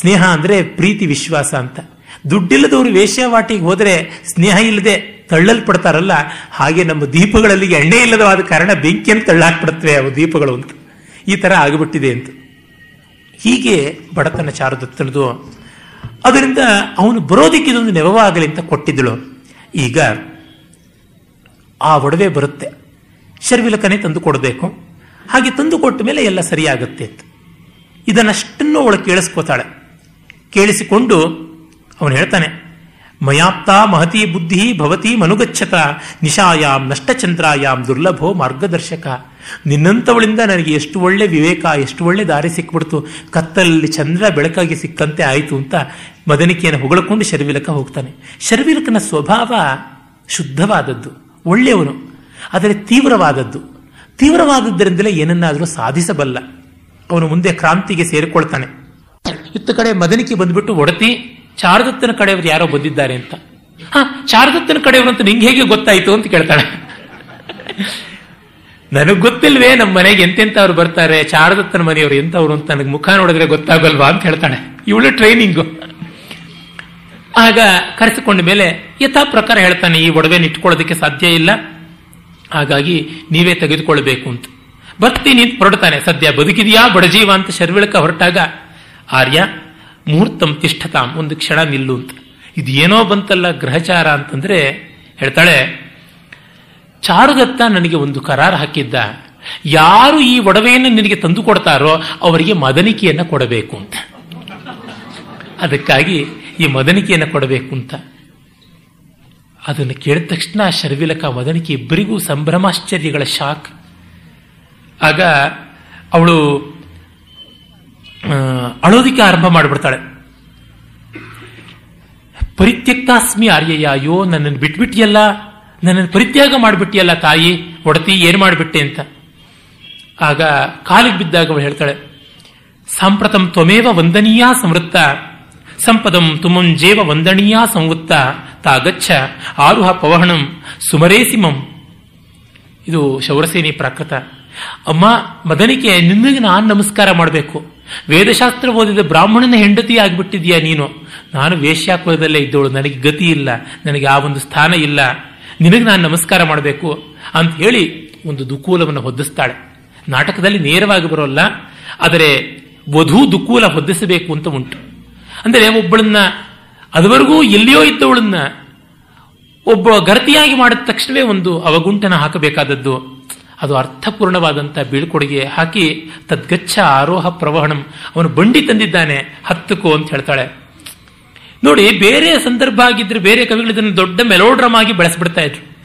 ಸ್ನೇಹ ಅಂದ್ರೆ ಪ್ರೀತಿ ವಿಶ್ವಾಸ ಅಂತ. ದುಡ್ಡಿಲ್ಲದವರು ವೇಶ್ಯಾವಾಟಿಗೆ ಹೋದರೆ ಸ್ನೇಹ ಇಲ್ಲದೆ ತಳ್ಳಲ್ಪಡ್ತಾರಲ್ಲ, ಹಾಗೆ ನಮ್ಮ ದೀಪಗಳಲ್ಲಿ ಎಣ್ಣೆ ಇಲ್ಲದವಾದ ಕಾರಣ ಬೆಂಕಿಯನ್ನು ತಳ್ಳಾಕ್ಬಿಡುತ್ತವೆ ಅವು ದೀಪಗಳು ಅಂತ. ಈ ತರ ಆಗಿಬಿಟ್ಟಿದೆ ಅಂತ. ಹೀಗೆ ಬಡತನ ಚಾರುದತ್ತನದು ಅದರಿಂದ ಅವನು ಬರೋದಿಕ್ಕೆ ಇದೊಂದು ನೆವವಾಗಲಿ ಅಂತ ಕೊಟ್ಟಿದ್ದಳು. ಈಗ ಆ ಒಡವೆ ಬರುತ್ತೆ. ಶರ್ವಿಲಕನೇ ತಂದು ಕೊಡಬೇಕು. ಹಾಗೆ ತಂದು ಕೊಟ್ಟ ಮೇಲೆ ಎಲ್ಲ ಸರಿಯಾಗುತ್ತೆ ಅಂತ. ಇದನ್ನಷ್ಟನ್ನು ಅವಳು ಕೇಳಿಸ್ಕೋತಾಳೆ. ಕೇಳಿಸಿಕೊಂಡು ಅವನು ಹೇಳ್ತಾನೆ, ಮಯಾಪ್ತ ಮಹತಿ ಬುದ್ಧಿ ಭವತಿ ಮನುಗಚ್ಚತ ನಿಶಾಯಾಮ್ ನಷ್ಟಚಂದ್ರಾಯಾಮ್ ದುರ್ಲಭೋ ಮಾರ್ಗದರ್ಶಕ. ನಿನ್ನಂಥವಳಿಂದ ನನಗೆ ಎಷ್ಟು ಒಳ್ಳೆ ವಿವೇಕ, ಎಷ್ಟು ಒಳ್ಳೆ ದಾರಿ ಸಿಕ್ಬಿಡ್ತು. ಕತ್ತಲಲ್ಲಿ ಚಂದ್ರ ಬೆಳಕಾಗಿ ಸಿಕ್ಕಂತೆ ಆಯಿತು ಅಂತ ಮದನಿಕೆಯನ್ನು ಹೊಗಳಕೊಂಡು ಶರ್ವಿಲಕ ಹೋಗ್ತಾನೆ. ಶರ್ವಿಲಕನ ಸ್ವಭಾವ ಶುದ್ಧವಾದದ್ದು, ಒಳ್ಳೆಯವನು, ಆದರೆ ತೀವ್ರವಾದದ್ದು. ತೀವ್ರವಾದದ್ದರಿಂದಲೇ ಏನನ್ನಾದರೂ ಸಾಧಿಸಬಲ್ಲ. ಅವನು ಮುಂದೆ ಕ್ರಾಂತಿಗೆ ಸೇರಿಕೊಳ್ತಾನೆ. ಇತ್ತ ಕಡೆ ಮದನಿಕೆ ಬಂದ್ಬಿಟ್ಟು ಒಡತಿ ಚಾರದತ್ತನ ಕಡೆಯವರು ಯಾರೋ ಬಂದಿದ್ದಾರೆ ಅಂತ. ಹಾ ಚಾರದತ್ತನ ಕಡೆಯವರು ಅಂತ ನಿಂಗೆ ಹೇಗೆ ಗೊತ್ತಾಯಿತು ಅಂತ ಕೇಳ್ತಾಳೆ. ನನಗ್ ಗೊತ್ತಿಲ್ವೇ ನಮ್ಮ ಮನೆಗೆ ಎಂತೆಂಥವ್ರು ಬರ್ತಾರೆ? ಚಾರದತ್ತನ ಮನೆಯವರು ಎಂತವ್ರು ಅಂತ ನನಗೆ ಮುಖ ನೋಡಿದ್ರೆ ಗೊತ್ತಾಗಲ್ವಾ ಅಂತ ಹೇಳ್ತಾಳೆ ಇವಳು ಟ್ರೈನಿಂಗು ಆಗ ಕರೆಸಿಕೊಂಡ ಮೇಲೆ ಯಥಾ ಪ್ರಕಾರ ಹೇಳ್ತಾನೆ, ಈ ಒಡವೆನ ಇಟ್ಕೊಳ್ಳೋದಕ್ಕೆ ಸಾಧ್ಯ ಇಲ್ಲ. ಹಾಗಾಗಿ ನೀವೇ ತೆಗೆದುಕೊಳ್ಬೇಕು ಅಂತ. ಬರ್ತೀನಿ ಅಂತ ಹೊರಡ್ತಾನೆ. ಸದ್ಯ ಬದುಕಿದೆಯಾ ಬಡಜೀವ ಅಂತ ಶರ್ವಿಳಕ ಹೊರಟಾಗ, ಆರ್ಯ ಮುಹೂರ್ತಂ ತಿಷ್ಠತಾಂ, ಒಂದು ಕ್ಷಣ ನಿಲ್ಲು ಅಂತ. ಇದು ಏನೋ ಬಂತಲ್ಲ ಗ್ರಹಚಾರ ಅಂತಂದ್ರೆ ಹೇಳ್ತಾಳೆ ಚಾರುದತ್ತ ನನಗೆ ಒಂದು ಕರಾರು ಹಾಕಿದ್ದ. ಯಾರು ಈ ಒಡವೆಯನ್ನು ನಿನಗೆ ತಂದು ಕೊಡ್ತಾರೋ ಅವರಿಗೆ ಮದನಿಕೆಯನ್ನು ಕೊಡಬೇಕು ಅಂತ. ಅದಕ್ಕಾಗಿ ಈ ಮದನಿಕೆಯನ್ನು ಕೊಡಬೇಕು ಅಂತ. ಅದನ್ನು ಕೇಳಿದ ತಕ್ಷಣ ಶರ್ವಿಲಕ ಮದನಿಕೆ ಇಬ್ಬರಿಗೂ ಸಂಭ್ರಮಾಶ್ಚರ್ಯಗಳ ಶಾಕ್. ಆಗ ಅವಳು ಅಳೋದಿಕ್ಕೆ ಆರಂಭ ಮಾಡಿಬಿಡ್ತಾಳೆ. ಪರಿತ್ಯಕ್ತಾಸ್ಮಿ ಆರ್ಯಯ್ಯ, ಅಯ್ಯೋ, ನನ್ನನ್ನು ಬಿಟ್ಬಿಟ್ಟಿಯಲ್ಲ ನನ್ನನ್ನು ಪರಿತ್ಯಾಗ ಮಾಡಿಬಿಟ್ಟಿಯಲ್ಲ ತಾಯಿ, ಒಡತಿ, ಏನು ಮಾಡಿಬಿಟ್ಟೆ ಅಂತ. ಆಗ ಕಾಲಿಗೆ ಬಿದ್ದಾಗ ಅವಳು ಹೇಳ್ತಾಳೆ, ಸಾಂಪ್ರತಂ ತ್ವಮೇವ ವಂದನೀಯ ಸಂವೃತ್ತ, ಸಂಪದಂ ತುಮಂಜೇವ ವಂದನೀಯ ಸಂವೃತ್ತ, ತಾಗಚ್ಛ ಆರುಹ ಪವಹಣಂ ಸುಮರೇಸಿಮಂ. ಇದು ಶೌರಸೇನಿ ಪ್ರಾಕೃತ. ಅಮ್ಮ ಮದನಿಕೆ ನಿನ್ನಗೆ ನಾನು ನಮಸ್ಕಾರ ಮಾಡಬೇಕು. ವೇದಶಾಸ್ತ್ರ ಓದಿದ ಬ್ರಾಹ್ಮಣನ ಹೆಂಡತಿ ಆಗಿಬಿಟ್ಟಿದ್ಯಾ ನೀನು? ನಾನು ವೇಶ್ಯಾಕುಲದಲ್ಲೇ ಇದ್ದವಳು, ನನಗೆ ಗತಿ ಇಲ್ಲ, ನನಗೆ ಆ ಒಂದು ಸ್ಥಾನ ಇಲ್ಲ. ನಿನಗೆ ನಾನು ನಮಸ್ಕಾರ ಮಾಡಬೇಕು ಅಂತ ಹೇಳಿ ಒಂದು ದುಕೂಲವನ್ನು ಹೊದ್ದಿಸ್ತಾಳೆ. ನಾಟಕದಲ್ಲಿ ನೇರವಾಗಿ ಬರೋಲ್ಲ, ಆದರೆ ವಧು ದುಕೂಲ ಹೊದ್ದಿಸಬೇಕು ಅಂತ ಉಂಟು. ಅಂದರೆ ಒಬ್ಬಳನ್ನ, ಅದುವರೆಗೂ ಎಲ್ಲಿಯೋ ಇದ್ದವಳನ್ನ ಒಬ್ಬ ಗರ್ತಿಯಾಗಿ ಮಾಡಿದ ತಕ್ಷಣವೇ ಒಂದು ಅವಗುಂಟನ ಹಾಕಬೇಕಾದದ್ದು. ಅದು ಅರ್ಥಪೂರ್ಣವಾದಂಥ ಬೀಳ್ಕೊಡುಗೆ ಹಾಕಿ ತದ್ಗಚ್ಚ ಆರೋಹ ಪ್ರವಹಣಂ ಅವನು ಬಂಡಿ ತಂದಿದ್ದಾನೆ ಹತ್ತಕ್ಕೋ ಅಂತ ಹೇಳ್ತಾಳೆ. ನೋಡಿ, ಬೇರೆ ಸಂದರ್ಭ ಆಗಿದ್ರೆ ಬೇರೆ ಕವಿಗಳು ಇದನ್ನು ದೊಡ್ಡ ಮೆಲೋಡ್ರಮ್ ಆಗಿ ಬೆಳೆಸ್ಬಿಡ್ತಾ ಇದ್ರು.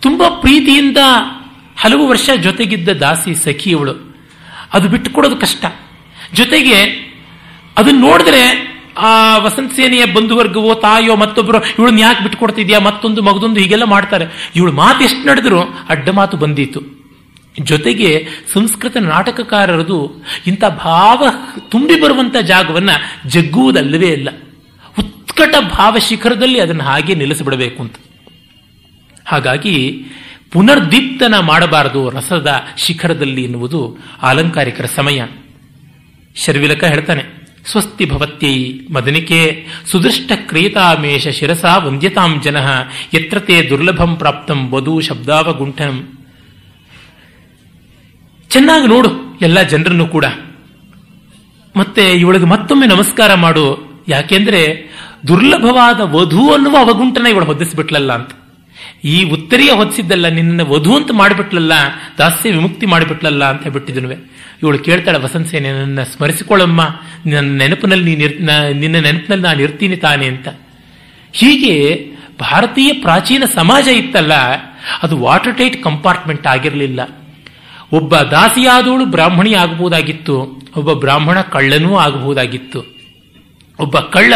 ತುಂಬಾ ಪ್ರೀತಿಯಿಂದ ಹಲವು ವರ್ಷ ಜೊತೆಗಿದ್ದ ದಾಸಿ ಸಖಿ ಇವಳು. ಅದು ಬಿಟ್ಟುಕೊಡೋದು ಕಷ್ಟ. ಜೊತೆಗೆ ಅದನ್ನ ನೋಡಿದ್ರೆ, ಆ ವಸಂತ ಸೇನೆಯ ಬಂಧುವರ್ಗವೋ ತಾಯೋ ಮತ್ತೊಬ್ಬರು, ಇವಳನ್ನ ಯಾಕೆ ಬಿಟ್ಕೊಡ್ತಿದ್ಯಾ ಮತ್ತೊಂದು ಮಗದೊಂದು ಹೀಗೆಲ್ಲ ಮಾಡ್ತಾರೆ. ಇವಳು ಮಾತು ಎಷ್ಟು ನಡೆದ್ರು ಅಡ್ಡ ಮಾತು ಬಂದಿತ್ತು ಜೊತೆಗೆ ಸಂಸ್ಕೃತ ನಾಟಕಕಾರರದು ಇಂಥ ಭಾವ ತುಂಬಿ ಬರುವಂಥ ಜಾಗವನ್ನ ಜಗ್ಗುವುದಲ್ಲವೇ ಇಲ್ಲ. ಉತ್ಕಟ ಭಾವ ಶಿಖರದಲ್ಲಿ ಅದನ್ನು ಹಾಗೆ ನಿಲ್ಲಿಸಿಬಿಡಬೇಕು ಅಂತ. ಹಾಗಾಗಿ ಪುನರ್ದೀಪ್ತನ ಮಾಡಬಾರದು ರಸದ ಶಿಖರದಲ್ಲಿ ಎನ್ನುವುದು ಆಲಂಕಾರಿಕರ ಸಮಯ. ಶರ್ವಿಲಕ ಹೇಳ್ತಾನೆ, ಸ್ವಸ್ತಿ ಭವತ್ಯೈ ಮದನಿಕೆ ಸುದೃಷ್ಟ ಕ್ರಿಯತಾಮೇಶ ಶಿರಸಾ ವಂದ್ಯತಾಂ ಜನ ಯತ್ರ ತೇ ದುರ್ಲಭಂ ಪ್ರಾಪ್ತಂ ವಧು ಶಬ್ದಾವಗುಂಠಂ ಚೆನ್ನಾಗಿ ನೋಡು ಎಲ್ಲ ಜನರನ್ನು ಕೂಡ. ಮತ್ತೆ ಇವಳಿಗೆ ಮತ್ತೊಮ್ಮೆ ನಮಸ್ಕಾರ ಮಾಡು. ಯಾಕೆಂದ್ರೆ ದುರ್ಲಭವಾದ ವಧು ಅನ್ನುವ ಅವಗುಂಟನ ಇವಳು ಹೊದಿಸ್ಬಿಟ್ಲಲ್ಲ ಅಂತ. ಈ ಉತ್ತರಿಯ ಹೊದಿಸಿದ್ದಲ್ಲ ನಿನ್ನ ವಧು ಅಂತ ಮಾಡಿಬಿಟ್ಲಲ್ಲ, ದಾಸ್ಯ ವಿಮುಕ್ತಿ ಮಾಡಿಬಿಟ್ಲಲ್ಲ ಅಂತ ಹೇಳ್ಬಿಟ್ಟಿದ್ನುವೆ ಇವಳು ಕೇಳ್ತಾಳೆ ವಸಂತ ಸೇನೆ ನನ್ನ ಸ್ಮರಿಸಿಕೊಳ್ಳಮ್ಮ, ನನ್ನ ನೆನಪಿನಲ್ಲಿ ನೀನು ನಿನ್ನ ನೆನಪಿನಲ್ಲಿ ನಾನು ಇರ್ತೀನಿ ತಾನೆ ಅಂತ. ಹೀಗೆ ಭಾರತೀಯ ಪ್ರಾಚೀನ ಸಮಾಜ ಇತ್ತಲ್ಲ, ಅದು ವಾಟರ್ ಟೈಟ್ ಕಂಪಾರ್ಟ್ಮೆಂಟ್ ಆಗಿರಲಿಲ್ಲ. ಒಬ್ಬ ದಾಸಿಯಾದವಳು ಬ್ರಾಹ್ಮಣಿ ಆಗಬಹುದಾಗಿತ್ತು ಒಬ್ಬ ಬ್ರಾಹ್ಮಣ ಕಳ್ಳನೂ ಆಗಬಹುದಾಗಿತ್ತು ಒಬ್ಬ ಕಳ್ಳ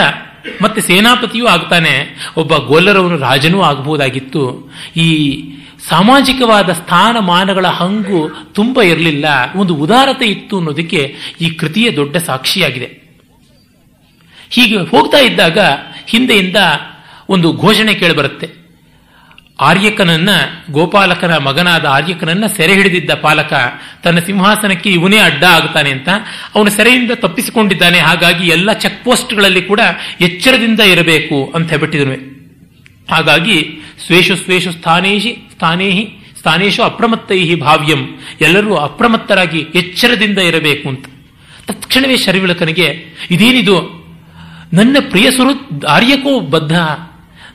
ಮತ್ತೆ ಸೇನಾಪತಿಯೂ ಆಗ್ತಾನೆ, ಒಬ್ಬ ಗೋಲ್ಲರವನು ರಾಜನೂ ಆಗಬಹುದಾಗಿತ್ತು ಈ ಸಾಮಾಜಿಕವಾದ ಸ್ಥಾನಮಾನಗಳ ಹಂಗು ತುಂಬ ಇರಲಿಲ್ಲ. ಒಂದು ಉದಾರತೆ ಇತ್ತು ಅನ್ನೋದಕ್ಕೆ ಈ ಕೃತಿಯ ದೊಡ್ಡ ಸಾಕ್ಷಿಯಾಗಿದೆ. ಹೀಗೆ ಹೋಗ್ತಾ ಇದ್ದಾಗ ಹಿಂದೆಯಿಂದ ಒಂದು ಘೋಷಣೆ ಕೇಳಿಬರುತ್ತೆ ಆರ್ಯಕನನ್ನ, ಗೋಪಾಲಕನ ಮಗನಾದ ಆರ್ಯಕನನ್ನ ಸೆರೆ ಹಿಡಿದಿದ್ದ ಪಾಲಕ ತನ್ನ ಸಿಂಹಾಸನಕ್ಕೆ ಇವನೇ ಅಡ್ಡ ಆಗ್ತಾನೆ ಅಂತ ಅವನು ಸೆರೆಯಿಂದ ತಪ್ಪಿಸಿಕೊಂಡಿದ್ದಾನೆ. ಹಾಗಾಗಿ ಎಲ್ಲ ಚೆಕ್ ಪೋಸ್ಟ್ಗಳಲ್ಲಿ ಕೂಡ ಎಚ್ಚರದಿಂದ ಇರಬೇಕು ಅಂತ ಹೇಳ್ಬಿಟ್ಟಿದನು. ಹಾಗಾಗಿ ಸ್ವೇಷು ಸ್ವೇಷು ಸ್ಥಾನೇಶಿ ಸ್ಥಾನೇಹಿ ಸ್ಥಾನೇಶು ಅಪ್ರಮತ್ತೈಹಿ ಭಾವ್ಯಂ ಎಲ್ಲರೂ ಅಪ್ರಮತ್ತರಾಗಿ ಎಚ್ಚರದಿಂದ ಇರಬೇಕು ಅಂತ. ತಕ್ಷಣವೇ ಶರಿವಿಳಕನಿಗೆ, ಇದೇನಿದು? ನನ್ನ ಪ್ರಿಯ ಸುರು ಆರ್ಯಕೋ ಬದ್ಧ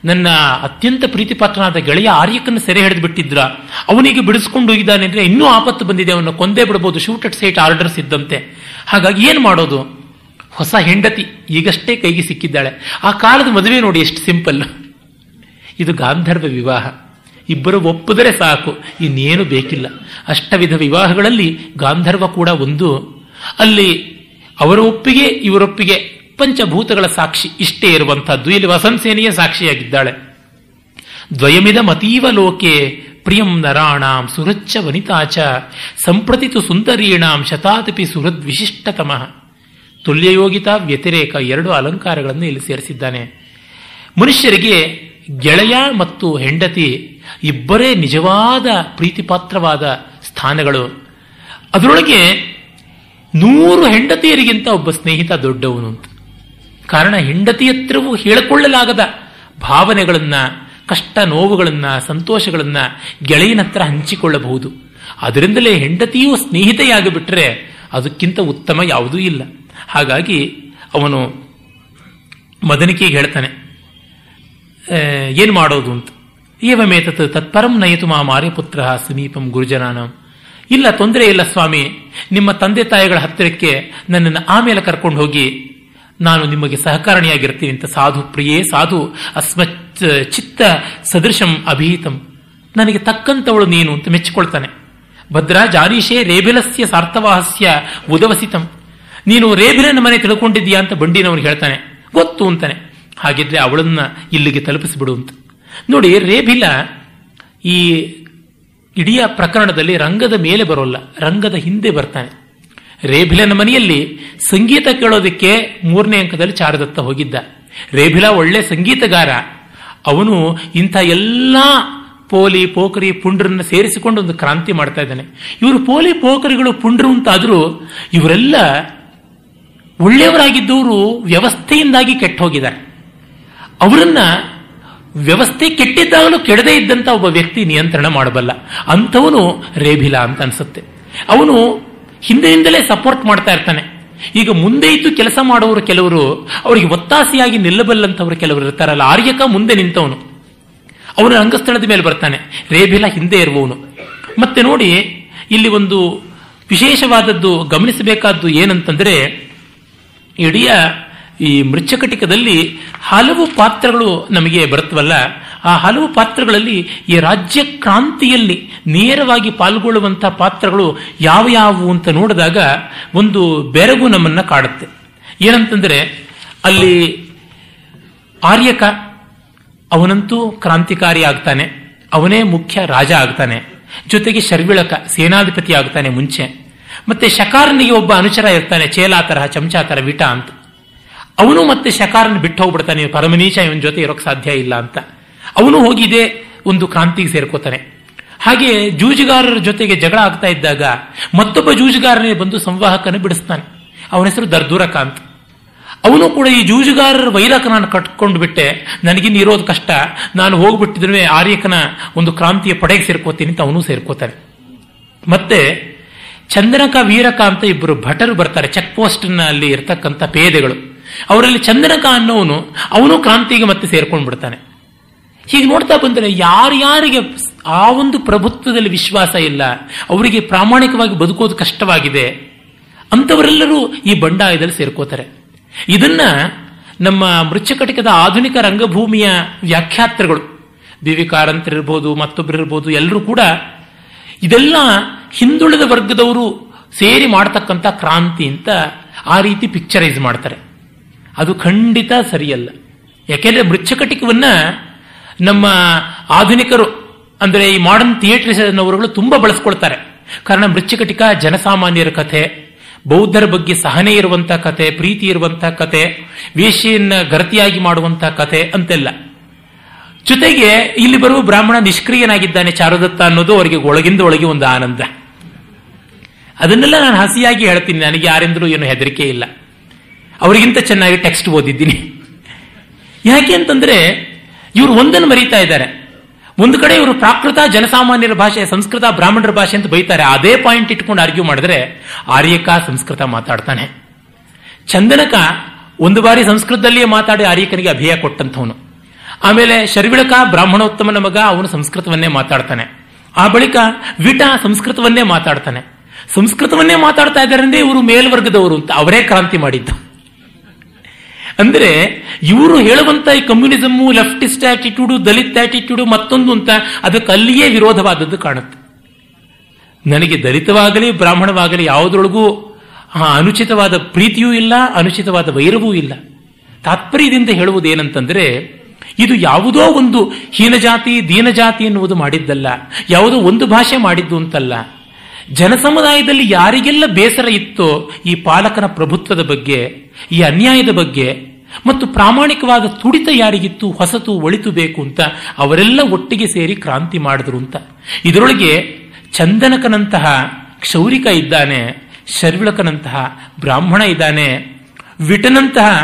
ನನ್ನ ಅತ್ಯಂತ ಪ್ರೀತಿಪಾತ್ರನಾದ ಗೆಳೆಯ ಆರ್ಯಕನ್ನು ಸೆರೆ ಹಿಡಿದು ಬಿಟ್ಟಿದ್ರ? ಅವನಿಗೆ ಬಿಡಿಸ್ಕೊಂಡು ಹೋಗಿದ್ದಾನೆ ಅಂದರೆ ಇನ್ನೂ ಆಪತ್ತು ಬಂದಿದೆ ಅವನು ಕೊಂದೇ ಬಿಡಬಹುದು ಶೂಟ್ ಅಟ್ ಸೈಟ್ ಆರ್ಡರ್ಸ್ ಇದ್ದಂತೆ. ಹಾಗಾಗಿ ಏನು ಮಾಡೋದು? ಹೊಸ ಹೆಂಡತಿ ಈಗಷ್ಟೇ ಕೈಗೆ ಸಿಕ್ಕಿದ್ದಾಳೆ. ಆ ಕಾಲದ ಮದುವೆ ನೋಡಿ ಎಷ್ಟು ಸಿಂಪಲ್. ಇದು ಗಾಂಧರ್ವ ವಿವಾಹ. ಇಬ್ಬರು ಒಪ್ಪಿದರೆ ಸಾಕು, ಇನ್ನೇನು ಬೇಕಿಲ್ಲ. ಅಷ್ಟವಿಧ ವಿವಾಹಗಳಲ್ಲಿ ಗಾಂಧರ್ವ ಕೂಡ ಒಂದು. ಅಲ್ಲಿ ಅವರ ಒಪ್ಪಿಗೆ ಇವರೊಪ್ಪಿಗೆ ಪಂಚಭೂತಗಳ ಸಾಕ್ಷಿ ಇಷ್ಟೇ ಇರುವಂತಹದ್ದು ಇಲ್ಲಿ ವಸಂತೇನೆಯೇ ಸಾಕ್ಷಿಯಾಗಿದ್ದಾಳೆ. ದ್ವಯಮಿದ ಮತೀವ ಲೋಕೆ ಪ್ರಿಯಂ ನರಾಣಾಂ ಸುರಚ್ಚ ವನಿತಾಚ ಸಂಪ್ರತಿತು ಸುಂದರೀಣಾಂ ಶತಾತಪಿ ಸುಹೃದ್ ವಿಶಿಷ್ಟತಮಃ ತುಲ್ಯಯೋಗಿತಾ ವ್ಯತಿರೇಕ ಎರಡು ಅಲಂಕಾರಗಳನ್ನು ಇಲ್ಲಿ ಸೇರಿಸಿದ್ದಾನೆ. ಮನುಷ್ಯರಿಗೆ ಗೆಳೆಯ ಮತ್ತು ಹೆಂಡತಿ ಇಬ್ಬರೇ ನಿಜವಾದ ಪ್ರೀತಿಪಾತ್ರವಾದ ಸ್ಥಾನಗಳು. ಅದರೊಳಗೆ ನೂರು ಹೆಂಡತಿಯರಿಗಿಂತ ಒಬ್ಬ ಸ್ನೇಹಿತ ದೊಡ್ಡವನು ಅಂತ. ಕಾರಣ ಹೆಂಡತಿ ಹತ್ರವೂ ಹೇಳಿಕೊಳ್ಳಲಾಗದ ಭಾವನೆಗಳನ್ನ, ಕಷ್ಟ ನೋವುಗಳನ್ನ, ಸಂತೋಷಗಳನ್ನ ಗೆಳೆಯನ ಹತ್ರ ಹಂಚಿಕೊಳ್ಳಬಹುದು. ಅದರಿಂದಲೇ ಹೆಂಡತಿಯೂ ಸ್ನೇಹಿತೆಯಾಗಿ ಬಿಟ್ಟರೆ ಅದಕ್ಕಿಂತ ಉತ್ತಮ ಯಾವುದೂ ಇಲ್ಲ. ಹಾಗಾಗಿ ಅವನು ಮದನಿಕೆಗೆ ಹೇಳ್ತಾನೆ ಏನು ಮಾಡೋದು ಅಂತ? ಏವಮೇತತ್ ತತ್ಪರಂ ನಯತು ಮಾ ಮಾರ್ಯಪುತ್ರ ಸಮೀಪಂ ಗುರುಜನಾನಂ. ಇಲ್ಲ, ತೊಂದರೆ ಇಲ್ಲ ಸ್ವಾಮಿ. ನಿಮ್ಮ ತಂದೆ ತಾಯಿಗಳ ಹತ್ತಿರಕ್ಕೆ ನನ್ನನ್ನು ಆಮೇಲೆ ಕರ್ಕೊಂಡು ಹೋಗಿ ನಾನು ನಿಮಗೆ ಸಹಕಾರಣಿಯಾಗಿರ್ತೀನಿ ಅಂತ ಸಾಧು ಪ್ರಿಯೇ, ಸಾಧು ಅಸ್ಮತ್ ಚಿತ್ತ ಸದೃಶಂ ಅಭಿಹಿತಂ ನನಗೆ ತಕ್ಕಂತವಳು ನೀನು ಅಂತ ಮೆಚ್ಚಿಕೊಳ್ತಾನೆ. ಭದ್ರಾ ಜಾರೀಶೇ ರೇಬಿಲಸ್ಯ ಸಾರ್ಥವಾಹಸ್ಯ ಉದವಸಿತಂ. ನೀನು ರೇಬಿಲನ ಮನೆ ತಿಳ್ಕೊಂಡಿದ್ದೀಯಾ ಅಂತ ಬಂಡಿನವನು ಹೇಳ್ತಾನೆ. ಗೊತ್ತು ಅಂತಾನೆ. ಹಾಗಿದ್ರೆ ಅವಳನ್ನ ಇಲ್ಲಿಗೆ ತಲುಪಿಸಿಬಿಡು ಅಂತ. ನೋಡಿ, ರೇಬಿಲ ಈ ಇಡೀ ಪ್ರಕರಣದಲ್ಲಿ ರಂಗದ ಮೇಲೆ ಬರೋಲ್ಲ, ರಂಗದ ಹಿಂದೆ ಬರ್ತಾನೆ. ರೇಭಿಲನ ಮನೆಯಲ್ಲಿ ಸಂಗೀತ ಕೇಳೋದಕ್ಕೆ ಮೂರನೇ ಅಂಕದಲ್ಲಿ ಚಾರದತ್ತ ಹೋಗಿದ್ದ. ರೇಭಿಲ ಒಳ್ಳೆ ಸಂಗೀತಗಾರ. ಅವನು ಇಂಥ ಎಲ್ಲ ಪೋಲಿ ಪೋಖರಿ ಪುಂಡ್ರನ್ನ ಸೇರಿಸಿಕೊಂಡು ಒಂದು ಕ್ರಾಂತಿ ಮಾಡ್ತಾ ಇದ್ದಾನೆ. ಇವರು ಪೋಲಿ ಪೋಖರಿಗಳು ಪುಂಡ್ರು ಅಂತಾದರೂ ಇವರೆಲ್ಲ ಒಳ್ಳೆಯವರಾಗಿದ್ದವರು ವ್ಯವಸ್ಥೆಯಿಂದಾಗಿ ಕೆಟ್ಟ ಹೋಗಿದ್ದಾರೆ ಅವರನ್ನ ವ್ಯವಸ್ಥೆ ಕೆಟ್ಟಿದ್ದಾಗಲೂ ಕೆಡದೇ ಇದ್ದಂತ ಒಬ್ಬ ವ್ಯಕ್ತಿ ನಿಯಂತ್ರಣ ಮಾಡಬಲ್ಲ. ಅಂಥವನು ರೇಭಿಲ ಅಂತ ಅನ್ಸುತ್ತೆ. ಅವನು ಹಿಂದೆಯಿಂದಲೇ ಸಪೋರ್ಟ್ ಮಾಡ್ತಾ ಇರ್ತಾನೆ. ಈಗ ಮುಂದೆ ಇದ್ದು ಕೆಲಸ ಮಾಡುವವರು ಕೆಲವರು, ಅವರಿಗೆ ಒತ್ತಾಸೆಯಾಗಿ ನಿಲ್ಲಬಲ್ಲಂಥವ್ರು ಕೆಲವರು ಇರ್ತಾರಲ್ಲ, ಆರ್ಯಕ ಮುಂದೆ ನಿಂತವನು. ಅವನು ರಂಗಸ್ಥಳದ ಮೇಲೆ ಬರ್ತಾನೆ. ರೇಬಿಲ ಹಿಂದೆ ಇರುವವನು. ಮತ್ತೆ ನೋಡಿ, ಇಲ್ಲಿ ಒಂದು ವಿಶೇಷವಾದದ್ದು ಗಮನಿಸಬೇಕಾದ್ದು ಏನಂತಂದ್ರೆ, ಇಡೀ ಈ ಮೃಚ್ಛಕಟಿಕದಲ್ಲಿ ಹಲವು ಪಾತ್ರಗಳು ನಮಗೆ ಬರುತ್ತವಲ್ಲ, ಆ ಹಲವು ಪಾತ್ರಗಳಲ್ಲಿ ಈ ರಾಜ್ಯ ಕ್ರಾಂತಿಯಲ್ಲಿ ನೇರವಾಗಿ ಪಾಲ್ಗೊಳ್ಳುವಂತಹ ಪಾತ್ರಗಳು ಯಾವ ಯಾವುವು ಅಂತ ನೋಡಿದಾಗ ಒಂದು ಬೆರಗು ನಮ್ಮನ್ನ ಕಾಡುತ್ತೆ. ಏನಂತಂದ್ರೆ, ಅಲ್ಲಿ ಆರ್ಯಕ, ಅವನಂತೂ ಕ್ರಾಂತಿಕಾರಿ ಆಗ್ತಾನೆ, ಅವನೇ ಮುಖ್ಯ ರಾಜ ಆಗ್ತಾನೆ, ಜೊತೆಗೆ ಶರ್ವಿಳಕ, ಸೇನಾಧಿಪತಿ ಆಗ್ತಾನೆ ಮುಂಚೆ, ಮತ್ತೆ ಶಕಾರನಿಗೆ ಒಬ್ಬ ಅನುಚರ ಇರ್ತಾನೆ ಚೇಲಾ ತರಹ ಚಮಚಾ ತರ ವಿಟ ಅಂತ. ಅವನು ಮತ್ತೆ ಶಕಾರನ್ನು ಬಿಟ್ಟು ಹೋಗ್ಬಿಡ್ತಾನೆ ಪರಮನೀಶ ಇವನ ಜೊತೆ ಇರೋಕೆ ಸಾಧ್ಯ ಇಲ್ಲ ಅಂತ. ಅವನು ಹೋಗಿದೆ ಒಂದು ಕ್ರಾಂತಿಗೆ ಸೇರ್ಕೋತಾನೆ. ಹಾಗೆ ಜೂಜುಗಾರರ ಜೊತೆಗೆ ಜಗಳ ಆಗ್ತಾ ಇದ್ದಾಗ ಮತ್ತೊಬ್ಬ ಜೂಜುಗಾರನೇ ಬಂದು ಸಂವಾಹಕನ ಬಿಡಿಸ್ತಾನೆ. ಅವನ ಹೆಸರು ದರ್ದೂರಕಾಂತ್. ಅವನು ಕೂಡ ಈ ಜೂಜುಗಾರರ ವೈರಕ ನಾನು ಕಟ್ಕೊಂಡು ಬಿಟ್ಟೆ ನನಗಿನ್ನು ಇರೋದು ಕಷ್ಟ, ನಾನು ಹೋಗ್ಬಿಟ್ಟಿದ್ರೆ ಆರ್ಯಕನ ಒಂದು ಕ್ರಾಂತಿಯ ಪಡೆಗೆ ಸೇರ್ಕೋತೀನಿ ಅಂತ ಅವನು ಸೇರ್ಕೋತಾನೆ. ಮತ್ತೆ ಚಂದನಕ ವೀರಕ ಅಂತ ಇಬ್ಬರು ಭಟರು ಬರ್ತಾರೆ ಚೆಕ್ ಪೋಸ್ಟ್ ಅಲ್ಲಿ ಇರತಕ್ಕಂಥ ಪೇದೆಗಳು. ಅವರಲ್ಲಿ ಚಂದನಕ ಅನ್ನೋನು ಅವನು ಕ್ರಾಂತಿಗೆ ಮತ್ತೆ ಸೇರ್ಕೊಂಡು ಬಿಡ್ತಾನೆ ಹೀಗೆ ನೋಡ್ತಾ ಬಂದರೆ ಯಾರ್ಯಾರಿಗೆ ಆ ಒಂದು ಪ್ರಭುತ್ವದಲ್ಲಿ ವಿಶ್ವಾಸ ಇಲ್ಲ, ಅವರಿಗೆ ಪ್ರಾಮಾಣಿಕವಾಗಿ ಬದುಕೋದು ಕಷ್ಟವಾಗಿದೆ, ಅಂಥವರೆಲ್ಲರೂ ಈ ಬಂಡಾಯದಲ್ಲಿ ಸೇರ್ಕೋತಾರೆ. ಇದನ್ನ ನಮ್ಮ ಮೃಚ್ಛಕಟಿಕದ ಆಧುನಿಕ ರಂಗಭೂಮಿಯ ವ್ಯಾಖ್ಯಾತ್ರಗಳು ಬಿ ವಿ ಕಾರಂತರಿರ್ಬೋದು ಮತ್ತೊಬ್ಬರಿರ್ಬೋದು ಎಲ್ಲರೂ ಕೂಡ ಇದೆಲ್ಲ ಹಿಂದುಳಿದ ವರ್ಗದವರು ಸೇರಿ ಮಾಡತಕ್ಕಂಥ ಕ್ರಾಂತಿ ಅಂತ ಆ ರೀತಿ ಪಿಕ್ಚರೈಸ್ ಮಾಡ್ತಾರೆ. ಅದು ಖಂಡಿತ ಸರಿಯಲ್ಲ. ಯಾಕೆಂದರೆ ಮೃಚ್ಛಕಟಿಕವನ್ನ ನಮ್ಮ ಆಧುನಿಕರು, ಅಂದರೆ ಈ ಮಾಡರ್ನ್ ಥಿಯೇಟರ್ನವರುಗಳು ತುಂಬಾ ಬಳಸ್ಕೊಳ್ತಾರೆ. ಕಾರಣ ಮೃಚ್ಛಕಟಿಕ ಜನಸಾಮಾನ್ಯರ ಕಥೆ, ಬೌದ್ಧರ ಬಗ್ಗೆ ಸಹನೆ ಇರುವಂತಹ ಕತೆ ಪ್ರೀತಿ ಇರುವಂತಹ ಕತೆ ವೇಷೆಯನ್ನ ಗರತಿಯಾಗಿ ಮಾಡುವಂತಹ ಕತೆ ಅಂತೆಲ್ಲ. ಜೊತೆಗೆ ಇಲ್ಲಿ ಬರುವ ಬ್ರಾಹ್ಮಣ ನಿಷ್ಕ್ರಿಯನಾಗಿದ್ದಾನೆ ಚಾರುದತ್ತ ಅನ್ನೋದು ಅವರಿಗೆ ಒಳಗಿಂದ ಒಳಗೆ ಒಂದು ಆನಂದ. ಅದನ್ನೆಲ್ಲ ನಾನು ಹಸಿಯಾಗಿ ಹೇಳ್ತೀನಿ, ನನಗೆ ಯಾರಿಂದಲೂ ಏನು ಹೆದರಿಕೆ ಇಲ್ಲ. ಅವರಿಗಿಂತ ಚೆನ್ನಾಗಿ ಟೆಕ್ಸ್ಟ್ ಓದಿದ್ದೀನಿ. ಯಾಕೆ ಅಂತಂದ್ರೆ ಇವರು ಒಂದನ್ನು ಮರೀತಾ ಇದ್ದಾರೆ. ಒಂದು ಕಡೆ ಇವರು ಪ್ರಾಕೃತ ಜನಸಾಮಾನ್ಯರ ಭಾಷೆ, ಸಂಸ್ಕೃತ ಬ್ರಾಹ್ಮಣರ ಭಾಷೆ ಅಂತ ಬೈತಾರೆ. ಅದೇ ಪಾಯಿಂಟ್ ಇಟ್ಕೊಂಡು ಆರ್ಗ್ಯೂ ಮಾಡಿದ್ರೆ ಆರ್ಯಕ ಸಂಸ್ಕೃತ ಮಾತಾಡ್ತಾನೆ. ಚಂದನಕ ಒಂದು ಬಾರಿ ಸಂಸ್ಕೃತದಲ್ಲಿಯೇ ಮಾತಾಡಿ ಆರ್ಯಕನಿಗೆ ಅಭಯ ಕೊಟ್ಟಂಥವನು. ಆಮೇಲೆ ಶರ್ವಿಳಕ ಬ್ರಾಹ್ಮಣೋತ್ತಮನ ಮಗ ಅವನು ಸಂಸ್ಕೃತವನ್ನೇ ಮಾತಾಡ್ತಾನೆ. ಆ ಬಳಿಕ ವಿಟ ಸಂಸ್ಕೃತವನ್ನೇ ಮಾತಾಡ್ತಾನೆ. ಸಂಸ್ಕೃತವನ್ನೇ ಮಾತಾಡ್ತಾ ಇದ್ದಾರೆ ಇವರು ಮೇಲ್ವರ್ಗದವರು ಅಂತ ಅವರೇ ಕ್ರಾಂತಿ ಮಾಡಿದ್ದು. ಅಂದ್ರೆ ಇವರು ಹೇಳುವಂತ ಈ communism leftist attitude Dalit attitude ಮತ್ತೊಂದು ಅಂತ ಅದಕ್ಕೆ ಅಲ್ಲಿಯೇ ವಿರೋಧವಾದದ್ದು ಕಾಣುತ್ತೆ. ನನಗೆ ದಲಿತವಾಗಲಿ, ಬ್ರಾಹ್ಮಣವಾಗಲಿ ಯಾವುದ್ರೊಳಗೂ ಆ ಅನುಚಿತವಾದ ಪ್ರೀತಿಯೂ ಇಲ್ಲ, ಅನುಚಿತವಾದ ವೈರವೂ ಇಲ್ಲ. ತಾತ್ಪರ್ಯದಿಂದ ಹೇಳುವುದೇನಂತಂದ್ರೆ, ಇದು ಯಾವುದೋ ಒಂದು ಹೀನಜಾತಿ, ದೀನಜಾತಿ ಎನ್ನುವುದು ಮಾಡಿದ್ದಲ್ಲ. ಯಾವುದೋ ಒಂದು ಭಾಷೆ ಮಾಡಿದ್ದು ಅಂತಲ್ಲ. ಜನಸಮುದಾಯದಲ್ಲಿ ಯಾರಿಗೆಲ್ಲ ಬೇಸರ ಇತ್ತೋ ಈ ಪಾಲಕನ ಪ್ರಭುತ್ವದ ಬಗ್ಗೆ, ಈ ಅನ್ಯಾಯದ ಬಗ್ಗೆ, ಮತ್ತು ಪ್ರಾಮಾಣಿಕವಾದ ತುಡಿತ ಯಾರಿಗಿತ್ತು, ಹೊಸತು, ಒಳಿತು ಬೇಕು ಅಂತ ಅವರೆಲ್ಲ ಒಟ್ಟಿಗೆ ಸೇರಿ ಕ್ರಾಂತಿ ಮಾಡಿದ್ರು ಅಂತ. ಇದರೊಳಗೆ ಚಂದನಕನಂತಹ ಕ್ಷೌರಿಕ ಇದ್ದಾನೆ, ಶರ್ವಿಳಕನಂತಹ ಬ್ರಾಹ್ಮಣ ಇದ್ದಾನೆ, ವಿಟನಂತಹ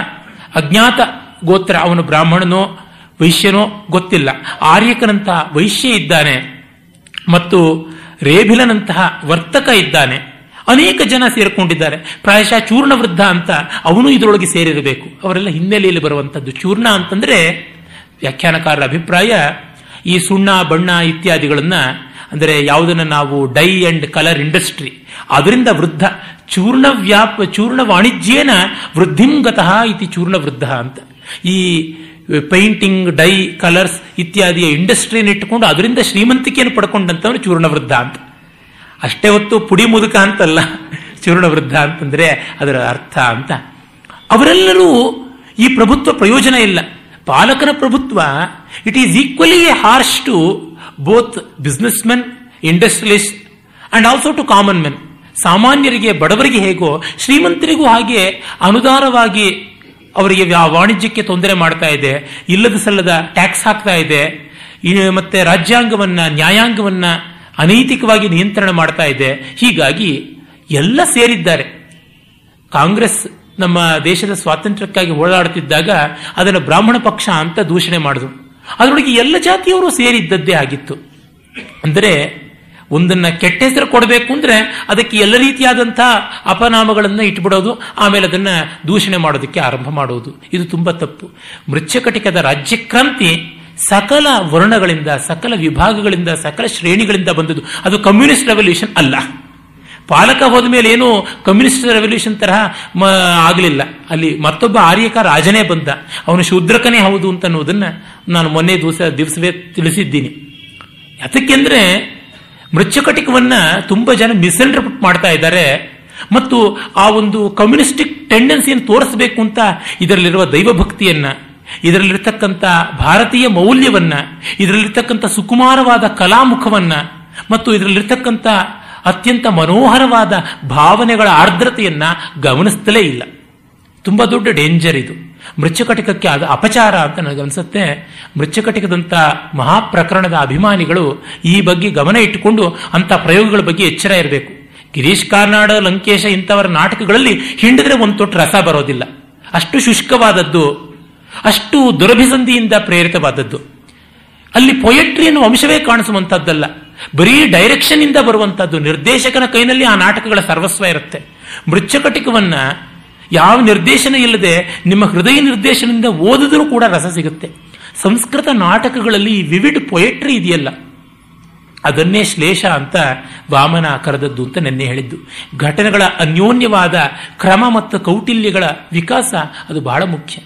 ಅಜ್ಞಾತ ಗೋತ್ರ ಅವನು ಬ್ರಾಹ್ಮಣನೋ, ವೈಶ್ಯನೋ ಗೊತ್ತಿಲ್ಲ. ಆರ್ಯಕನಂತಹ ವೈಶ್ಯ ಇದ್ದಾನೆ. ಮತ್ತು ರೇಭಿಲನಂತಹ ವರ್ತಕ ಇದ್ದಾನೆ. ಅನೇಕ ಜನ ಸೇರಿಕೊಂಡಿದ್ದಾರೆ. ಪ್ರಾಯಶಃ ಚೂರ್ಣ ವೃದ್ಧ ಅಂತ ಅವನು ಇದರೊಳಗೆ ಸೇರಿರಬೇಕು. ಅವರೆಲ್ಲ ಹಿನ್ನೆಲೆಯಲ್ಲಿ ಬರುವಂತದ್ದು. ಚೂರ್ಣ ಅಂತಂದ್ರೆ ವ್ಯಾಖ್ಯಾನಕಾರರ ಅಭಿಪ್ರಾಯ, ಈ ಸುಣ್ಣ, ಬಣ್ಣ ಇತ್ಯಾದಿಗಳನ್ನ, ಅಂದರೆ ಯಾವುದನ್ನ ನಾವು ಡೈ ಅಂಡ್ ಕಲರ್ ಇಂಡಸ್ಟ್ರಿ, ಅದರಿಂದ ವೃದ್ಧ, ಚೂರ್ಣ ವ್ಯಾಪ, ಚೂರ್ಣ ವಾಣಿಜ್ಯೇನ ವೃದ್ಧಿಂಗತಃ ಇತಿ ಚೂರ್ಣ ವೃದ್ಧ ಅಂತ. ಈ ಪೈಂಟಿಂಗ್ ಡೈ ಕಲರ್ಸ್ ಇತ್ಯಾದಿಯ ಇಂಡಸ್ಟ್ರಿಯನ್ನು ಇಟ್ಟುಕೊಂಡು ಅದರಿಂದ ಶ್ರೀಮಂತಿಕೆಯನ್ನು ಪಡ್ಕೊಂಡಂತವನು ಚೂರ್ಣವೃದ್ಧ ಅಂತ. ಅಷ್ಟೇ ಹೊತ್ತು ಪುಡಿ ಮುದುಕ ಅಂತಲ್ಲ, ಚೂರ್ಣವೃದ್ಧ ಅಂತಂದ್ರೆ ಅದರ ಅರ್ಥ ಅಂತ. ಅವರೆಲ್ಲರೂ ಈ ಪ್ರಭುತ್ವ ಪ್ರಯೋಜನ ಇಲ್ಲ. ಪಾಲಕನ ಪ್ರಭುತ್ವ it is equally harsh to both businessmen industrialist and also to common men ಸಾಮಾನ್ಯರಿಗೆ, ಬಡವರಿಗೆ ಹೇಗೋ, ಶ್ರೀಮಂತರಿಗೂ ಹಾಗೆ ಅನುದಾನವಾಗಿ ಅವರಿಗೆ ವಾಣಿಜ್ಯಕ್ಕೆ ತೊಂದರೆ ಮಾಡ್ತಾ ಇದೆ, ಇಲ್ಲದ ಸಲ್ಲದ ಟ್ಯಾಕ್ಸ್ ಹಾಕ್ತಾ ಇದೆ ಮತ್ತೆ ರಾಜ್ಯಾಂಗವನ್ನ, ನ್ಯಾಯಾಂಗವನ್ನ ಅನೈತಿಕವಾಗಿ ನಿಯಂತ್ರಣ ಮಾಡ್ತಾ ಇದೆ. ಹೀಗಾಗಿ ಎಲ್ಲ ಸೇರಿದ್ದಾರೆ. ಕಾಂಗ್ರೆಸ್ ನಮ್ಮ ದೇಶದ ಸ್ವಾತಂತ್ರ್ಯಕ್ಕಾಗಿ ಓಡಾಡುತ್ತಿದ್ದಾಗ ಅದನ್ನು ಬ್ರಾಹ್ಮಣ ಪಕ್ಷ ಅಂತ ದೂಷಣೆ ಮಾಡಿದ್ರು. ಅದರೊಳಗೆ ಎಲ್ಲ ಜಾತಿಯವರು ಸೇರಿದ್ದದ್ದೇ ಆಗಿತ್ತು. ಅಂದರೆ ಒಂದನ್ನ ಕೆಟ್ಟ ಹೆಸರು ಕೊಡಬೇಕು ಅಂದ್ರೆ ಅದಕ್ಕೆ ಎಲ್ಲ ರೀತಿಯಾದಂತಹ ಅಪನಾಮಗಳನ್ನ ಇಟ್ಬಿಡೋದು, ಆಮೇಲೆ ಅದನ್ನ ದೂಷಣೆ ಮಾಡೋದಕ್ಕೆ ಆರಂಭ ಮಾಡುವುದು ಇದು ತುಂಬಾ ತಪ್ಪು. ಮೃಚ್ಛಕಟಿಕದ ರಾಜ್ಯಕ್ರಾಂತಿ ಸಕಲ ವರ್ಣಗಳಿಂದ, ಸಕಲ ವಿಭಾಗಗಳಿಂದ, ಸಕಲ ಶ್ರೇಣಿಗಳಿಂದ ಬಂದದ್ದು. ಅದು ಕಮ್ಯುನಿಸ್ಟ್ ರೆವಲ್ಯೂಷನ್ ಅಲ್ಲ. ಪಾಲಕ ಹೋದ ಮೇಲೆ ಏನು ಕಮ್ಯುನಿಸ್ಟ್ ರೆವಲ್ಯೂಷನ್ ತರಹ ಆಗಲಿಲ್ಲ. ಅಲ್ಲಿ ಮತ್ತೊಬ್ಬ ಆರ್ಯಕ ರಾಜನೇ ಬಂದ. ಅವನು ಶೂದ್ರಕನೇ ಹೌದು ಅಂತ ಅನ್ನೋದನ್ನ ನಾನು ಮೊನ್ನೆ ದಿವಸ ದಿವಸವೇ ತಿಳಿಸಿದ್ದೀನಿ. ಯಾತಕ್ಕೆಂದ್ರೆ ಮೃಚ್ಛಕಟಿಕವನ್ನ ತುಂಬಾ ಜನ ಮಿಸ್ಇಂಟರ್ಪ್ರಿಟ್ ಮಾಡ್ತಾ ಇದ್ದಾರೆ. ಮತ್ತು ಆ ಒಂದು ಕಮ್ಯುನಿಸ್ಟಿಕ್ ಟೆಂಡೆನ್ಸಿಯನ್ನು ತೋರಿಸಬೇಕು ಅಂತ ಇದರಲ್ಲಿರುವ ದೈವಭಕ್ತಿಯನ್ನ, ಇದರಲ್ಲಿರ್ತಕ್ಕಂಥ ಭಾರತೀಯ ಮೌಲ್ಯವನ್ನ, ಇದರಲ್ಲಿರ್ತಕ್ಕಂಥ ಸುಕುಮಾರವಾದ ಕಲಾಮುಖವನ್ನ, ಮತ್ತು ಇದರಲ್ಲಿರ್ತಕ್ಕಂಥ ಅತ್ಯಂತ ಮನೋಹರವಾದ ಭಾವನೆಗಳ ಆರ್ದ್ರತೆಯನ್ನ ಗಮನಿಸ್ತಲೇ ಇಲ್ಲ. ತುಂಬಾ ದೊಡ್ಡ ಡೇಂಜರ್ ಇದು. ಮೃಚ್ಛಕಟಿಕಕ್ಕೆ ಅದು ಅಪಚಾರ ಅಂತ ನನಗನ್ಸುತ್ತೆ ಮೃಚ್ಛಕಟಿಕದಂಥ ಮಹಾಪ್ರಕರಣದ ಅಭಿಮಾನಿಗಳು ಈ ಬಗ್ಗೆ ಗಮನ ಇಟ್ಟುಕೊಂಡು ಅಂಥ ಪ್ರಯೋಗಗಳ ಬಗ್ಗೆ ಎಚ್ಚರ ಇರಬೇಕು. ಗಿರೀಶ್ ಕಾರ್ನಾಡ, ಲಂಕೇಶ ಇಂಥವರ ನಾಟಕಗಳಲ್ಲಿ ಹಿಂಡಿದ್ರೆ ಒಂದು ತೊಟ್ಟು ರಸ ಬರೋದಿಲ್ಲ. ಅಷ್ಟು ಶುಷ್ಕವಾದದ್ದು, ಅಷ್ಟು ದುರಭಿಸಂಧಿಯಿಂದ ಪ್ರೇರಿತವಾದದ್ದು. ಅಲ್ಲಿ ಪೊಯೆಟ್ರಿ ಅನ್ನುವ ಅಂಶವೇ ಕಾಣಿಸುವಂಥದ್ದಲ್ಲ. ಬರೀ ಡೈರೆಕ್ಷನ್ ಇಂದ ಬರುವಂತದ್ದು ನಿರ್ದೇಶಕನ ಕೈನಲ್ಲಿ ಆ ನಾಟಕಗಳ ಸರ್ವಸ್ವ ಇರುತ್ತೆ. ಮೃಚ್ಛಕಟಿಕವನ್ನ ಯಾವ ನಿರ್ದೇಶನ ಇಲ್ಲದೆ ನಿಮ್ಮ ಹೃದಯ ನಿರ್ದೇಶನದಿಂದ ಓದಿದ್ರೂ ಕೂಡ ರಸ ಸಿಗುತ್ತೆ. ಸಂಸ್ಕೃತ ನಾಟಕಗಳಲ್ಲಿ ಈ ವಿವಿಡ್ ಪೊಯೆಟ್ರಿ ಇದೆಯಲ್ಲ. ಅದನ್ನೇ ಶ್ಲೇಷ ಅಂತ ವಾಮನ ಕರೆದದ್ದು ಅಂತ ನೆನ್ನೆ ಹೇಳಿದ್ದು. ಘಟನೆಗಳ ಅನ್ಯೋನ್ಯವಾದ ಕ್ರಮ ಮತ್ತು ಕೌಟಿಲ್ಯಗಳ ವಿಕಾಸ ಅದು ಬಹಳ ಮುಖ್ಯ.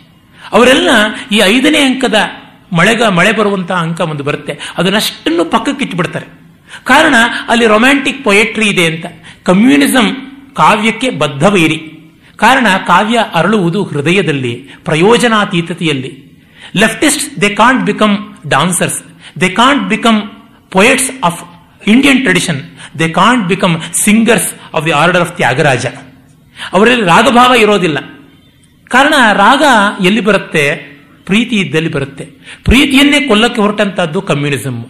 ಅವರೆಲ್ಲ ಈ ಐದನೇ ಅಂಕದ ಮಳೆಗ ಮಳೆ ಬರುವಂತಹ ಅಂಕ ಒಂದು ಬರುತ್ತೆ. ಅದನ್ನಷ್ಟನ್ನು ಪಕ್ಕಕ್ಕೆ ಇಟ್ಬಿಡ್ತಾರೆ. ಕಾರಣ ಅಲ್ಲಿ ರೊಮ್ಯಾಂಟಿಕ್ ಪೊಯೆಟ್ರಿ ಇದೆ ಅಂತ. ಕಮ್ಯುನಿಸಂ ಕಾವ್ಯಕ್ಕೆ ಬದ್ಧವೈರಿ. ಕಾರಣ ಕಾವ್ಯ ಅರಳುವುದು ಹೃದಯದಲ್ಲಿ, ಪ್ರಯೋಜನಾತೀತತೆಯಲ್ಲಿ. Leftist they can't become dancers they can't become poets of Indian tradition they can't become singers of the order of Tyagaraja ಅವರಲ್ಲಿ ರಾಗಭಾವ ಇರೋದಿಲ್ಲ. ಕಾರಣ ರಾಗ ಎಲ್ಲಿ ಬರುತ್ತೆ? ಪ್ರೀತಿ ಇದ್ದಲ್ಲಿ ಬರುತ್ತೆ. ಪ್ರೀತಿಯನ್ನೇ ಕೊಲ್ಲಕ್ಕೆ ಹೊರಟಂತಹದ್ದು ಕಮ್ಯುನಿಸಮ್.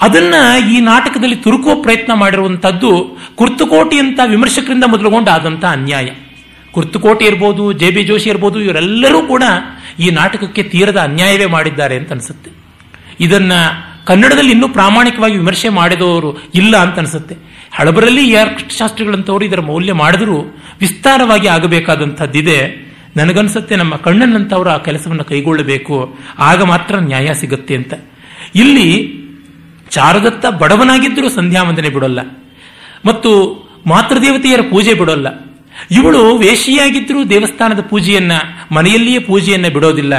ಅದನ್ನ ಈ ನಾಟಕದಲ್ಲಿ ತುರುಕುವ ಪ್ರಯತ್ನ ಮಾಡಿರುವಂತಹದ್ದು ಕುರ್ತುಕೋಟಿ ಅಂತ ವಿಮರ್ಶಕರಿಂದ ಮೊದಲುಗೊಂಡು ಅನ್ಯಾಯ. ಕುರ್ತುಕೋಟಿ ಇರ್ಬೋದು, ಜೆ ಬಿ ಜೋಶಿ ಇರ್ಬೋದು, ಇವರೆಲ್ಲರೂ ಕೂಡ ಈ ನಾಟಕಕ್ಕೆ ತೀರದ ಅನ್ಯಾಯವೇ ಮಾಡಿದ್ದಾರೆ ಅಂತ ಅನಿಸುತ್ತೆ. ಇದನ್ನ ಕನ್ನಡದಲ್ಲಿ ಇನ್ನೂ ಪ್ರಾಮಾಣಿಕವಾಗಿ ವಿಮರ್ಶೆ ಮಾಡಿದವರು ಇಲ್ಲ ಅಂತ ಅನಿಸುತ್ತೆ. ಹಳಬರಲ್ಲಿ ಯಾರ್ ಅರ್ಥಶಾಸ್ತ್ರಿಗಳಂತವರು ಇದರ ಮೌಲ್ಯ ಮಾಡಿದರೂ ವಿಸ್ತಾರವಾಗಿ ಆಗಬೇಕಾದಂಥದ್ದಿದೆ. ನನಗನ್ಸುತ್ತೆ ನಮ್ಮ ಕಣ್ಣನ್ನಂತವರು ಆ ಕೆಲಸವನ್ನು ಕೈಗೊಳ್ಳಬೇಕು, ಆಗ ಮಾತ್ರ ನ್ಯಾಯ ಸಿಗುತ್ತೆ ಅಂತ. ಇಲ್ಲಿ ಚಾರದತ್ತ ಬಡವನಾಗಿದ್ದರೂ ಸಂಧ್ಯಾ ವಂದನೆ ಬಿಡೋಲ್ಲ. ಮತ್ತು ಮಾತೃದೇವತೆಯರ ಪೂಜೆ ಬಿಡೋಲ್ಲ. ಇವಳು ವೇಷಿಯಾಗಿದ್ದರೂ ದೇವಸ್ಥಾನದ ಪೂಜೆಯನ್ನ, ಮನೆಯಲ್ಲಿಯೇ ಪೂಜೆಯನ್ನ ಬಿಡೋದಿಲ್ಲ.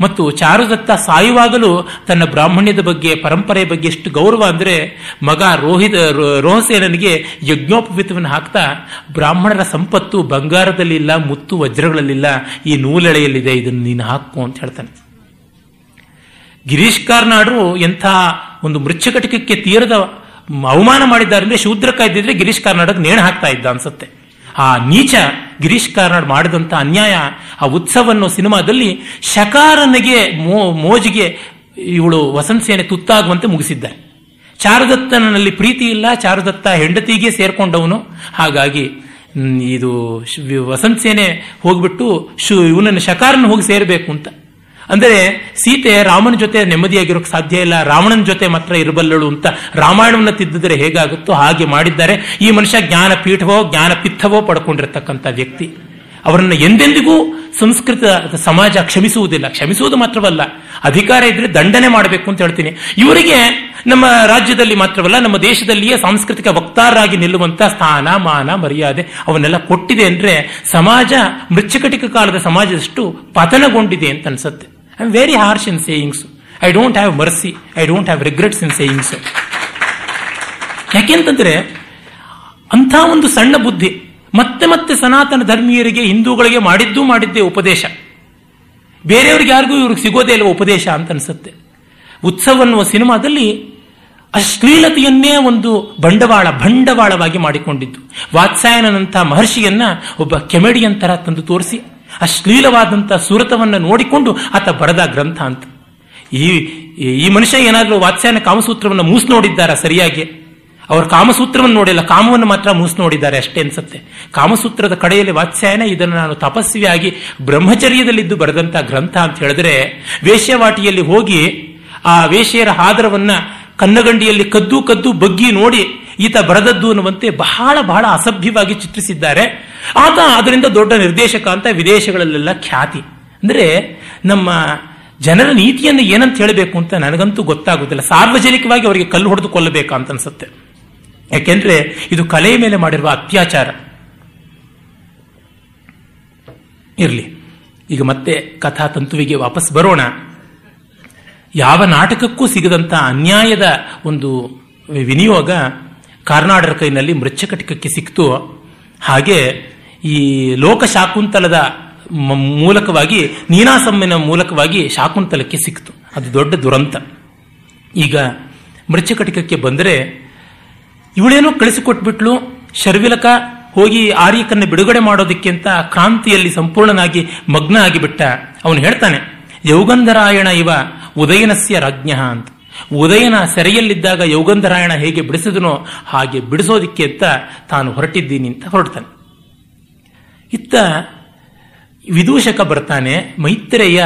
ಮತ್ತು ಚಾರುದತ್ತ ಸಾಯುವಾಗಲೂ ತನ್ನ ಬ್ರಾಹ್ಮಣ್ಯದ ಬಗ್ಗೆ ಪರಂಪರೆಯ ಬಗ್ಗೆ ಎಷ್ಟು ಗೌರವ ಅಂದ್ರೆ ಮಗ ರೋಹಿತ ರೋಹಸೇನನಿಗೆ ಯಜ್ಞೋಪವಿತವನ್ನು ಹಾಕ್ತಾ, ಬ್ರಾಹ್ಮಣರ ಸಂಪತ್ತು ಬಂಗಾರದಲ್ಲಿಲ್ಲ, ಮುತ್ತು ವಜ್ರಗಳಲ್ಲಿಲ್ಲ, ಈ ನೂಲೆಳೆಯಲ್ಲಿದೆ, ಇದನ್ನು ನೀನು ಹಾಕು ಅಂತ ಹೇಳ್ತಾನೆ. ಗಿರೀಶ್ ಕಾರ್ನಾಡ್ರು ಎಂಥ ಒಂದು ಮೃಚ್ಛಕಟಿಕಕ್ಕೆ ತೀರದ ಅವಮಾನ ಮಾಡಿದ್ದಾರೆ ಅಂದ್ರೆ ಶೂದ್ರಕ ಇದ್ದಿದ್ರೆ ಗಿರೀಶ್ ಕಾರ್ನಾಡಕ್ಕೆ ನೇಣು ಹಾಕ್ತಾ ಇದ್ದ ಅನ್ಸುತ್ತೆ. ಆ ನೀಚ ಗಿರೀಶ್ ಕಾರ್ನಾಡ್ ಮಾಡಿದಂತ ಅನ್ಯಾಯ, ಆ ಉತ್ಸವವನ್ನು ಸಿನಿಮಾದಲ್ಲಿ ಶಕಾರನಿಗೆ ಮೋ, ಮೋಜಿಗೆ ಇವಳು ವಸಂತ ಸೇನೆ ತುತ್ತಾಗುವಂತೆ ಮುಗಿಸಿದ್ದಾರೆ ಚಾರದತ್ತನಲ್ಲಿ ಪ್ರೀತಿ ಇಲ್ಲ, ಚಾರುದತ್ತ ಹೆಂಡತಿಗೆ ಸೇರ್ಕೊಂಡವನು. ಹಾಗಾಗಿ ಇದು ವಸಂತ ಸೇನೆ ಹೋಗ್ಬಿಟ್ಟು ಇವನನ್ನು ಶಕಾರನ ಹೋಗಿ ಸೇರಬೇಕು ಅಂತ. ಅಂದರೆ ಸೀತೆ ರಾಮನ ಜೊತೆ ನೆಮ್ಮದಿಯಾಗಿರೋಕೆ ಸಾಧ್ಯ ಇಲ್ಲ, ರಾವಣನ ಜೊತೆ ಮಾತ್ರ ಇರಬಲ್ಲಳು ಅಂತ ರಾಮಾಯಣವನ್ನು ತಿದ್ದಿದ್ರೆ ಹೇಗಾಗುತ್ತೋ ಹಾಗೆ ಮಾಡಿದ್ದಾರೆ. ಈ ಮನುಷ್ಯ ಜ್ಞಾನ ಪೀಠವೋ ಜ್ಞಾನ ಪಿತ್ತವೋ ಪಡ್ಕೊಂಡಿರ್ತಕ್ಕಂಥ ವ್ಯಕ್ತಿ. ಅವರನ್ನ ಎಂದೆಂದಿಗೂ ಸಂಸ್ಕೃತ ಸಮಾಜ ಕ್ಷಮಿಸುವುದಿಲ್ಲ. ಕ್ಷಮಿಸುವುದು ಮಾತ್ರವಲ್ಲ, ಅಧಿಕಾರ ಇದ್ರೆ ದಂಡನೆ ಮಾಡಬೇಕು ಅಂತ ಹೇಳ್ತೀನಿ. ಇವರಿಗೆ ನಮ್ಮ ರಾಜ್ಯದಲ್ಲಿ ಮಾತ್ರವಲ್ಲ, ನಮ್ಮ ದೇಶದಲ್ಲಿಯೇ ಸಾಂಸ್ಕೃತಿಕ ವಕ್ತಾರರಾಗಿ ನಿಲ್ಲುವಂತ ಸ್ಥಾನ, ಮಾನ, ಮರ್ಯಾದೆ ಅವನ್ನೆಲ್ಲ ಕೊಟ್ಟಿದೆ ಅಂದ್ರೆ ಸಮಾಜ ಮೃಚ್ಚಕಟಿಕ ಕಾಲದ ಸಮಾಜದಷ್ಟು ಪತನಗೊಂಡಿದೆ ಅಂತ ಅನ್ಸುತ್ತೆ. I am very harsh in sayings I don't have mercy I don't have regrets in sayings ಯಾಕೆಂತಂದ್ರೆ ಅಂಥ ಒಂದು ಸಣ್ಣ ಬುದ್ಧಿ ಮತ್ತೆ ಮತ್ತೆ ಸನಾತನ ಧರ್ಮೀಯರಿಗೆ ಹಿಂದೂಗಳಿಗೆ ಮಾಡಿದ್ದು ಮಾಡಿದ್ದೇ ಉಪದೇಶ. ಬೇರೆಯವ್ರಿಗೆ ಯಾರಿಗೂ ಇವ್ರಿಗೆ ಸಿಗೋದೇ ಇಲ್ಲ ಉಪದೇಶ ಅಂತ ಅನ್ಸುತ್ತೆ. ಉತ್ಸವ ಅನ್ನುವ ಸಿನಿಮಾದಲ್ಲಿ ಅಶ್ಲೀಲತೆಯನ್ನೇ ಒಂದು ಬಂಡವಾಳ, ಬಂಡವಾಳವಾಗಿ ಮಾಡಿಕೊಂಡಿದ್ದು. ವಾತ್ಸಾಯನಂತಹ ಮಹರ್ಷಿಯನ್ನ ಒಬ್ಬ ಕೆಮೆಡಿಯನ್ ತರ ತಂದು ತೋರಿಸಿ. ಅಶ್ಲೀಲವಾದಂಥ ಸುರತವನ್ನು ನೋಡಿಕೊಂಡು ಆತ ಬರೆದ ಗ್ರಂಥ ಅಂತ. ಈ ಈ ಮನುಷ್ಯ ಏನಾದರೂ ವಾತ್ಸಾಯನ ಕಾಮಸೂತ್ರವನ್ನು ಮೂಸ್ ನೋಡಿದ್ದಾರ ಸರಿಯಾಗಿ? ಅವರು ಕಾಮಸೂತ್ರವನ್ನು ನೋಡಿಲ್ಲ, ಕಾಮವನ್ನು ಮಾತ್ರ ಮೂಸ್ ನೋಡಿದ್ದಾರೆ ಅಷ್ಟೇ ಅನ್ಸುತ್ತೆ. ಕಾಮಸೂತ್ರದ ಕಡೆಯಲ್ಲಿ ವಾತ್ಸಾಯನ, ಇದನ್ನು ನಾನು ತಪಸ್ವಿಯಾಗಿ ಬ್ರಹ್ಮಚರ್ಯದಲ್ಲಿದ್ದು ಬರೆದಂತ ಗ್ರಂಥ ಅಂತ ಹೇಳಿದ್ರೆ, ವೇಶ್ಯವಾಟಿಯಲ್ಲಿ ಹೋಗಿ ಆ ವೇಶ್ಯರ ಹಾದರವನ್ನ ಕನ್ನಗಂಡಿಯಲ್ಲಿ ಕದ್ದು ಕದ್ದು ಬಗ್ಗಿ ನೋಡಿ ಈತ ಬರೆದದ್ದು ಅನ್ನುವಂತೆ ಬಹಳ ಬಹಳ ಅಸಭ್ಯವಾಗಿ ಚಿತ್ರಿಸಿದ್ದಾರೆ. ಆತ ಅದರಿಂದ ದೊಡ್ಡ ನಿರ್ದೇಶಕ ಅಂತ ವಿದೇಶಗಳಲ್ಲೆಲ್ಲ ಖ್ಯಾತಿ. ಅಂದ್ರೆ ನಮ್ಮ ಜನರ ನೀತಿಯನ್ನು ಏನಂತ ಹೇಳಬೇಕು ಅಂತ ನನಗಂತೂ ಗೊತ್ತಾಗುದಿಲ್ಲ. ಸಾರ್ವಜನಿಕವಾಗಿ ಅವರಿಗೆ ಕಲ್ಲು ಹೊಡೆದು ಕೊಲ್ಲಬೇಕು ಅಂತ ಅನ್ಸುತ್ತೆ. ಯಾಕೆಂದ್ರೆ ಇದು ಕಲೆಯ ಮೇಲೆ ಮಾಡಿರುವ ಅತ್ಯಾಚಾರ. ಇರಲಿ. ಈಗ ಮತ್ತೆ ಕಥಾ ತಂತುವಿಗೆ ವಾಪಸ್ ಬರೋಣ. ಯಾವ ನಾಟಕಕ್ಕೂ ಸಿಗದಂತ ಅನ್ಯಾಯದ ಒಂದು ವಿನಿಯೋಗ ಕಾರ್ನಾಡರ ಕೈನಲ್ಲಿ ಮೃಚ್ಛಕಟಿಕಕ್ಕೆ ಸಿಕ್ತು. ಹಾಗೆ ಈ ಲೋಕ ಶಾಕುಂತಲದ ಮೂಲಕವಾಗಿ ನೀನಾಸಮ್ಮಿನ ಮೂಲಕವಾಗಿ ಶಾಕುಂತಲಕ್ಕೆ ಸಿಕ್ತು. ಅದು ದೊಡ್ಡ ದುರಂತ. ಈಗ ಮೃಚ್ಛಕಟಿಕಕ್ಕೆ ಬಂದರೆ ಇವಳೇನೋ ಕಳಿಸಿಕೊಟ್ಬಿಟ್ಲು. ಶರ್ವಿಲಕ ಹೋಗಿ ಆರ್ಯಕನ್ನ ಬಿಡುಗಡೆ ಮಾಡೋದಕ್ಕೆ ಅಂತ ಕ್ರಾಂತಿಯಲ್ಲಿ ಸಂಪೂರ್ಣನಾಗಿ ಮಗ್ನ ಆಗಿಬಿಟ್ಟ. ಅವನು ಹೇಳ್ತಾನೆ, ಯೌಗಂಧರಾಯಣ ಇವ ಉದಯನಸ್ಯ ರಾಜ್ಞ ಅಂತ. ಉದಯನ ಸೆರೆಯಲ್ಲಿದ್ದಾಗ ಯೋಗಂಧರಾಯಣ ಹೇಗೆ ಬಿಡಿಸಿದನೋ ಹಾಗೆ ಬಿಡಿಸೋದಿಕ್ಕೆ ಅಂತ ತಾನು ಹೊರಟಿದ್ದೀನಿ ಅಂತ ಹೊರಡ್ತಾನೆ. ಇತ್ತ ವಿದೂಷಕ ಬರ್ತಾನೆ ಮೈತ್ರೇಯ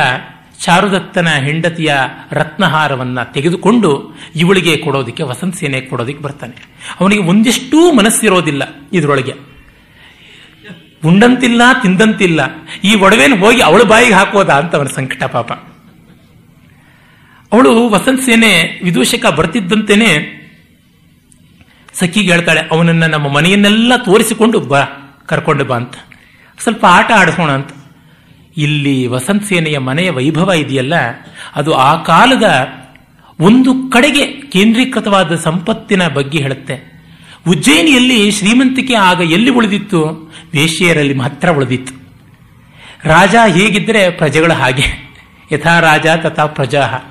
ಚಾರುದತ್ತನ ಹೆಂಡತಿಯ ರತ್ನಹಾರವನ್ನ ತೆಗೆದುಕೊಂಡು ಇವಳಿಗೆ ಕೊಡೋದಕ್ಕೆ, ವಸಂತ ಸೇನೆ ಕೊಡೋದಕ್ಕೆ ಬರ್ತಾನೆ. ಅವನಿಗೆ ಒಂದಿಷ್ಟೂ ಮನಸ್ಸಿರೋದಿಲ್ಲ ಇದರೊಳಗೆ. ಉಂಡಂತಿಲ್ಲ, ತಿಂದಂತಿಲ್ಲ. ಈ ಒಡವೆನ ಹೋಗಿ ಅವಳ ಬಾಯಿಗೆ ಹಾಕೋದಾ ಅಂತ ಅವನ ಸಂಕಟ ಪಾಪ. ಅವಳು ವಸಂತ ಸೇನೆ ವಿದೂಷಕ ಬರ್ತಿದ್ದಂತೆನೆ ಸಖಿಗೆ ಹೇಳ್ತಾಳೆ, ಅವನನ್ನ ನಮ್ಮ ಮನೆಯನ್ನೆಲ್ಲ ತೋರಿಸಿಕೊಂಡು ಬಾ, ಕರ್ಕೊಂಡು ಬಾ ಅಂತ. ಸ್ವಲ್ಪ ಆಟ ಆಡಿಸೋಣ ಅಂತ. ಇಲ್ಲಿ ವಸಂತ ಸೇನೆಯ ಮನೆಯ ವೈಭವ ಇದೆಯಲ್ಲ, ಅದು ಆ ಕಾಲದ ಒಂದು ಕಡೆಗೆ ಕೇಂದ್ರೀಕೃತವಾದ ಸಂಪತ್ತಿನ ಬಗ್ಗೆ ಹೇಳುತ್ತೆ. ಉಜ್ಜಯಿನಿಯಲ್ಲಿ ಶ್ರೀಮಂತಿಕೆ ಆಗ ಎಲ್ಲಿ ಉಳಿದಿತ್ತು? ವೇಶ್ಯೆಯರಲ್ಲಿ ಮಾತ್ರ ಉಳಿದಿತ್ತು. ರಾಜ ಹೇಗಿದ್ದರೆ ಪ್ರಜೆಗಳ ಹಾಗೆ. ಯಥಾ ರಾಜ ತಥಾ ಪ್ರಜಾ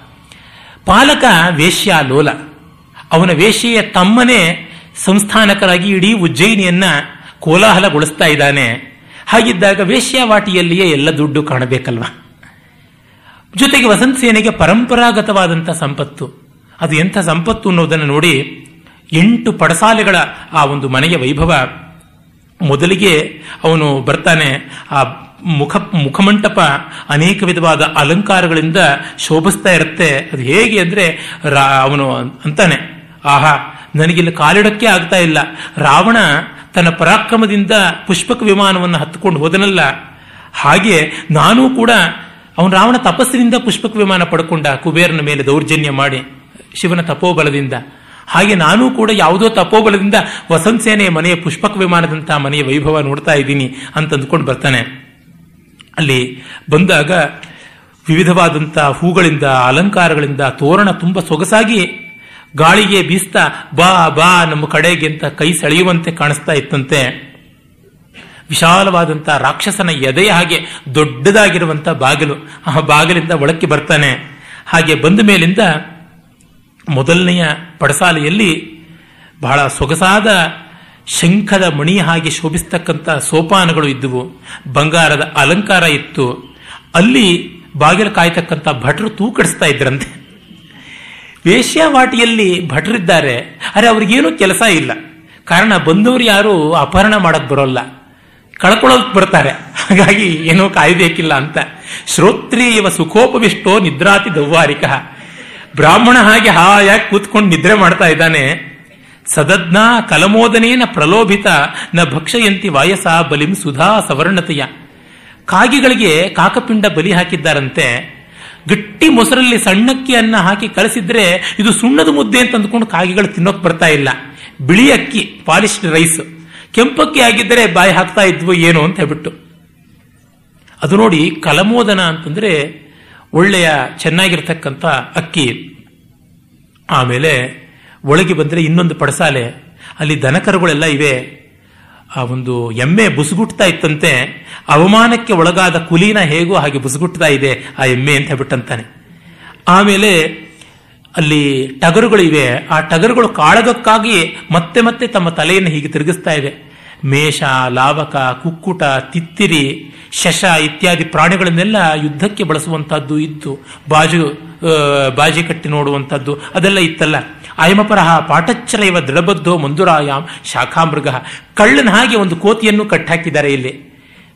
ಪಾಲಕ ವೇಶ್ಯ ಲೋಲ. ಅವನ ವೇಶ್ಯೆಯ ತಮ್ಮನೇ ಸಂಸ್ಥಾನಕರಾಗಿ ಇಡೀ ಉಜ್ಜಯಿನಿಯನ್ನ ಕೋಲಾಹಲಗೊಳಿಸ್ತಾ ಇದ್ದಾನೆ. ಹಾಗಿದ್ದಾಗ ವೇಶ್ಯಾವಾಟಿಯಲ್ಲಿಯೇ ಎಲ್ಲ ದುಡ್ಡು ಕಾಣಬೇಕಲ್ವಾ? ಜೊತೆಗೆ ವಸಂತ ಸೇನೆಗೆ ಪರಂಪರಾಗತವಾದಂಥ ಸಂಪತ್ತು. ಅದು ಎಂಥ ಸಂಪತ್ತು ಅನ್ನೋದನ್ನು ನೋಡಿ ಎಂಟು ಪಡಸಾಲೆಗಳ ಆ ಒಂದು ಮನೆಯ ವೈಭವ. ಮೊದಲಿಗೆ ಅವನು ಬರ್ತಾನೆ ಆ ಮುಖ, ಮುಖಮಂಟಪ ಅನೇಕ ವಿಧವಾದ ಅಲಂಕಾರಗಳಿಂದ ಶೋಭಿಸ್ತಾ ಇರುತ್ತೆ. ಅದು ಹೇಗೆ ಅಂದ್ರೆ ಅವನು ಅಂತಾನೆ, ಆಹಾ, ನನಗಿಲ್ಲಿ ಕಾಲಿಡಕ್ಕೆ ಆಗ್ತಾ ಇಲ್ಲ. ರಾವಣ ತನ್ನ ಪರಾಕ್ರಮದಿಂದ ಪುಷ್ಪಕ ವಿಮಾನವನ್ನು ಹತ್ತುಕೊಂಡು ಹೋದನಲ್ಲ. ಹಾಗೆ ನಾನೂ ಕೂಡ ಅವನು ರಾವಣ ತಪಸ್ಸಿನಿಂದ ಪುಷ್ಪಕ ವಿಮಾನ ಪಡ್ಕೊಂಡ ಕುಬೇರನ ಮೇಲೆ ದೌರ್ಜನ್ಯ ಮಾಡಿ ಶಿವನ ತಪೋಬಲದಿಂದ. ಹಾಗೆ ನಾನೂ ಕೂಡ ಯಾವುದೋ ತಪೋಬಲದಿಂದ ವಸಂತ ಸೇನೆಯ ಮನೆಯ ಪುಷ್ಪಕ ವಿಮಾನದಂತಹ ಮನೆಯ ವೈಭವ ನೋಡ್ತಾ ಇದ್ದೀನಿ ಅಂತ ಅಂದ್ಕೊಂಡು ಬರ್ತಾನೆ. ಅಲ್ಲಿ ಬಂದಾಗ ವಿವಿಧವಾದಂಥ ಹೂಗಳಿಂದ, ಅಲಂಕಾರಗಳಿಂದ ತೋರಣ ತುಂಬ ಸೊಗಸಾಗಿ ಗಾಳಿಗೆ ಬೀಸ್ತಾ, ಬಾ ಬಾ ನಮ್ಮ ಕಡೆಗೆ ಅಂತ ಕೈ ಸೆಳೆಯುವಂತೆ ಕಾಣಿಸ್ತಾ ಇತ್ತಂತೆ. ವಿಶಾಲವಾದಂಥ ರಾಕ್ಷಸನ ಎದೆಯ ಹಾಗೆ ದೊಡ್ಡದಾಗಿರುವಂಥ ಬಾಗಿಲು, ಆ ಬಾಗಿಲಿಂದ ಒಳಕ್ಕೆ ಬರ್ತಾನೆ. ಹಾಗೆ ಬಂದ ಮೇಲಿಂದ ಮೊದಲನೆಯ ಪಡಸಾಲೆಯಲ್ಲಿ ಬಹಳ ಸೊಗಸಾದ ಶಂಖದ ಮಣಿ ಹಾಗೆ ಶೋಭಿಸ್ತಕ್ಕಂಥ ಸೋಪಾನಗಳು ಇದ್ದುವು. ಬಂಗಾರದ ಅಲಂಕಾರ ಇತ್ತು. ಅಲ್ಲಿ ಬಾಗಿಲು ಕಾಯ್ತಕ್ಕಂಥ ಭಟ್ರು ತೂಕಡಿಸ್ತಾ ಇದ್ರಂತೆ. ವೇಶ್ಯಾವಾಟಿಯಲ್ಲಿ ಭಟ್ರಿದ್ದಾರೆ. ಅರೆ ಅವ್ರಿಗೇನು ಕೆಲಸ ಇಲ್ಲ. ಕಾರಣ ಬಂದವರು ಯಾರು ಅಪಹರಣ ಮಾಡಕ್ ಬರೋಲ್ಲ. ಕಳ್ಕೊಳ್ಳೋಕ್ ಬರ್ತಾರೆ. ಹಾಗಾಗಿ ಏನೋ ಕಾಯ್ಬೇಕಿಲ್ಲ ಅಂತ. ಶ್ರೋತ್ರಿಯವ ಸುಖೋಪವಿಷ್ಟೋ ನಿದ್ರಾತಿ ದೌವಾರಿಕ ಬ್ರಾಹ್ಮಣ ಹಾಗೆ ಹಾಯಾಗಿ ಕೂತ್ಕೊಂಡು ನಿದ್ರೆ ಮಾಡ್ತಾ ಇದ್ದಾನೆ. ಸದದ್ನ ಕಲಮೋದನೇನ ಪ್ರಲೋಭಿತ ನ ಭಕ್ಷಯಂತಿ ವಾಯಸ ಬಲಿಂ ಸುಧಾ ಸವರ್ಣತೆಯ. ಕಾಗಿಗಳಿಗೆ ಕಾಕಪಿಂಡ ಬಲಿ ಹಾಕಿದ್ದಾರಂತೆ. ಗಟ್ಟಿ ಮೊಸರಲ್ಲಿ ಸಣ್ಣಕ್ಕಿ ಅನ್ನ ಹಾಕಿ ಕಳಿಸಿದ್ರೆ ಇದು ಸುಣ್ಣದ ಮುದ್ದೆ ಅಂತ ಅಂದ್ಕೊಂಡು ಕಾಗಿಗಳು ತಿನ್ನೋಕ್ ಬರ್ತಾ ಇಲ್ಲ. ಬಿಳಿ ಅಕ್ಕಿ ಪಾಲಿಶ್ಡ್ ರೈಸ್. ಕೆಂಪಕ್ಕಿ ಆಗಿದ್ದರೆ ಬಾಯಿ ಹಾಕ್ತಾ ಇದ್ವು ಏನು ಅಂತ ಹೇಳ್ಬಿಟ್ಟು. ಅದು ನೋಡಿ ಕಲಮೋದನ ಅಂತಂದ್ರೆ ಒಳ್ಳೆಯ ಚೆನ್ನಾಗಿರ್ತಕ್ಕಂಥ ಅಕ್ಕಿ. ಆಮೇಲೆ ಒಳಗೆ ಬಂದರೆ ಇನ್ನೊಂದು ಪಡಸಾಲೆ. ಅಲ್ಲಿ ದನಕರುಗಳೆಲ್ಲ ಇವೆ. ಆ ಒಂದು ಎಮ್ಮೆ ಬುಸುಗುಟ್ತಾ ಇತ್ತಂತೆ. ಅವಮಾನಕ್ಕೆ ಒಳಗಾದ ಕುಲೀನ ಹೇಗೋ ಹಾಗೆ ಬುಸುಗುಟ್ತಾ ಇದೆ ಆ ಎಮ್ಮೆ ಅಂತ ಹೇಳ್ಬಿಟ್ಟಂತಾನೆ. ಆಮೇಲೆ ಅಲ್ಲಿ ಟಗರುಗಳು ಇವೆ ಆ ಟಗರುಗಳು ಕಾಳಗಕ್ಕಾಗಿ ಮತ್ತೆ ಮತ್ತೆ ತಮ್ಮ ತಲೆಯನ್ನು ಹೀಗೆ ತಿರುಗಿಸ್ತಾ ಇದೆ. ಮೇಷ, ಲಾವಕ, ಕುಕ್ಕುಟ, ತಿತ್ತಿರಿ, ಶಶ ಇತ್ಯಾದಿ ಪ್ರಾಣಿಗಳನ್ನೆಲ್ಲ ಯುದ್ಧಕ್ಕೆ ಬಳಸುವಂತಹದ್ದು ಇತ್ತು. ಬಾಜು ಬಾಜಿ ಕಟ್ಟಿ ನೋಡುವಂಥದ್ದು ಅದೆಲ್ಲ ಇತ್ತಲ್ಲ. ಅಯಮಪರಹ ಪಾಠಚ್ಚರ ಇವ ದೃಢಬದ್ಧೋ ಮಂದುರಾಯಾಮ್ ಶಾಖಾಮೃಗ. ಕಳ್ಳನ ಹಾಗೆ ಒಂದು ಕೋತಿಯನ್ನು ಕಟ್ಟಾಕಿದ್ದಾರೆ ಇಲ್ಲಿ.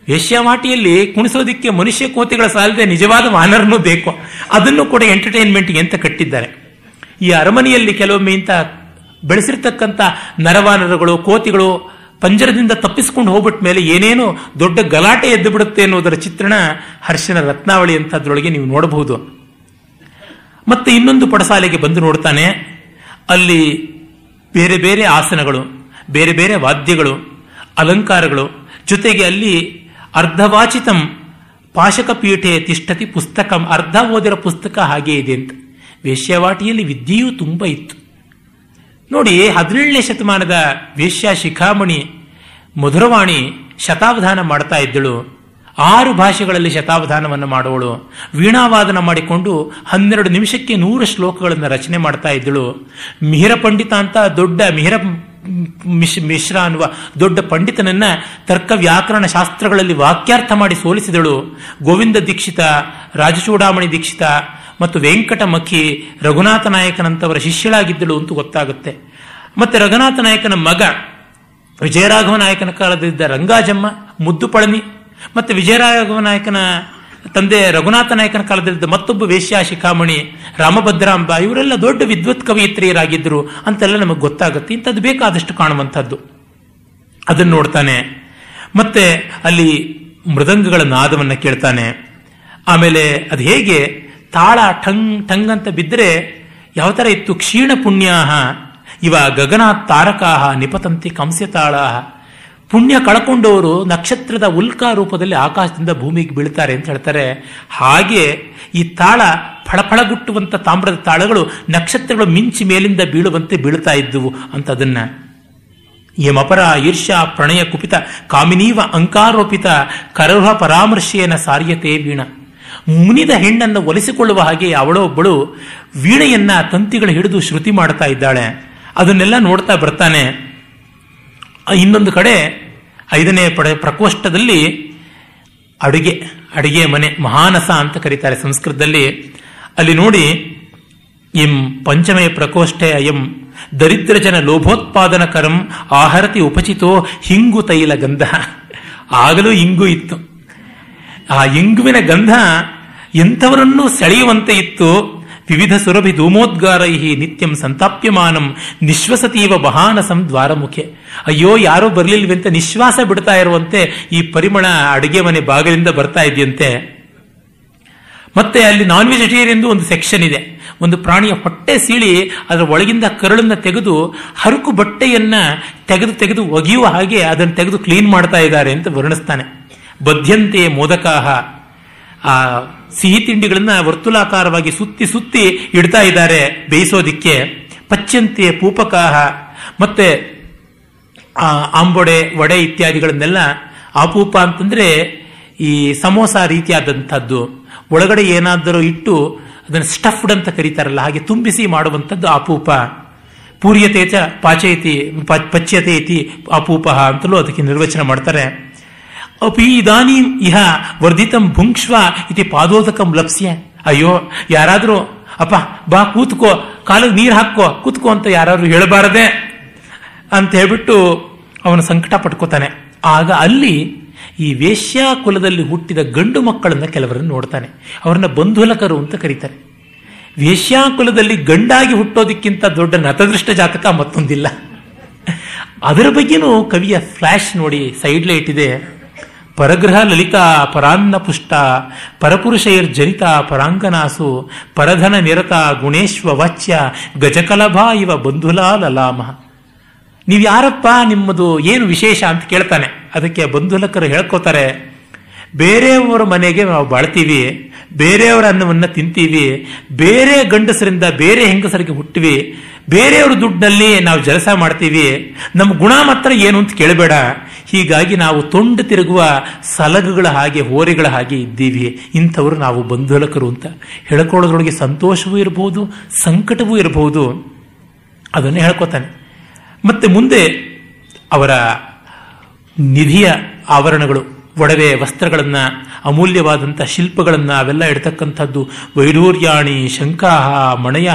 ವೇಶ್ಯಾವಾಟಿಯಲ್ಲಿ ಕುಣಿಸೋದಿಕ್ಕೆ ಮನುಷ್ಯ ಕೋತಿಗಳ ಸಾಲದೆ ನಿಜವಾದ ವಾನರನ್ನು ಬೇಕು. ಅದನ್ನು ಕೂಡ ಎಂಟರ್ಟೈನ್ಮೆಂಟ್ಗೆ ಅಂತ ಕಟ್ಟಿದ್ದಾರೆ. ಈ ಅರಮನೆಯಲ್ಲಿ ಕೆಲವೊಮ್ಮೆ ಇಂತ ಬೆಳೆಸಿರ್ತಕ್ಕಂಥ ನರವಾನರಗಳು, ಕೋತಿಗಳು ಪಂಜರದಿಂದ ತಪ್ಪಿಸಿಕೊಂಡು ಹೋಗ್ಬಿಟ್ಟ ಮೇಲೆ ಏನೇನೋ ದೊಡ್ಡ ಗಲಾಟೆ ಎದ್ದು ಬಿಡುತ್ತೆ ಅನ್ನೋದರ ಚಿತ್ರಣ ಹರ್ಷನ ರತ್ನಾವಳಿ ಅಂತದ್ರೊಳಗೆ ನೀವು ನೋಡಬಹುದು. ಮತ್ತೆ ಇನ್ನೊಂದು ಪಡಸಾಲೆಗೆ ಬಂದು ನೋಡ್ತಾನೆ. ಅಲ್ಲಿ ಬೇರೆ ಬೇರೆ ಆಸನಗಳು, ಬೇರೆ ಬೇರೆ ವಾದ್ಯಗಳು, ಅಲಂಕಾರಗಳು, ಜೊತೆಗೆ ಅಲ್ಲಿ ಅರ್ಧವಾಚಿತಂ ಪಾಶಕ ಪೀಠೆ ತಿಷ್ಟತಿ ಪುಸ್ತಕಂ, ಅರ್ಧ ಓದಿರೋ ಪುಸ್ತಕ ಹಾಗೆ ಇದೆ ಅಂತ. ವೇಶ್ಯವಾಟಿಯಲ್ಲಿ ವಿದ್ಯೆಯೂ ತುಂಬ ಇತ್ತು. ನೋಡಿ, ಹದಿನೇಳನೇ ಶತಮಾನದ ವೇಶ್ಯ ಶಿಖಾಮಣಿ ಮಧುರವಾಣಿ ಶತಾವಧಾನ ಮಾಡ್ತಾ ಇದ್ದಳು. ಆರು ಭಾಷೆಗಳಲ್ಲಿ ಶತಾವಧಾನವನ್ನು ಮಾಡುವಳು. ವೀಣಾವಾದನ ಮಾಡಿಕೊಂಡು ಹನ್ನೆರಡು ನಿಮಿಷಕ್ಕೆ ನೂರು ಶ್ಲೋಕಗಳನ್ನು ರಚನೆ ಮಾಡ್ತಾ ಇದ್ದಳು. ಮಿಹಿರ ಪಂಡಿತ ಅಂತ ದೊಡ್ಡ ಮಿಹಿರ ಮಿಶ್ ಮಿಶ್ರ ಅನ್ನುವ ದೊಡ್ಡ ಪಂಡಿತನನ್ನ ತರ್ಕ ವ್ಯಾಕರಣ ಶಾಸ್ತ್ರಗಳಲ್ಲಿ ವಾಕ್ಯಾರ್ಥ ಮಾಡಿ ಸೋಲಿಸಿದಳು. ಗೋವಿಂದ ದೀಕ್ಷಿತ, ರಾಜಚೂಡಾಮಣಿ ದೀಕ್ಷಿತ ಮತ್ತು ವೆಂಕಟಮಖಿ ರಘುನಾಥ ನಾಯಕನಂತವರ ಶಿಷ್ಯಳಾಗಿದ್ದಳು ಅಂತೂ ಗೊತ್ತಾಗುತ್ತೆ. ಮತ್ತೆ ರಘುನಾಥ ನಾಯಕನ ಮಗ ವಿಜಯರಾಘವ ನಾಯಕನ ಕಾಲದಲ್ಲಿದ್ದ ರಂಗಾಜಮ್ಮ ಮುದ್ದು ಪಳನಿ ಮತ್ತೆ ವಿಜಯರಾಘವ ನಾಯಕನ ತಂದೆ ರಘುನಾಥ ನಾಯಕನ ಕಾಲದಲ್ಲಿದ್ದ ಮತ್ತೊಬ್ಬ ವೇಶ್ಯ ಶಿಖಾಮಣಿ ರಾಮಭದ್ರಾಂಬ, ಇವರೆಲ್ಲ ದೊಡ್ಡ ವಿದ್ವತ್ ಕವಯಿತ್ರಿಯರಾಗಿದ್ದರು ಅಂತೆಲ್ಲ ನಮಗೆ ಗೊತ್ತಾಗುತ್ತೆ. ಇಂಥದ್ದು ಬೇಕಾದಷ್ಟು ಕಾಣುವಂಥದ್ದು. ಅದನ್ನು ನೋಡ್ತಾನೆ. ಮತ್ತೆ ಅಲ್ಲಿ ಮೃದಂಗಗಳ ನಾದವನ್ನು ಕೇಳ್ತಾನೆ. ಆಮೇಲೆ ಅದು ಹೇಗೆ? ತಾಳ ಠಂಗ್ ಠಂಗ್ ಅಂತ ಬಿದ್ದರೆ ಯಾವ ಥರ ಇತ್ತು? ಕ್ಷೀಣ ಪುಣ್ಯಾಹ, ಇವ ಗಗನ ತಾರಕಾಹ, ನಿಪತಂತಿ ಕಂಸ್ಯತಾಳ ಪುಣ್ಯ ಕಳ್ಕೊಂಡವರು ನಕ್ಷತ್ರದ ಉಲ್ಕಾ ರೂಪದಲ್ಲಿ ಆಕಾಶದಿಂದ ಭೂಮಿಗೆ ಬೀಳ್ತಾರೆ ಅಂತ ಹೇಳ್ತಾರೆ. ಹಾಗೆ ಈ ತಾಳ ಫಳಫಳಗುಟ್ಟುವಂಥ ತಾಮ್ರದ ತಾಳಗಳು ನಕ್ಷತ್ರಗಳು ಮಿಂಚಿ ಮೇಲಿಂದ ಬೀಳುವಂತೆ ಬೀಳ್ತಾ ಇದ್ದುವು ಅಂತ ಅದನ್ನ ಯಮಪರ ಈರ್ಷ್ಯಾ ಪ್ರಣಯ ಕುಪಿತ ಕಾಮಿನೀವ ಅಂಕಾರೋಪಿತ ಕರಹ ಪರಾಮರ್ಶೇನ ಸಾರ್ಯತೆ ವೀಣ. ಮುನಿದ ಹೆಣ್ಣನ್ನು ಒಲಿಸಿಕೊಳ್ಳುವ ಹಾಗೆ ಅವಳೋ ಒಬ್ಬಳು ವೀಣೆಯನ್ನ ತಂತಿಗಳು ಹಿಡಿದು ಶ್ರುತಿ ಮಾಡ್ತಾ ಇದ್ದಾಳೆ. ಅದನ್ನೆಲ್ಲ ನೋಡ್ತಾ ಬರ್ತಾನೆ. ಇನ್ನೊಂದು ಕಡೆ ಐದನೇ ಪಡೆ ಪ್ರಕೋಷ್ಠದಲ್ಲಿ ಅಡುಗೆ ಅಡುಗೆ ಮನೆ, ಮಹಾನಸ ಅಂತ ಕರೀತಾರೆ ಸಂಸ್ಕೃತದಲ್ಲಿ. ಅಲ್ಲಿ ನೋಡಿ ಎಂ ಪಂಚಮೇ ಪ್ರಕೋಷ್ಠೆ ಅಯಂ ದರಿದ್ರ ಜನ ಲೋಭೋತ್ಪಾದನ ಕರಂ ಆಹರತಿ ಉಪಚಿತೋ ಹಿಂಗು ತೈಲ ಗಂಧ. ಆಗಲೂ ಇಂಗು ಇತ್ತು. ಆ ಇಂಗುವಿನ ಗಂಧ ಎಂಥವರನ್ನೂ ಸೆಳೆಯುವಂತೆ ಇತ್ತು? ವಿವಿಧ ಸುರಭಿ ಧೂಮೋದ್ಗಾರೈ ನಿತ್ಯಂ ಸಂತಾಪ್ಯಮಾನಂ ನಿಶ್ವಸತೀವ ಮಹಾನಸಂ ದ್ವಾರಮುಖೆ. ಅಯ್ಯೋ, ಯಾರೋ ಬರಲಿಲ್ವಂತೆ ನಿಶ್ವಾಸ ಬಿಡ್ತಾ ಇರುವಂತೆ ಈ ಪರಿಮಳ ಅಡುಗೆ ಮನೆ ಬಾಗಿಲಿಂದ ಬರ್ತಾ ಇದೆಯಂತೆ? ಮತ್ತೆ ಅಲ್ಲಿ ನಾನ್ ವೆಜಿಟೇರಿಯನ್ ಒಂದು ಸೆಕ್ಷನ್ ಇದೆ. ಒಂದು ಪ್ರಾಣಿಯ ಹೊಟ್ಟೆ ಸೀಳಿ ಅದರ ಒಳಗಿಂದ ಕರಳನ್ನ ತೆಗೆದು ಹರಕು ಬಟ್ಟೆಯನ್ನ ತೆಗೆದು ತೆಗೆದು ಒಗೆಯುವ ಹಾಗೆ ಅದನ್ನು ತೆಗೆದು ಕ್ಲೀನ್ ಮಾಡ್ತಾ ಇದ್ದಾರೆ ಅಂತ ವರ್ಣಿಸ್ತಾನೆ. ಬದ್ಯಂತೆ ಮೋದಕಾಹ. ಆ ಸಿಹಿ ತಿಂಡಿಗಳನ್ನ ವರ್ತುಲಾಕಾರವಾಗಿ ಸುತ್ತಿ ಸುತ್ತಿ ಇಡ್ತಾ ಇದ್ದಾರೆ ಬೇಯಿಸೋದಿಕ್ಕೆ. ಪಚ್ಚಂತೆ ಪೂಪಕಾಹ. ಮತ್ತೆ ಆ ಆಂಬೊಡೆ, ವಡೆ ಇತ್ಯಾದಿಗಳನ್ನೆಲ್ಲ ಆಪೂಪ ಅಂತಂದ್ರೆ ಈ ಸಮೋಸ ರೀತಿಯಾದಂಥದ್ದು. ಒಳಗಡೆ ಏನಾದರೂ ಇಟ್ಟು ಅದನ್ನು ಸ್ಟಫ್ಡ್ ಅಂತ ಕರೀತಾರಲ್ಲ, ಹಾಗೆ ತುಂಬಿಸಿ ಮಾಡುವಂಥದ್ದು ಆಪೂಪ ಪೂರ್ಯತೆ ಚ ಪಾಚಯತಿ ಪಚ್ಯತೆ ಇತಿ ಅಪೂಪ ಅಂತಲೂ ಅದಕ್ಕೆ ನಿರ್ವಚನ ಮಾಡ್ತಾರೆ. ಅಪಿ ಇದಾನೀಂ ಇಹ ವರ್ಧಿತಂ ಭುಂಕ್ಷ್ವ ಇತಿ ಪಾದೋದಕಂ ಲಪ್ಸ್ಯ ಅಯ್ಯೋ ಯಾರಾದರೂ ಅಪ್ಪ ಬಾ ಕೂತ್ಕೋ ಕಾಲಿಗೆ ನೀರು ಹಾಕೋ ಕೂತ್ಕೋ ಅಂತ ಯಾರಾದ್ರೂ ಹೇಳಬಾರದೆ ಅಂತ ಹೇಳ್ಬಿಟ್ಟು ಅವನು ಸಂಕಟ ಪಟ್ಕೋತಾನೆ. ಆಗ ಅಲ್ಲಿ ಈ ವೇಶ್ಯಾ ಕುಲದಲ್ಲಿ ಹುಟ್ಟಿದ ಗಂಡು ಮಕ್ಕಳನ್ನ ಕೆಲವರನ್ನು ನೋಡ್ತಾನೆ. ಅವರನ್ನ ಬಂಧುಲಕರು ಅಂತ ಕರೀತಾರೆ. ವೇಶ್ಯಾ ಕುಲದಲ್ಲಿ ಗಂಡಾಗಿ ಹುಟ್ಟೋದಕ್ಕಿಂತ ದೊಡ್ಡ ನತದೃಷ್ಟ ಜಾತಕ ಮತ್ತೊಂದಿಲ್ಲ. ಅದರ ಬಗ್ಗೆನೂ ಕವಿಯ ಫ್ಲಾಶ್ ನೋಡಿ ಸೈಡ್ ಲೈಟ್ ಇದೆ. ಪರಗ್ರಹ ಲಲಿತಾ ಪರಾನ್ನ ಪುಷ್ಟ ಪರಪುರುಷೈರ್ ಜನಿತ ಪರಾಂಗನಾಸು, ಪರಧನ ನಿರತ ಗುಣೇಶ್ವ ವಾಚ್ಯ, ಗಜಕಲಭಾ ಇವ ಬಂಧುಲಾ ಲಲಾಮ ನೀವು ಯಾರಪ್ಪ ನಿಮ್ಮದು ಏನು ವಿಶೇಷ ಅಂತ ಕೇಳ್ತಾನೆ. ಅದಕ್ಕೆ ಬಂಧುಲಕರು ಹೇಳ್ಕೋತಾರೆ, ಬೇರೆಯವರ ಮನೆಗೆ ನಾವು ಬಾಳ್ತೀವಿ ಬೇರೆಯವರ ಅನ್ನವನ್ನ ತಿಂತೀವಿ, ಬೇರೆ ಗಂಡಸರಿಂದ ಬೇರೆ ಹೆಂಗಸರಿಗೆ ಹುಟ್ಟಿವಿ ಬೇರೆಯವ್ರ ದುಡ್ಡಿನಲ್ಲಿ ನಾವು ಜಲಸ ಮಾಡ್ತೀವಿ ನಮ್ಮ ಗುಣ ಮಾತ್ರ ಏನು ಅಂತ ಕೇಳಬೇಡ. ಹೀಗಾಗಿ ನಾವು ತೊಂಡು ತಿರುಗುವ ಸಲಗುಗಳ ಹಾಗೆ, ಹೋರೆಗಳ ಹಾಗೆ ಇದ್ದೀವಿ. ಇಂಥವ್ರು ನಾವು ಬಂಧುಲಕರು ಅಂತ. ಹೇಳ್ಕೊಳ್ಳೋದ್ರೊಳಗೆ ಸಂತೋಷವೂ ಇರಬಹುದು ಸಂಕಟವೂ ಇರಬಹುದು ಅದನ್ನು ಹೇಳ್ಕೊತಾನೆ. ಮತ್ತೆ ಮುಂದೆ ಅವರ ನಿಧಿಯ ಆವರಣಗಳು. ಒಡವೆ ವಸ್ತ್ರಗಳನ್ನು ಅಮೂಲ್ಯವಾದಂಥ ಶಿಲ್ಪಗಳನ್ನು ಅವೆಲ್ಲ ಇಡ್ತಕ್ಕಂಥದ್ದು ವೈಢೂರ್ಯಾಣಿ ಶಂಕಾಹ ಮಣಯ,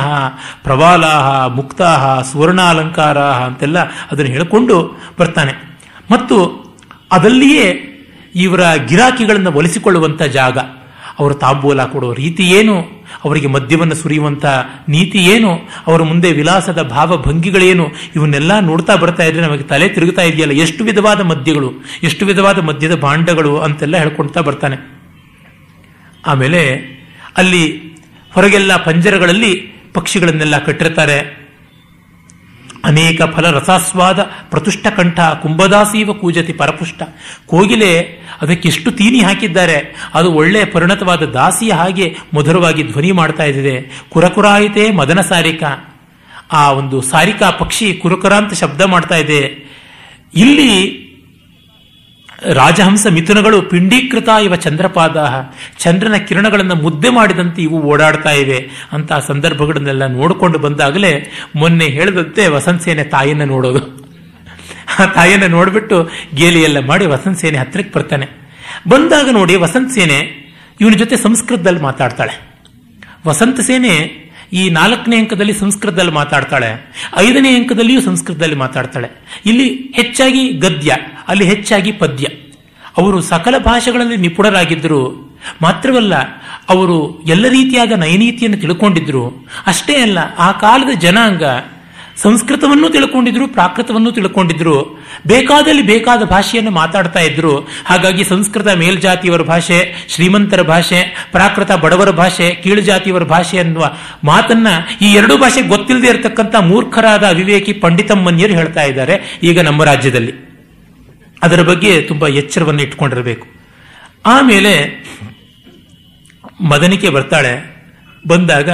ಪ್ರವಾಲಾಹ, ಮುಕ್ತಾಹ, ಸುವರ್ಣಾಲಂಕಾರ ಅಂತೆಲ್ಲ ಅದನ್ನು ಹೇಳಿಕೊಂಡು ಬರ್ತಾನೆ. ಮತ್ತು ಅದಲ್ಲಿಯೇ ಇವರ ಗಿರಾಕಿಗಳನ್ನು ಒಲಿಸಿಕೊಳ್ಳುವಂಥ ಜಾಗ, ಅವರು ತಾಂಬೂಲ ಕೊಡೋ ರೀತಿ ಏನು? ಅವರಿಗೆ ಮದ್ಯವನ್ನು ಸುರಿಯುವಂತ ನೀತಿ ಏನು? ಅವರ ಮುಂದೆ ವಿಲಾಸದ ಭಾವ ಭಂಗಿಗಳೇನು? ಇವನ್ನೆಲ್ಲ ನೋಡ್ತಾ ಬರ್ತಾ ಇದ್ರೆ ನಮಗೆ ತಲೆ ತಿರುಗುತ್ತಾ ಇದೆಯಲ್ಲ, ಎಷ್ಟು ವಿಧವಾದ ಮದ್ಯಗಳು, ಎಷ್ಟು ವಿಧವಾದ ಮದ್ಯದ ಭಾಂಡಗಳು ಅಂತೆಲ್ಲ ಹೇಳ್ಕೊಳ್ತಾ ಬರ್ತಾನೆ. ಆಮೇಲೆ ಅಲ್ಲಿ ಹೊರಗೆಲ್ಲ ಪಂಜರಗಳಲ್ಲಿ ಪಕ್ಷಿಗಳನ್ನೆಲ್ಲ ಕಟ್ಟಿರ್ತಾರೆ. ಅನೇಕ ಫಲ ರಸಾಸ್ವಾದ ಪ್ರತುಷ್ಟ ಕಂಠ ಕುಂಭದಾಸೀವ ಕೂಜತಿ ಪರಪುಷ್ಟ. ಕೋಗಿಲೆ ಅದಕ್ಕೆಷ್ಟು ತೀನಿ ಹಾಕಿದ್ದಾರೆ. ಅದು ಒಳ್ಳೆಯ ಪರಿಣತವಾದ ದಾಸಿಯ ಹಾಗೆ ಮಧುರವಾಗಿ ಧ್ವನಿ ಮಾಡ್ತಾ ಇದೆ ಕುರಕುರಾಯಿತೆ ಮದನ ಸಾರಿಕಾ. ಆ ಒಂದು ಸಾರಿಕಾ ಪಕ್ಷಿ ಕುರುಕುರ ಅಂತ ಶಬ್ದ ಮಾಡ್ತಾ ಇದೆ. ಇಲ್ಲಿ ರಾಜಹಂಸ ಮಿಥುನಗಳು ಪಿಂಡೀಕೃತ ಇವ ಚಂದ್ರಪಾದ ಚಂದ್ರನ ಕಿರಣಗಳನ್ನು ಮುದ್ದೆ ಮಾಡಿದಂತೆ ಇವು ಓಡಾಡ್ತಾ ಇವೆ. ಅಂತ ಸಂದರ್ಭಗಳನ್ನೆಲ್ಲ ನೋಡಿಕೊಂಡು ಬಂದಾಗಲೇ ಮೊನ್ನೆ ಹೇಳಿದಂತೆ ವಸಂತ ಸೇನೆ ತಾಯಿಯನ್ನು ನೋಡೋದು. ಆ ತಾಯಿಯನ್ನು ನೋಡಿಬಿಟ್ಟು ಗೇಲಿಯೆಲ್ಲ ಮಾಡಿ ವಸಂತ ಸೇನೆ ಹತ್ತಿರಕ್ಕೆ ಬರ್ತಾನೆ. ಬಂದಾಗ ನೋಡಿ ವಸಂತ ಸೇನೆ ಇವನ ಜೊತೆ ಸಂಸ್ಕೃತದಲ್ಲಿ ಮಾತಾಡ್ತಾಳೆ. ವಸಂತ ಸೇನೆ ಈ ನಾಲ್ಕನೇ ಅಂಕದಲ್ಲಿ ಸಂಸ್ಕೃತದಲ್ಲಿ ಮಾತಾಡ್ತಾಳೆ, ಐದನೇ ಅಂಕದಲ್ಲಿಯೂ ಸಂಸ್ಕೃತದಲ್ಲಿ ಮಾತಾಡ್ತಾಳೆ. ಇಲ್ಲಿ ಹೆಚ್ಚಾಗಿ ಗದ್ಯ, ಅಲ್ಲಿ ಹೆಚ್ಚಾಗಿ ಪದ್ಯ. ಅವರು ಸಕಲ ಭಾಷೆಗಳಲ್ಲಿ ನಿಪುಣರಾಗಿದ್ದರು, ಮಾತ್ರವಲ್ಲ, ಅವರು ಎಲ್ಲ ರೀತಿಯಾದ ನಯನೀತಿಯನ್ನು ತಿಳ್ಕೊಂಡಿದ್ರು ಅಷ್ಟೇ ಅಲ್ಲ, ಆ ಕಾಲದ ಜನಾಂಗ ಸಂಸ್ಕೃತವನ್ನು ತಿಳ್ಕೊಂಡಿದ್ರು, ಪ್ರಾಕೃತವನ್ನು ತಿಳ್ಕೊಂಡಿದ್ರು, ಬೇಕಾದಲ್ಲಿ ಬೇಕಾದ ಭಾಷೆಯನ್ನು ಮಾತಾಡ್ತಾ ಇದ್ರು. ಹಾಗಾಗಿ ಸಂಸ್ಕೃತ ಮೇಲ್ಜಾತಿಯವರ ಭಾಷೆ, ಶ್ರೀಮಂತರ ಭಾಷೆ, ಪ್ರಾಕೃತ ಬಡವರ ಭಾಷೆ ಕೀಳು ಜಾತಿಯವರ ಭಾಷೆ ಅನ್ನುವ ಮಾತನ್ನ ಈ ಎರಡು ಭಾಷೆ ಗೊತ್ತಿಲ್ಲದೆ ಇರತಕ್ಕಂಥ ಮೂರ್ಖರಾದ ಅವಿವೇಕಿ ಪಂಡಿತಮ್ಮನ್ಯರು ಹೇಳ್ತಾ ಇದ್ದಾರೆ, ಈಗ ನಮ್ಮ ರಾಜ್ಯದಲ್ಲಿ. ಅದರ ಬಗ್ಗೆ ತುಂಬಾ ಎಚ್ಚರವನ್ನು ಇಟ್ಕೊಂಡಿರಬೇಕು ಆಮೇಲೆ ಮದನಿಕೆ ಬರ್ತಾಳೆ, ಬಂದಾಗ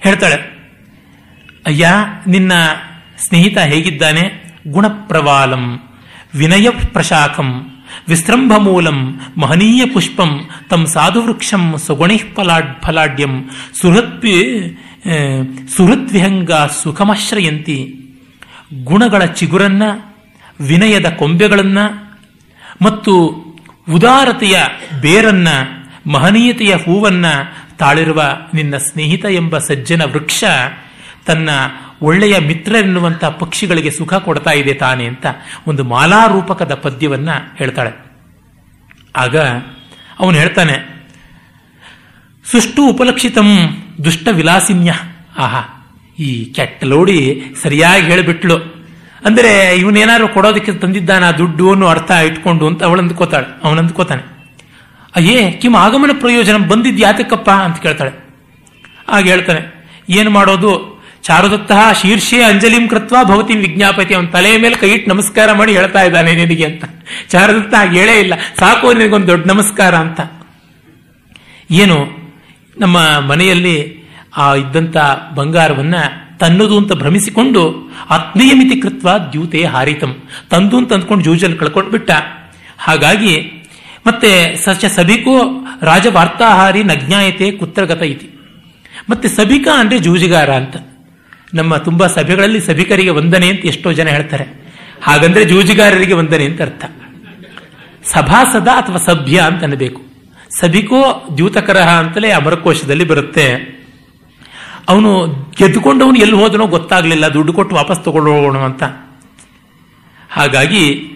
ಹೇಳ್ತಾಳೆ ಅಯ್ಯ, ನಿನ್ನ ಸ್ನೇಹಿತ ಹೇಗಿದ್ದಾನೆ? ಗುಣಪ್ರವಾಲಂ, ವಿನಯ ಪ್ರಶಾಖಂ ವಿಸ್ರಂಭ ಮೂಲಂ ಮಹನೀಯ ಪುಷ್ಪಂ, ತಂ ಸಾಧುವೃಕ್ಷಂ ಸುಗುಣಿ ಫಲಾಡ್ ಫಲಾಡ್ಯಂ ಸುಹೃತ್ ಸುಹೃದ್ವಿಹಂಗ ಸುಖಮಾಶ್ರಯಂತಿ. ಗುಣಗಳ ಚಿಗುರನ್ನ, ವಿನಯದ ಕೊಂಬೆಗಳನ್ನ ಮತ್ತು ಉದಾರತೆಯ ಬೇರನ್ನ, ಮಹನೀಯತೆಯ ಹೂವನ್ನ ತಾಳಿರುವ ನಿನ್ನ ಸ್ನೇಹಿತ ಎಂಬ ಸಜ್ಜನ ವೃಕ್ಷ ತನ್ನ ಒಳ್ಳೆಯ ಮಿತ್ರರೆನ್ನುವಂಥ ಪಕ್ಷಿಗಳಿಗೆ ಸುಖ ಕೊಡ್ತಾ ಇದೆ ತಾನೆ ಅಂತ ಒಂದು ಮಾಲಾರೂಪಕದ ಪದ್ಯವನ್ನ ಹೇಳ್ತಾಳೆ. ಆಗ ಅವನು ಹೇಳ್ತಾನೆ, ಸುಷ್ಟು ಉಪಲಕ್ಷಿತಂ ದುಷ್ಟ ವಿಲಾಸಿನ್ಯ. ಆಹಾ, ಈ ಕೆಟ್ಟ ಲೋಡಿ ಸರಿಯಾಗಿ ಹೇಳಿಬಿಟ್ಲು. ಅಂದರೆ ಇವನೇನಾದ್ರು ಕೊಡೋದಕ್ಕೆ ತಂದಿದ್ದಾನ ದುಡ್ಡು ಅನ್ನೋ ಅರ್ಥ ಇಟ್ಕೊಂಡು ಅಂತ ಅವಳು ಅಂದ್ಕೋತಾಳೆ ಅವನು ಅಂದ್ಕೋತಾನೆ ಅಯ್ಯೇ ಕಿಮ್ ಆಗಮನ ಪ್ರಯೋಜನ ಬಂದಿದ್ಯಾತಕ್ಕಪ್ಪ ಅಂತ ಕೇಳ್ತಾಳೆ. ಆಗ ಹೇಳ್ತಾನೆ, ಏನು ಮಾಡೋದು? ಚಾರುದತ್ತ ಶೀರ್ಷೆ ಅಂಜಲಿಂ ಕೃತ್ವ ಭವತಿ ವಿಜ್ಞಾಪತಿ ಅವನ ತಲೆಯ ಮೇಲೆ ಕೈ ಇಟ್ಟು ನಮಸ್ಕಾರ ಮಾಡಿ ಹೇಳ್ತಾ ಇದ್ದಾನೆ ನಿನಗೆ ಅಂತ. ಚಾರುದತ್ತ ಹಾಗೆ ಹೇಳೇ ಇಲ್ಲ. ಸಾಕು ನಿನಗೊಂದು ದೊಡ್ಡ ನಮಸ್ಕಾರ ಅಂತ. ಏನು? ನಮ್ಮ ಮನೆಯಲ್ಲಿ ಆ ಇದ್ದಂತ ಬಂಗಾರವನ್ನ ತನ್ನದು ಅಂತ ಭ್ರಮಿಸಿಕೊಂಡು ಆತ್ಮೀಯಮಿತಿ ಕೃತ್ವ ದ್ಯೂತೆ ಹಾರಿತಂ. ತಂದು ಅಂತ ಅಂದ್ಕೊಂಡು ಜೂಜಲ್ ಕಳ್ಕೊಂಡು ಬಿಟ್ಟ ಹಾಗಾಗಿ ಮತ್ತೆ ಸಚ ಸಭಿಕೋ ರಾಜವಾರ್ತಾಹಾರಿ ನಜ್ಞಾಯತೆ ಕುತ್ರಗತ ಇತಿ. ಮತ್ತೆ ಸಭಿಕ ಅಂದ್ರೆ ಜೂಜಿಗಾರ ಅಂತ. ನಮ್ಮ ತುಂಬಾ ಸಭೆಗಳಲ್ಲಿ ಸಭಿಕರಿಗೆ ವಂದನೆ ಅಂತ ಎಷ್ಟೋ ಜನ ಹೇಳ್ತಾರೆ. ಹಾಗಂದ್ರೆ ಜೂಜಿಗಾರರಿಗೆ ವಂದನೆ ಅಂತ ಅರ್ಥ. ಸಭಾಸದ ಅಥವಾ ಸಭ್ಯ ಅಂತ ಅನ್ನಬೇಕು. ಸಭಿಕೋ ದ್ಯೂತಕರಹ ಅಂತಲೇ ಅಮರಕೋಶದಲ್ಲಿ ಬರುತ್ತೆ. ಅವನು ಗೆದ್ದುಕೊಂಡವನು ಎಲ್ಲಿ ಹೋದನೋ ಗೊತ್ತಾಗಲಿಲ್ಲ, ದುಡ್ಡು ಕೊಟ್ಟು ವಾಪಸ್ ತಗೊಂಡು ಹೋಗೋಣ ಅಂತ. ಹಾಗಾಗಿ,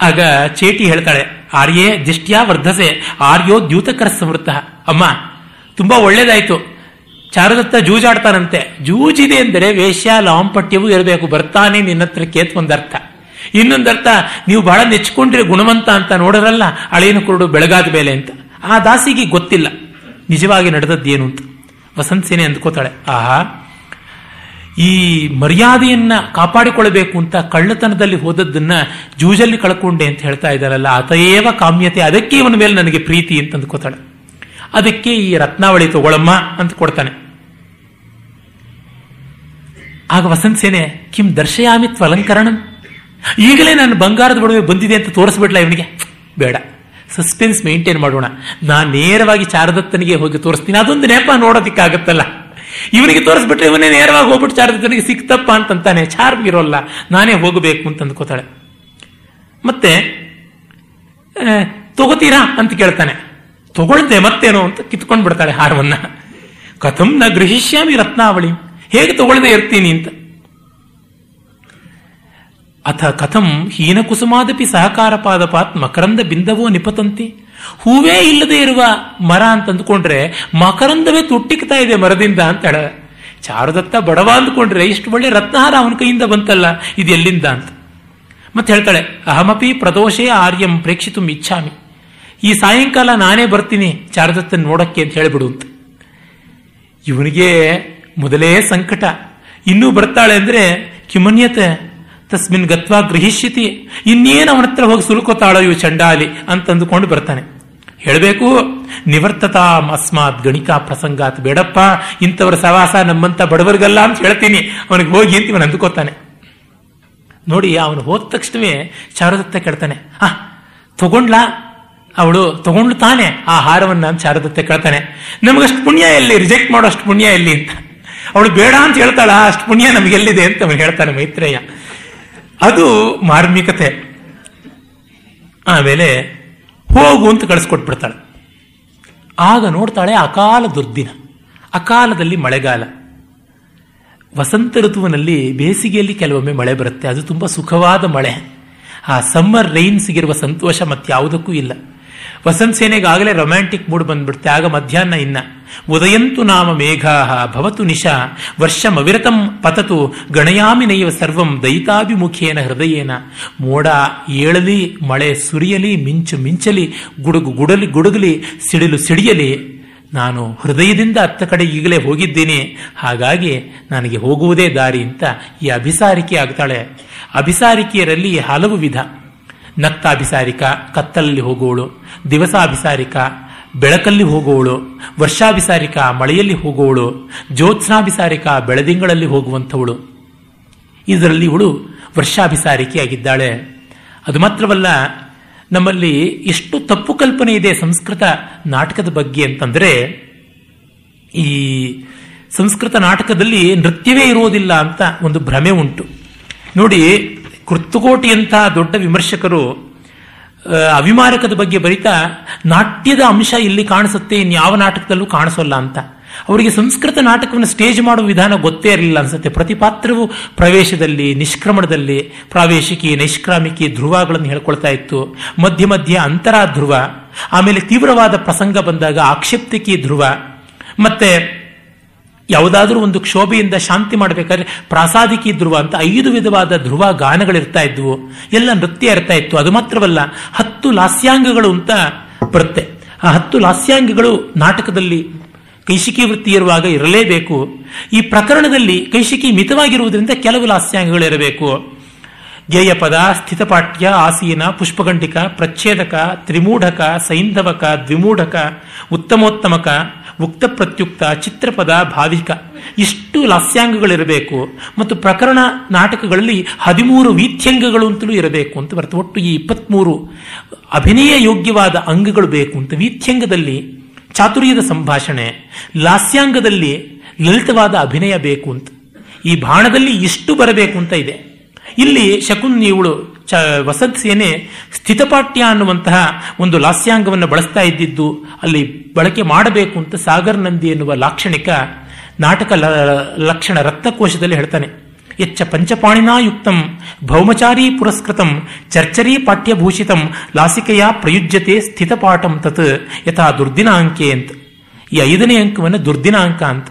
ಆಗ ಚೇಟಿ ಹೇಳ್ತಾಳೆ, ಆರ್ಯೇ, ದಿಷ್ಟ್ಯಾ ವರ್ಧಸೆ, ಆರ್ಯೋ ದ್ಯೂತಕರ ಸಮೃದ್ಧ ಅಮ್ಮ, ತುಂಬಾ ಒಳ್ಳೇದಾಯ್ತು. ಚಾರುದತ್ತ ಜೂಜಾಡ್ತಾನಂತೆ. ಜೂಜಿದೆ ಅಂದರೆ ವೇಶ್ಯ, ಲಾಂಪಟ್ಯವೂ ಇರಬೇಕು. ಬರ್ತಾನೆ ನಿನ್ನ ಹತ್ರಕ್ಕೆ ಒಂದರ್ಥ. ಇನ್ನೊಂದರ್ಥ, ನೀವು ಬಹಳ ನೆಚ್ಚಿಕೊಂಡ್ರೆ ಗುಣವಂತ ಅಂತ ನೋಡರಲ್ಲ ಅಳೇನು ಕುರುಡು ಬೆಳಗಾದ ಮೇಲೆ ಅಂತ. ಆ ದಾಸಿಗೆ ಗೊತ್ತಿಲ್ಲ. ನಿಜವಾಗಿ ನಡೆದದ್ದೇನು ಅಂತ. ವಸಂತ ಸೇನೆ ಅಂದ್ಕೋತಾಳೆ, ಆಹಾ, ಈ ಮರ್ಯಾದೆಯನ್ನ ಕಾಪಾಡಿಕೊಳ್ಳಬೇಕು ಅಂತ ಕಳ್ಳತನದಲ್ಲಿ ಹೋದದ್ದನ್ನ ಜೂಜಲ್ಲಿ ಕಳ್ಕೊಂಡೆ ಅಂತ ಹೇಳ್ತಾ ಇದ್ದಾರಲ್ಲ ಅತಯೇವ ಕಾಮ್ಯತೆ, ಅದಕ್ಕೆ ಇವನ ಮೇಲೆ ನನಗೆ ಪ್ರೀತಿ ಅಂತ ಅಂದ್ಕೋತಾಳೆ. ಅದಕ್ಕೆ ಈ ರತ್ನಾವಳಿ ತಗೊಳಮ್ಮ ಅಂತ ಕೊಡ್ತಾನೆ. ಆಗ ವಸಂತ ಸೇನೆ ಕಿಂ ದರ್ಶಯಾಮಿ ತ್ವಲಂಕರಣಂ ಈಗಲೇ ನಾನು ಬಂಗಾರದ ಒಡವೆ ಬಂದಿದೆ ಅಂತ ತೋರಿಸ್ಬಿಡ್ಲ ಇವನಿಗೆ? ಬೇಡ. ಸಸ್ಪೆನ್ಸ್ ಮೇಂಟೈನ್ ಮಾಡೋಣ. ನಾನು ನೇರವಾಗಿ ಚಾರದತ್ತನಿಗೆ ಹೋಗಿ ತೋರಿಸ್ತೀನಿ. ಅದೊಂದು ನೆಪ ನೋಡೋದಿಕ್ಕಾಗತ್ತಲ್ಲ. ಇವನಿಗೆ ತೋರಿಸ್ಬಿಟ್ರೆ ಇವನೇ ನೇರವಾಗಿ ಹೋಗ್ಬಿಟ್ಟು ಚಾರದತ್ತನಿಗೆ, ಸಿಕ್ತಪ್ಪ ಅಂತಂತಾನೆ ಚಾರ್ಮ್ ಇರೋಲ್ಲ, ನಾನೇ ಹೋಗಬೇಕು ಅಂತ ಅಂದ್ಕೋತಾಳೆ. ಮತ್ತೆ ತಗೋತೀರಾ? ಅಂತ ಕೇಳ್ತಾನೆ. ತಗೊಳ್ತೆ ಮತ್ತೇನೋ? ಅಂತ ಕಿತ್ಕೊಂಡ್ಬಿಡ್ತಾಳೆ ಹಾರವನ್ನ. ಕಥಂ ನ ಗೃಹಿಷ್ಯಾಮಿ ರತ್ನಾವಳಿ. ಹೇಗೆ ತಗೊಳ್ಳದೆ ಇರ್ತೀನಿ ಅಂತ? ಅಥ ಕಥಂ ಹೀನಕುಸುಮಾದಪಿ ಸಹಕಾರ ಪಾದಪಾತ್ ಮಕರಂದ ಬಿಂದವೋ ನಿಪತಂತಿ. ಹೂವೇ ಇಲ್ಲದೆ ಇರುವ ಮರ ಅಂತ ಅಂದ್ಕೊಂಡ್ರೆ ಮಕರಂದವೇ ತುಟ್ಟಿಕ್ತಾ ಇದೆ ಮರದಿಂದ ಅಂತ ಹೇಳ ಚಾರುದತ್ತ ಬಡವ ಅಂದ್ಕೊಂಡ್ರೆ ಇಷ್ಟು ಒಳ್ಳೆ ರತ್ನಹಾರ ಅವನ ಕೈಯಿಂದ ಬಂತಲ್ಲ, ಇದು ಎಲ್ಲಿಂದ ಅಂತ. ಮತ್ತೆ ಹೇಳ್ತಾಳೆ, ಅಹಮಪಿ ಪ್ರದೋಷೇ ಆರ್ಯಂ ಪ್ರೇಕ್ಷಿತು ಇಚ್ಛಾಮಿ. ಈ ಸಾಯಂಕಾಲ ನಾನೇ ಬರ್ತೀನಿ ಚಾರುದತ್ತ ನೋಡಕ್ಕೆ ಅಂತ ಹೇಳಿಬಿಡು ಅಂತ. ಇವನಿಗೆ ಮೊದಲೇ ಸಂಕಟ. ಇನ್ನೂ ಬರ್ತಾಳೆ ಅಂದ್ರೆ ಕಿಮನ್ಯತೆ. ತಸ್ಮಿನ್ ಗತ್ವಾ ಗ್ರಹಿಷ್ಯತಿ ಇನ್ನೇನು ಅವನ ಹತ್ರ ಹೋಗಿ ಸುಲ್ಕೋತಾಳೋ ಇವು ಚಂಡಾಲಿ ಅಂತ ಅಂದುಕೊಂಡು ಬರ್ತಾನೆ. ಹೇಳಬೇಕು, ನಿವರ್ತತಾ ಅಸ್ಮಾತ್ ಗಣಿಕಾ ಪ್ರಸಂಗಾತ್ ಬೇಡಪ್ಪ, ಇಂಥವ್ರ ಸವಾಸ ನಮ್ಮಂತ ಬಡವರ್ಗಲ್ಲ ಅಂತ ಹೇಳ್ತೀನಿ. ಅವನಿಗೆ ಹೋಗಿ ಅಂತ ಇವನು ಅಂದುಕೋತಾನೆ. ನೋಡಿ, ಅವನು ಹೋದ ತಕ್ಷಣವೇ ಶಾರದತ್ತ ಕೇಳ್ತಾನೆ. ಆ ತಗೊಂಡ್ಲಾ? ಅವಳು, ತಗೊಂಡು ತಾನೆ ಆ ಹಾರವನ್ನ, ಅಂತ ಶಾರದತ್ತೆ ಕೇಳ್ತಾನೆ. ನಮಗಷ್ಟು ಪುಣ್ಯ ಎಲ್ಲಿ? ರಿಜೆಕ್ಟ್ ಮಾಡೋ ಅಷ್ಟು ಪುಣ್ಯ ಎಲ್ಲಿ? ಅಂತ. ಅವಳು ಬೇಡ ಅಂತ ಹೇಳ್ತಾಳ, ಅಷ್ಟು ಪುಣ್ಯ ನಮಗೆಲ್ಲಿದೆ ಅಂತ ಅವನು ಹೇಳ್ತಾನೆ ಮೈತ್ರೇಯ. ಅದು ಮಾರ್ಮಿಕತೆ. ಆಮೇಲೆ ಹೋಗು ಅಂತ ಕಳಿಸ್ಕೊಟ್ಬಿಡ್ತಾಳೆ. ಆಗ ನೋಡ್ತಾಳೆ ಅಕಾಲ ದುರ್ದಿನ, ಅಕಾಲದಲ್ಲಿ ಮಳೆಗಾಲ. ವಸಂತ ಋತುವಿನಲ್ಲಿ ಬೇಸಿಗೆಯಲ್ಲಿ ಕೆಲವೊಮ್ಮೆ ಮಳೆ ಬರುತ್ತೆ, ಅದು ತುಂಬಾ ಸುಖವಾದ ಮಳೆ. ಆ ಸಮ್ಮರ್ ರೈನ್ಸ್ಗಿರುವ ಸಂತೋಷ ಮತ್ಯಾವುದಕ್ಕೂ ಇಲ್ಲ. ವಸಂತ ಸೇನೆಗಾಗಲೇ ರೊಮ್ಯಾಂಟಿಕ್ ಮೂಡ್ ಬಂದ್ಬಿಡುತ್ತೆ. ಆಗ ಮಧ್ಯಾಹ್ನ ಇನ್ನ. ಉದಯಂತು ನಾಮ ಮೇಘಾಹ, ಭವತು ನಿಶಾ ವರ್ಷಮವಿರತಂ ಪತತು ಗಣಯಾಮಿ ನೈವ ಸರ್ವಂ ದಯಿತಾಭಿಮುಖೇನ ಹೃದಯೇನ. ಮೋಡ ಏಳಲಿ, ಮಳೆ ಸುರಿಯಲಿ, ಮಿಂಚು ಮಿಂಚಲಿ, ಗುಡುಗು ಗುಡಲಿ, ಗುಡುಗಲಿ, ಸಿಡಿಲು ಸಿಡಿಯಲಿ. ನಾನು ಹೃದಯದಿಂದ ಅತ್ತ ಕಡೆ ಈಗಲೇ ಹೋಗಿದ್ದೇನೆ. ಹಾಗಾಗಿ ನನಗೆ ಹೋಗುವುದೇ ದಾರಿ ಅಂತ ಈ ಅಭಿಸಾರಿಕೆ ಆಗ್ತಾಳೆ. ಅಭಿಸಾರಿಕೆಯರಲ್ಲಿ ಹಲವು ವಿಧ. ನಕ್ತ ಅಭಿಸಾರಿಕ ಕತ್ತಲಲ್ಲಿ ಹೋಗುವಳು. ದಿವಸಾಭಿಸಾರಿಕ, ಬೆಳಕಲ್ಲಿ ಹೋಗುವಳು. ವರ್ಷಾಭಿಸಾರಿಕ, ಮಳೆಯಲ್ಲಿ ಹೋಗುವಳು. ಜ್ಯೋತ್ಸ್ನಾಭಿಸಾರಿಕ, ಬೆಳದಿಂಗಳಲ್ಲಿ ಹೋಗುವಂಥವಳು. ಇದರಲ್ಲಿ ಇವಳು ವರ್ಷಾಭಿಸಾರಿಕೆಯಾಗಿದ್ದಾಳೆ. ಅದು ಮಾತ್ರವಲ್ಲ, ನಮ್ಮಲ್ಲಿ ಎಷ್ಟು ತಪ್ಪು ಕಲ್ಪನೆ ಇದೆ ಸಂಸ್ಕೃತ ನಾಟಕದ ಬಗ್ಗೆ ಅಂತಂದ್ರೆ, ಈ ಸಂಸ್ಕೃತ ನಾಟಕದಲ್ಲಿ ನೃತ್ಯವೇ ಇರುವುದಿಲ್ಲ ಅಂತ ಒಂದು ಭ್ರಮೆ ಉಂಟು. ನೋಡಿ ಕೃತ್ತುಕೋಟಿಯಂತಹ ದೊಡ್ಡ ವಿಮರ್ಶಕರು ಅವಿಮಾರಕದ ಬಗ್ಗೆ ಬರೀತಾ, ನಾಟ್ಯದ ಅಂಶ ಇಲ್ಲಿ ಕಾಣಿಸುತ್ತೆ ಇನ್ಯಾವ ನಾಟಕದಲ್ಲೂ ಕಾಣಿಸೋಲ್ಲ ಅಂತ. ಅವರಿಗೆ ಸಂಸ್ಕೃತ ನಾಟಕವನ್ನು ಸ್ಟೇಜ್ ಮಾಡುವ ವಿಧಾನ ಗೊತ್ತೇ ಇರಲಿಲ್ಲ ಅನ್ಸುತ್ತೆ. ಪ್ರತಿ ಪಾತ್ರವು ಪ್ರವೇಶದಲ್ಲಿ, ನಿಷ್ಕ್ರಮಣದಲ್ಲಿ, ಪ್ರಾವೇಶಿಕಿ, ನೈಷ್ಕ್ರಾಮಿಕಿ ಧ್ರುವಗಳನ್ನು ಹೇಳ್ಕೊಳ್ತಾ ಇತ್ತು. ಮಧ್ಯ ಮಧ್ಯ ಅಂತರ ಧ್ರುವ ಆಮೇಲೆ ತೀವ್ರವಾದ ಪ್ರಸಂಗ ಬಂದಾಗ ಆಕ್ಷೇಪ್ತಿಕಿ ಧ್ರುವ. ಮತ್ತೆ ಯಾವುದಾದ್ರೂ ಒಂದು ಕ್ಷೋಭೆಯಿಂದ ಶಾಂತಿ ಮಾಡಬೇಕಾದ್ರೆ ಪ್ರಾಸಾದಿಕಿ ಧ್ರುವ ಅಂತ ಐದು ವಿಧವಾದ ಧ್ರುವ ಗಾನಗಳಿರ್ತಾ ಇದ್ವು. ಎಲ್ಲ ನೃತ್ಯ ಇರ್ತಾ ಇತ್ತು. ಅದು ಮಾತ್ರವಲ್ಲ, ಹತ್ತು ಲಾಸ್ಯಾಂಗಗಳು ಅಂತ ಬರುತ್ತೆ. ಆ ಹತ್ತು ಲಾಸ್ಯಾಂಗಗಳು ನಾಟಕದಲ್ಲಿ ಕೈಶಿಕಿ ವೃತ್ತಿ ಇರುವಾಗ ಇರಲೇಬೇಕು. ಈ ಪ್ರಕರಣದಲ್ಲಿ ಕೈಶಿಕಿ ಮಿತವಾಗಿರುವುದರಿಂದ ಕೆಲವು ಲಾಸ್ಯಾಂಗಗಳಿರಬೇಕು ಪದ ಸ್ಥಿತಪಾಠ್ಯ, ಆಸೀನ ಪುಷ್ಪಗಂಟಿಕ ಪ್ರಚ್ಛೇದಕ, ತ್ರಿಮೂಢಕ, ಸೈಂಧವಕ, ದ್ವಿಮೂಢಕ, ಉತ್ತಮೋತ್ತಮಕ ಉಕ್ತ ಪ್ರತ್ಯುಕ್ತ, ಚಿತ್ರಪದ, ಭಾವಿಕ, ಇಷ್ಟು ಲಾಸ್ಯಾಂಗಗಳಿರಬೇಕು. ಮತ್ತು ಪ್ರಕರಣ ನಾಟಕಗಳಲ್ಲಿ ಹದಿಮೂರು ವೀಥ್ಯಂಗಗಳು ಅಂತಲೂ ಇರಬೇಕು ಅಂತ ಬರ್ತದೆ. ಒಟ್ಟು ಈ ಇಪ್ಪತ್ಮೂರು ಅಭಿನಯ ಯೋಗ್ಯವಾದ ಅಂಗಗಳು ಬೇಕು ಅಂತ. ವೀಥ್ಯಂಗದಲ್ಲಿ ಚಾತುರ್ಯದ ಸಂಭಾಷಣೆ, ಲಾಸ್ಯಾಂಗದಲ್ಲಿ ಲಲಿತವಾದ ಅಭಿನಯ ಬೇಕು ಅಂತ. ಈ ಬಾಣದಲ್ಲಿ ಇಷ್ಟು ಬರಬೇಕು ಅಂತ ಇದೆ. ಇಲ್ಲಿ ಶಕುನ್ ಇವಳು ಚ, ವಸಂತ ಸೇನೆ ಸ್ಥಿತಪಾಠ್ಯ ಅನ್ನುವಂತಹ ಒಂದು ಲಾಸ್ಯಾಂಗವನ್ನು ಬಳಸ್ತಾ ಇದ್ದಿದ್ದು, ಅಲ್ಲಿ ಬಳಕೆ ಮಾಡಬೇಕು ಅಂತ ಸಾಗರ್ ನಂದಿ ಎನ್ನುವ ಲಾಕ್ಷಣಿಕ ನಾಟಕ ಲಕ್ಷಣ ರಕ್ತಕೋಶದಲ್ಲಿ ಹೇಳ್ತಾನೆ. ಎಚ್ಚ ಪಂಚಪಾಣಿನಾಯುಕ್ತಂ, ಭೌಮಚಾರಿ ಪುರಸ್ಕೃತಂ, ಚರ್ಚರಿ ಪಾಠ್ಯಭೂಷಿತಂ, ಲಾಸಿಕೆಯ ಪ್ರಯುಜ್ಯತೆ ಸ್ಥಿತಪಾಠಂ ತತ್, ಯಥಾ ದುರ್ದಿನ ಅಂಕೆ ಅಂತ. ಈ ಐದನೇ ಅಂಕವನ್ನು ದುರ್ದಿನ ಅಂಕ ಅಂತ.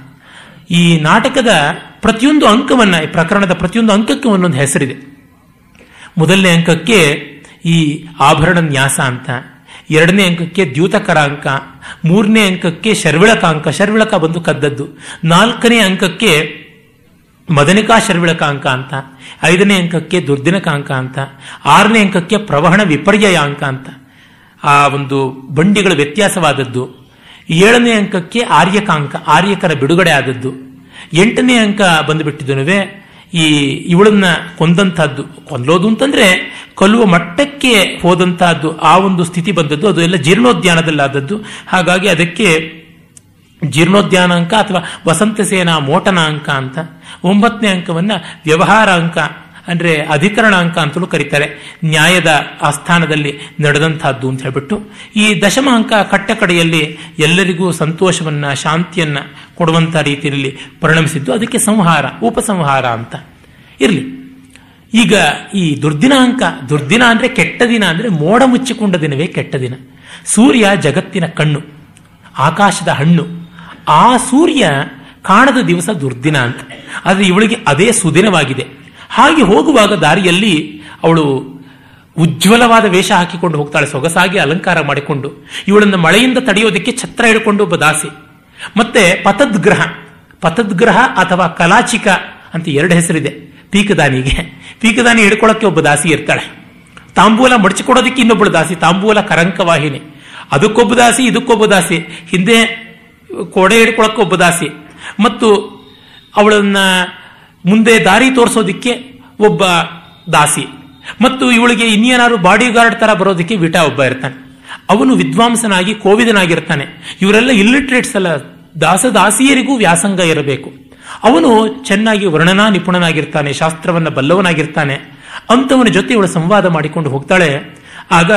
ಈ ನಾಟಕದ ಪ್ರತಿಯೊಂದು ಅಂಕವನ್ನ ಪ್ರಕರಣದ ಪ್ರತಿಯೊಂದು ಅಂಕಕ್ಕೆ ಒಂದೊಂದು ಹೆಸರಿದೆ. ಮೊದಲನೇ ಅಂಕಕ್ಕೆ ಈ ಆಭರಣ ನ್ಯಾಸ ಅಂತ. ಎರಡನೇ ಅಂಕಕ್ಕೆ ದ್ಯೂತಕರ ಅಂಕ ಮೂರನೇ ಅಂಕಕ್ಕೆ ಶರ್ವಿಳಕ ಅಂಕ ಶರ್ವಿಳಕ ಬಂದು ಕದ್ದದ್ದು. ನಾಲ್ಕನೇ ಅಂಕಕ್ಕೆ ಮದನಿಕಾ ಶರ್ವಿಳಕ ಅಂಕ ಅಂತ. ಐದನೇ ಅಂಕಕ್ಕೆ ದುರ್ದಿನಕ ಅಂಕ ಅಂತ. ಆರನೇ ಅಂಕಕ್ಕೆ ಪ್ರವಹಣ ವಿಪರ್ಯಯ ಅಂಕ ಅಂತ. ಆ ಒಂದು ಬಂಡಿಗಳ ವ್ಯತ್ಯಾಸವಾದದ್ದು. ಏಳನೇ ಅಂಕಕ್ಕೆ ಆರ್ಯಕ ಅಂಕ ಆರ್ಯಕರ ಬಿಡುಗಡೆ ಆದದ್ದು. ಎಂಟನೇ ಅಂಕ ಬಂದುಬಿಟ್ಟಿದ್ದನುವೆ. ಈ ಇವಳನ್ನ ಕೊಂದಂತಹದ್ದು ಕೊಲ್ಲೋದು ಅಂತಂದ್ರೆ ಕೊಲ್ಲುವ ಮಟ್ಟಕ್ಕೆ ಹೋದಂತಹದ್ದು ಆ ಒಂದು ಸ್ಥಿತಿ ಬಂದದ್ದು. ಅದು ಎಲ್ಲ ಜೀರ್ಣೋದ್ಯಾನದಲ್ಲಾದದ್ದು. ಹಾಗಾಗಿ ಅದಕ್ಕೆ ಜೀರ್ಣೋದ್ಯಾನ ಅಂಕ ಅಥವಾ ವಸಂತ ಸೇನಾ ಮೋಟನ ಅಂಕ ಅಂತ, ಒಂಬತ್ತನೇ ಅಂಕವನ್ನ ವ್ಯವಹಾರ ಅಂಕ ಅಂದ್ರೆ ಅಧಿಕರಣ ಅಂಕ ಅಂತಲೂ ಕರೀತಾರೆ. ನ್ಯಾಯದ ಆಸ್ಥಾನದಲ್ಲಿ ನಡೆದಂತಹದ್ದು ಅಂತ ಹೇಳ್ಬಿಟ್ಟು, ಈ ದಶಮ ಅಂಕ ಕಟ್ಟ ಕಡೆಯಲ್ಲಿ ಎಲ್ಲರಿಗೂ ಸಂತೋಷವನ್ನ, ಶಾಂತಿಯನ್ನ ಕೊಡುವಂತಹ ರೀತಿಯಲ್ಲಿ ಪರಿಣಮಿಸಿದ್ದು ಅದಕ್ಕೆ ಸಂಹಾರ, ಉಪಸಂಹಾರ ಅಂತ. ಇರಲಿ. ಈಗ ಈ ದುರ್ದಿನ ಅಂಕ ದುರ್ದಿನ ಅಂದ್ರೆ ಕೆಟ್ಟ ದಿನ ಅಂದ್ರೆ ಮೋಡ ಮುಚ್ಚಿಕೊಂಡ ದಿನವೇ ಕೆಟ್ಟ ದಿನ. ಸೂರ್ಯ ಜಗತ್ತಿನ ಕಣ್ಣು, ಆಕಾಶದ ಹಣ್ಣು. ಆ ಸೂರ್ಯ ಕಾಣದ ದಿವಸ ದುರ್ದಿನ ಅಂತ. ಆದರೆ ಇವಳಿಗೆ ಅದೇ ಸುದಿನವಾಗಿದೆ. ಹಾಗೆ ಹೋಗುವಾಗ ದಾರಿಯಲ್ಲಿ ಅವಳು ಉಜ್ವಲವಾದ ವೇಷ ಹಾಕಿಕೊಂಡು ಹೋಗ್ತಾಳೆ, ಸೊಗಸಾಗಿ ಅಲಂಕಾರ ಮಾಡಿಕೊಂಡು. ಇವಳನ್ನು ಮಳೆಯಿಂದ ತಡೆಯೋದಕ್ಕೆ ಛತ್ರ ಹಿಡ್ಕೊಂಡು ಒಬ್ಬ ದಾಸಿ. ಮತ್ತೆ ಪತದ್ಗ್ರಹ ಪತದ್ಗ್ರಹ ಅಥವಾ ಕಲಾಚಿಕ ಅಂತ ಎರಡು ಹೆಸರಿದೆ, ಪೀಕದಾನಿಗೆ. ಪೀಕದಾನಿ ಹಿಡ್ಕೊಳ್ಳೋಕೆ ಒಬ್ಬ ದಾಸಿ ಇರ್ತಾಳೆ. ತಾಂಬೂಲ ಮಡಚಿಕೊಡೋದಕ್ಕೆ ಇನ್ನೊಬ್ಬಳು ದಾಸಿ, ತಾಂಬೂಲ ಕರಂಕವಾಹಿನಿ. ಅದಕ್ಕೊಬ್ಬ ದಾಸಿ, ಇದಕ್ಕೊಬ್ಬ ದಾಸಿ, ಹಿಂದೆ ಕೊಡೆ ಹಿಡ್ಕೊಳಕ್ಕೆ ಒಬ್ಬ ದಾಸಿ. ಮತ್ತು ಅವಳನ್ನ ಮುಂದೆ ದಾರಿ ತೋರಿಸೋದಿಕ್ಕೆ ಒಬ್ಬ ದಾಸಿ. ಮತ್ತು ಇವಳಿಗೆ ಇನ್ನೇನಾದ್ರು ಬಾಡಿ ಗಾರ್ಡ್ ತರ ಬರೋದಕ್ಕೆ ವಿಟ ಒಬ್ಬ ಇರ್ತಾನೆ. ಅವನು ವಿದ್ವಾಂಸನಾಗಿ ಕೋವಿದನಾಗಿರ್ತಾನೆ. ಇವರೆಲ್ಲ ಇಲ್ಲಿಟ್ರೇಟ್ಸ್ ಅಲ್ಲ. ದಾಸದಾಸಿಯರಿಗೂ ವ್ಯಾಸಂಗ ಇರಬೇಕು. ಅವನು ಚೆನ್ನಾಗಿ ವರ್ಣನಾ ನಿಪುಣನಾಗಿರ್ತಾನೆ, ಶಾಸ್ತ್ರವನ್ನ ಬಲ್ಲವನಾಗಿರ್ತಾನೆ. ಅಂತವನ ಜೊತೆ ಇವಳು ಸಂವಾದ ಮಾಡಿಕೊಂಡು ಹೋಗ್ತಾಳೆ. ಆಗ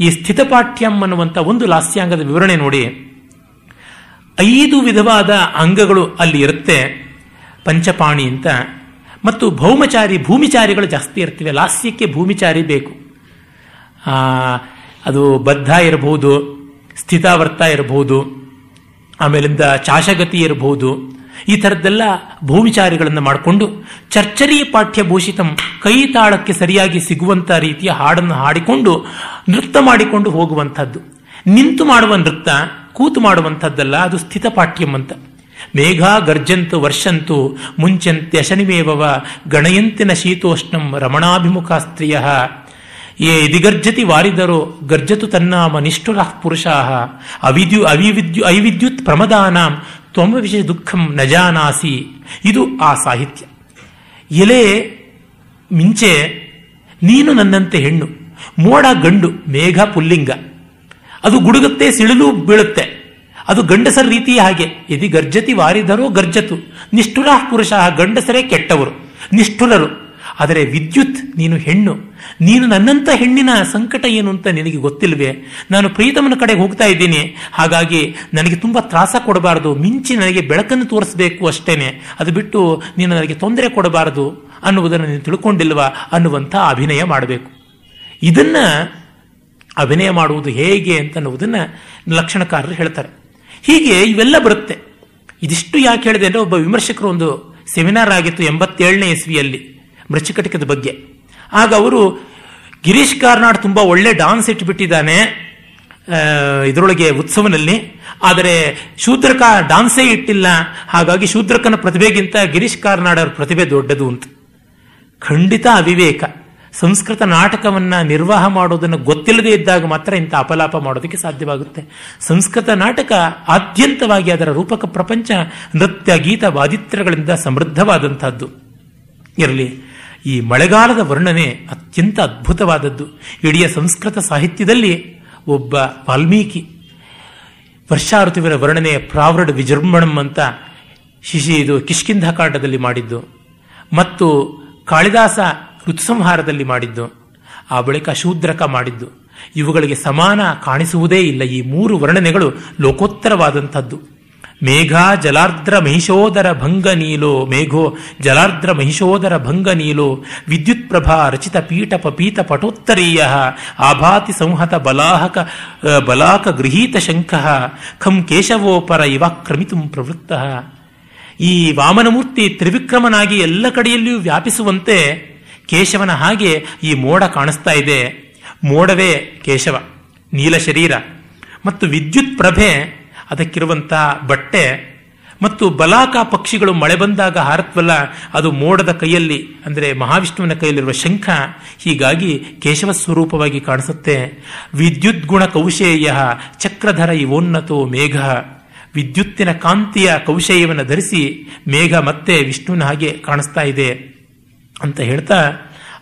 ಈ ಸ್ಥಿತಪಾಠ್ಯಂ ಅನ್ನುವಂಥ ಒಂದು ಲಾಸ್ಯಾಂಗದ ವಿವರಣೆ ನೋಡಿ. ಐದು ವಿಧವಾದ ಅಂಗಗಳು ಅಲ್ಲಿ ಇರುತ್ತೆ. ಪಂಚಪಾಣಿ ಅಂತ. ಮತ್ತು ಭೌಮಚಾರಿ, ಭೂಮಿಚಾರಿಗಳು ಜಾಸ್ತಿ ಇರ್ತವೆ. ಲಾಸ್ಯಕ್ಕೆ ಭೂಮಿಚಾರಿ ಬೇಕು. ಅದು ಬದ್ಧ ಇರಬಹುದು ಸ್ಥಿತಾವರ್ತ ಇರಬಹುದು ಆಮೇಲಿಂದ ಚಾಶಗತಿ ಇರಬಹುದು ಈ ಥರದ್ದೆಲ್ಲ ಭೂಮಿಚಾರಿಗಳನ್ನು ಮಾಡಿಕೊಂಡು ಚರ್ಚರಿ ಪಾಠ್ಯಭೂಷಿತಂ ಕೈ ತಾಳಕ್ಕೆ ಸರಿಯಾಗಿ ಸಿಗುವಂತ ರೀತಿಯ ಹಾಡನ್ನು ಹಾಡಿಕೊಂಡು ನೃತ್ಯ ಮಾಡಿಕೊಂಡು ಹೋಗುವಂಥದ್ದು. ನಿಂತು ಮಾಡುವ ನೃತ್ಯ, ಕೂತು ಮಾಡುವಂಥದ್ದಲ್ಲ, ಅದು ಸ್ಥಿತಪಾಠ್ಯಂ ಅಂತ. ಮೇಘ ಗರ್ಜಂತು ವರ್ಷಂತು ಮುಂಚಂತ್ಯ ಶನಿಮೇವವ ಗಣಯಂತಿನ ಶೀತೋಷ್ಣಂ ರಮಣಾಭಿಮುಖ ಸ್ತ್ರೀಯ. ಯೇ ಇದಿಗರ್ಜತಿ ವಾರಿದರೋ ಗರ್ಜತು ತನ್ನಾಮ ನಿಷ್ಠುರ ಪುರುಷಾ. ಅವಿದ್ಯು ಅವಿವಿದ್ಯು ಐವಿದ್ಯುತ್ ಪ್ರಮದಾನಾಂ ತ್ವಮ ವಿಷಯ ದುಃಖಂ ನಜಾನಾಸಿ ಇದು ಆ ಸಾಹಿತ್ಯ. ಎಲೆ ಮಿಂಚೆ ನೀನು ನನ್ನಂತೆ ಹೆಣ್ಣು. ಮೋಡ ಗಂಡು ಮೇಘ ಪುಲ್ಲಿಂಗ. ಅದು ಗುಡುಗುತ್ತೆ ಸಿಳಿಲು ಬೀಳುತ್ತೆ. ಅದು ಗಂಡಸರ ರೀತಿ ಹಾಗೆ. ಯದಿ ಗರ್ಜತಿ ವಾರಿದರೂ ಗರ್ಜತು. ನಿಷ್ಠುರ ಪುರುಷ ಗಂಡಸರೇ ಕೆಟ್ಟವರು. ನಿಷ್ಠುರರು. ಆದರೆ ವಿದ್ಯುತ್ ನೀನು ಹೆಣ್ಣು. ನೀನು ನನ್ನಂತ ಹೆಣ್ಣಿನ ಸಂಕಟ ಏನು ಅಂತ ನಿನಗೆ ಗೊತ್ತಿಲ್ವೇ? ನಾನು ಪ್ರೀತಮನ ಕಡೆಗೆ ಹೋಗ್ತಾ ಇದ್ದೀನಿ. ಹಾಗಾಗಿ ನನಗೆ ತುಂಬಾ ತ್ರಾಸ ಕೊಡಬಾರದು. ಮಿಂಚಿ ನನಗೆ ಬೆಳಕನ್ನು ತೋರಿಸಬೇಕು ಅಷ್ಟೇನೆ. ಅದು ಬಿಟ್ಟು ನೀನು ನನಗೆ ತೊಂದರೆ ಕೊಡಬಾರದು ಅನ್ನುವುದನ್ನು ನೀನು ತಿಳ್ಕೊಂಡಿಲ್ವಾ ಅನ್ನುವಂಥ ಅಭಿನಯ ಮಾಡಬೇಕು. ಇದನ್ನ ಅಭಿನಯ ಮಾಡುವುದು ಹೇಗೆ ಅಂತ ಅನ್ನುವುದನ್ನ ಲಕ್ಷಣಕಾರರು ಹೇಳ್ತಾರೆ. ಹೀಗೆ ಇವೆಲ್ಲ ಬರುತ್ತೆ. ಇದಿಷ್ಟು ಯಾಕೆ ಹೇಳಿದೆ ಅಂದರೆ ಒಬ್ಬ ವಿಮರ್ಶಕರು ಒಂದು ಸೆಮಿನಾರ್ ಆಗಿತ್ತು ಎಂಬತ್ತೇಳನೇ ಇಸ್ವಿಯಲ್ಲಿ, ಮೃಚ್ಚಿಕಟಿಕದ ಬಗ್ಗೆ. ಆಗ ಅವರು, ಗಿರೀಶ್ ಕಾರ್ನಾಡ್ ತುಂಬ ಒಳ್ಳೆ ಡಾನ್ಸ್ ಇಟ್ಬಿಟ್ಟಿದ್ದಾನೆ ಇದರೊಳಗೆ ಉತ್ಸವನಲ್ಲಿ. ಆದರೆ ಶೂದ್ರಕ ಡಾನ್ಸೇ ಇಟ್ಟಿಲ್ಲ. ಹಾಗಾಗಿ ಶೂದ್ರಕನ ಪ್ರತಿಭೆಗಿಂತ ಗಿರೀಶ್ ಕಾರ್ನಾಡ್ ಅವರ ಪ್ರತಿಭೆ ದೊಡ್ಡದು ಅಂತ. ಖಂಡಿತ ಅವಿವೇಕ. ಸಂಸ್ಕೃತ ನಾಟಕವನ್ನ ನಿರ್ವಾಹ ಮಾಡೋದನ್ನು ಗೊತ್ತಿಲ್ಲದೆ ಇದ್ದಾಗ ಮಾತ್ರ ಇಂಥ ಅಪಲಾಪ ಮಾಡೋದಕ್ಕೆ ಸಾಧ್ಯವಾಗುತ್ತೆ. ಸಂಸ್ಕೃತ ನಾಟಕ ಆದ್ಯಂತವಾಗಿ ಅದರ ರೂಪಕ ಪ್ರಪಂಚ, ನೃತ್ಯ, ಗೀತ ವಾದಿತ್ರಗಳಿಂದ ಸಮೃದ್ಧವಾದಂತಹದ್ದು ಇರಲಿ, ಈ ಮಳೆಗಾಲದ ವರ್ಣನೆ ಅತ್ಯಂತ ಅದ್ಭುತವಾದದ್ದು. ಇಡೀ ಸಂಸ್ಕೃತ ಸಾಹಿತ್ಯದಲ್ಲಿ ಒಬ್ಬ ವಾಲ್ಮೀಕಿ ವರ್ಷಾ ಋತುವಿನ ವರ್ಣನೆ ಪ್ರಾವೃಡ್ ವಿಜೃಂಭಣಂ ಅಂತ ಶಿಶಿ ಇದು ಕಿಷ್ಕಿಂಧ ಕಾಂಡದಲ್ಲಿ ಮಾಡಿದ್ದು. ಮತ್ತು ಕಾಳಿದಾಸ ಋತುಸಂಹಾರದಲ್ಲಿ ಮಾಡಿದ್ದು, ಆ ಬಳಿಕ ಶೂದ್ರಕ ಮಾಡಿದ್ದು. ಇವುಗಳಿಗೆ ಸಮಾನ ಕಾಣಿಸುವುದೇ ಇಲ್ಲ. ಈ ಮೂರು ವರ್ಣನೆಗಳು ಲೋಕೋತ್ತರವಾದಂಥದ್ದು. ಮೇಘ ಜಲಾರ್ದ್ರ ಮಹಿಷೋದರ ಭಂಗ ನೀಲೋ, ಮೇಘೋ ಜಲಾರ್ದ್ರ ಮಹಿಷೋದರ ಭಂಗ ನೀಲೋ, ವಿದ್ಯುತ್ ಪ್ರಭಾ ರಚಿತ ಪೀಠ ಪಪೀತ ಪಟೋತ್ತರೀಯ, ಆಭಾತಿ ಸಂಹತ ಬಲಾಹಕ ಬಲಾಕ ಗೃಹೀತ ಶಂಖ ಖಂ ಕೇಶವೋಪರ ಇವಾಕ್ರಮಿತು ಪ್ರವೃತ್ತ. ಈ ವಾಮನಮೂರ್ತಿ ತ್ರಿವಿಕ್ರಮನಾಗಿ ಎಲ್ಲ ಕಡೆಯಲ್ಲಿಯೂ ವ್ಯಾಪಿಸುವಂತೆ ಕೇಶವನ ಹಾಗೆ ಈ ಮೋಡ ಕಾಣಿಸ್ತಾ ಇದೆ. ಮೋಡವೇ ಕೇಶವ, ನೀಲ ಶರೀರ ಮತ್ತು ವಿದ್ಯುತ್ ಪ್ರಭೆ ಅದಕ್ಕಿರುವಂತಹ ಬಟ್ಟೆ ಮತ್ತು ಬಲಾಕ ಪಕ್ಷಿಗಳು ಮಳೆ ಬಂದಾಗ ಹಾರತ್ವಲ್ಲ, ಅದು ಮೋಡದ ಕೈಯಲ್ಲಿ, ಅಂದರೆ ಮಹಾವಿಷ್ಣುವಿನ ಕೈಯಲ್ಲಿರುವ ಶಂಖ, ಹೀಗಾಗಿ ಕೇಶವ ಸ್ವರೂಪವಾಗಿ ಕಾಣಿಸುತ್ತೆ. ವಿದ್ಯುತ್ ಗುಣ ಕೌಶೇಯ ಚಕ್ರಧರ ಇವೋನ್ನತೋ ಮೇಘ. ವಿದ್ಯುತ್ತಿನ ಕಾಂತಿಯ ಕೌಶೇಯವನ್ನು ಧರಿಸಿ ಮೇಘ ಮತ್ತೆ ವಿಷ್ಣುವಿನ ಹಾಗೆ ಕಾಣಿಸ್ತಾ ಇದೆ. ಅಂತ ಹೇಳ್ತಾ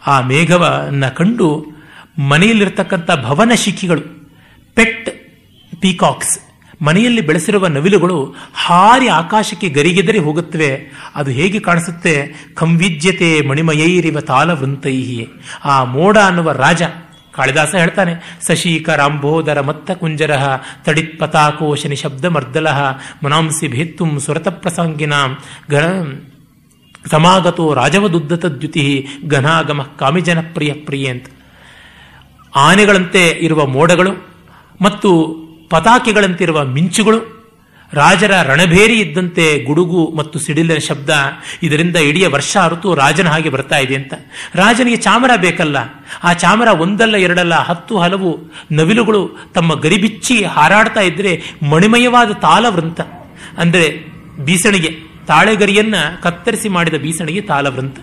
ಆ ಮೇಘವನ್ನು ಕಂಡು ಮನೆಯಲ್ಲಿರ್ತಕ್ಕಂಥ ಭವನ ಶಿಖಿಗಳು ಪೆಟ್ ಪೀಕಾಕ್ಸ್, ಮನೆಯಲ್ಲಿ ಬೆಳೆಸಿರುವ ನವಿಲುಗಳು ಹಾರಿ ಆಕಾಶಕ್ಕೆ ಗರಿಗೆದರಿ ಹೋಗುತ್ತವೆ. ಅದು ಹೇಗೆ ಕಾಣಿಸುತ್ತೆ? ಕಂವಿಜ್ಯತೆ ಮಣಿಮಯೈರಿವ ತಾಲವೃಂತೈಹಿ. ಆ ಮೋಡ ಅನ್ನುವ ರಾಜ, ಕಾಳಿದಾಸ ಹೇಳ್ತಾನೆ, ಸಶೀಕ ರಾಂಬೋದರ ಮತ್ತ ಕುಂಜರ ತಡಿತ್ ಪತಾಕೋಶ ನಿಶಬ್ದ ಮರ್ದಲಹ ಮನಾಂಸಿ ಭೇತ್ತುಂ ಸುರತ ಪ್ರಸಂಗಿನಾಂ ಗಣ ರಾಜವದುದ್ದತ ದ್ಯುತಿ ಘನಾಗಮ ಕಾಮಿಜನ ಪ್ರಿಯ ಪ್ರಿಯ ಅಂತ ಆನೆಗಳಂತೆ ಇರುವ ಮೋಡಗಳು ಮತ್ತು ಪತಾಕೆಗಳಂತಿರುವ ಮಿಂಚುಗಳು, ರಾಜರ ರಣಭೇರಿ ಇದ್ದಂತೆ ಗುಡುಗು ಮತ್ತು ಸಿಡಿಲಿನ ಶಬ್ದ, ಇದರಿಂದ ಇಡೀ ವರ್ಷ ಋತು ರಾಜನ ಹಾಗೆ ಬರ್ತಾ ಇದೆ ಅಂತ. ರಾಜನಿಗೆ ಚಾಮರ ಬೇಕಲ್ಲ, ಆ ಚಾಮರ ಒಂದಲ್ಲ ಎರಡಲ್ಲ ಹತ್ತು ಹಲವು ನವಿಲುಗಳು ತಮ್ಮ ಗರಿಬಿಚ್ಚಿ ಹಾರಾಡ್ತಾ ಇದ್ರೆ ಮಣಿಮಯವಾದ ತಾಲವೃಂತ ಅಂದರೆ ಬೀಸಣಿಗೆ ತಾಳೆಗರಿಯನ್ನ ಕತ್ತರಿಸಿ ಮಾಡಿದ ಬೀಸಣಿಗೆ ತಾಲವೃಂತ.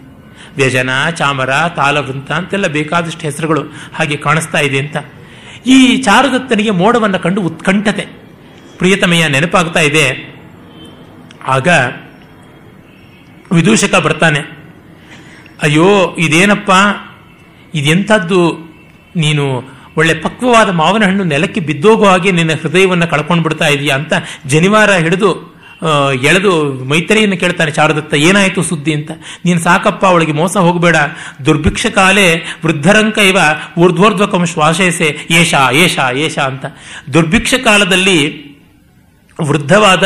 ವ್ಯಜನ, ಚಾಮರ, ತಾಲವೃಂತ ಅಂತೆಲ್ಲ ಬೇಕಾದಷ್ಟು ಹೆಸರುಗಳು ಹಾಗೆ ಕಾಣಿಸ್ತಾ ಇದೆ ಅಂತ. ಈ ಚಾರುದತ್ತನಿಗೆ ಮೋಡವನ್ನು ಕಂಡು ಉತ್ಕಂಠತೆ. ಪ್ರಿಯತಮಯ ನೆನಪಾಗ್ತಾ ಇದೆ. ಆಗ ವಿದೂಷಕ ಬರ್ತಾನೆ, ಅಯ್ಯೋ, ಇದೇನಪ್ಪ? ಇದೆಂಥದ್ದು? ನೀನು ಒಳ್ಳೆ ಪಕ್ವವಾದ ಮಾವನ ಹಣ್ಣು ನೆಲಕ್ಕೆ ಬಿದ್ದೋಗೋ ಹಾಗೆ ನಿನ್ನ ಹೃದಯವನ್ನು ಕಳ್ಕೊಂಡು ಬಿಡ್ತಾ ಇದೆಯಾ? ಅಂತ ಜನಿವಾರ ಹಿಡಿದು ಎಳೆದು ಮೈತ್ರಿಯನ್ನು ಕೇಳ್ತಾನೆ ಶಾರದತ್ತ, ಏನಾಯಿತು ಸುದ್ದಿ ಅಂತ? ನೀನು ಸಾಕಪ್ಪ, ಅವಳಿಗೆ ಮೋಸ ಹೋಗಬೇಡ. ದುರ್ಭಿಕ್ಷ ಕಾಲೇ ವೃದ್ಧರಂಕ ಇವ, ಊರ್ಧ್ವರ್ಧ್ವಕಂ ಶ್ವಾಸೇಸೆ, ಏಷಾ ಏಷಾ ಏಷಾ ಅಂತ. ದುರ್ಭಿಕ್ಷ ಕಾಲದಲ್ಲಿ ವೃದ್ಧವಾದ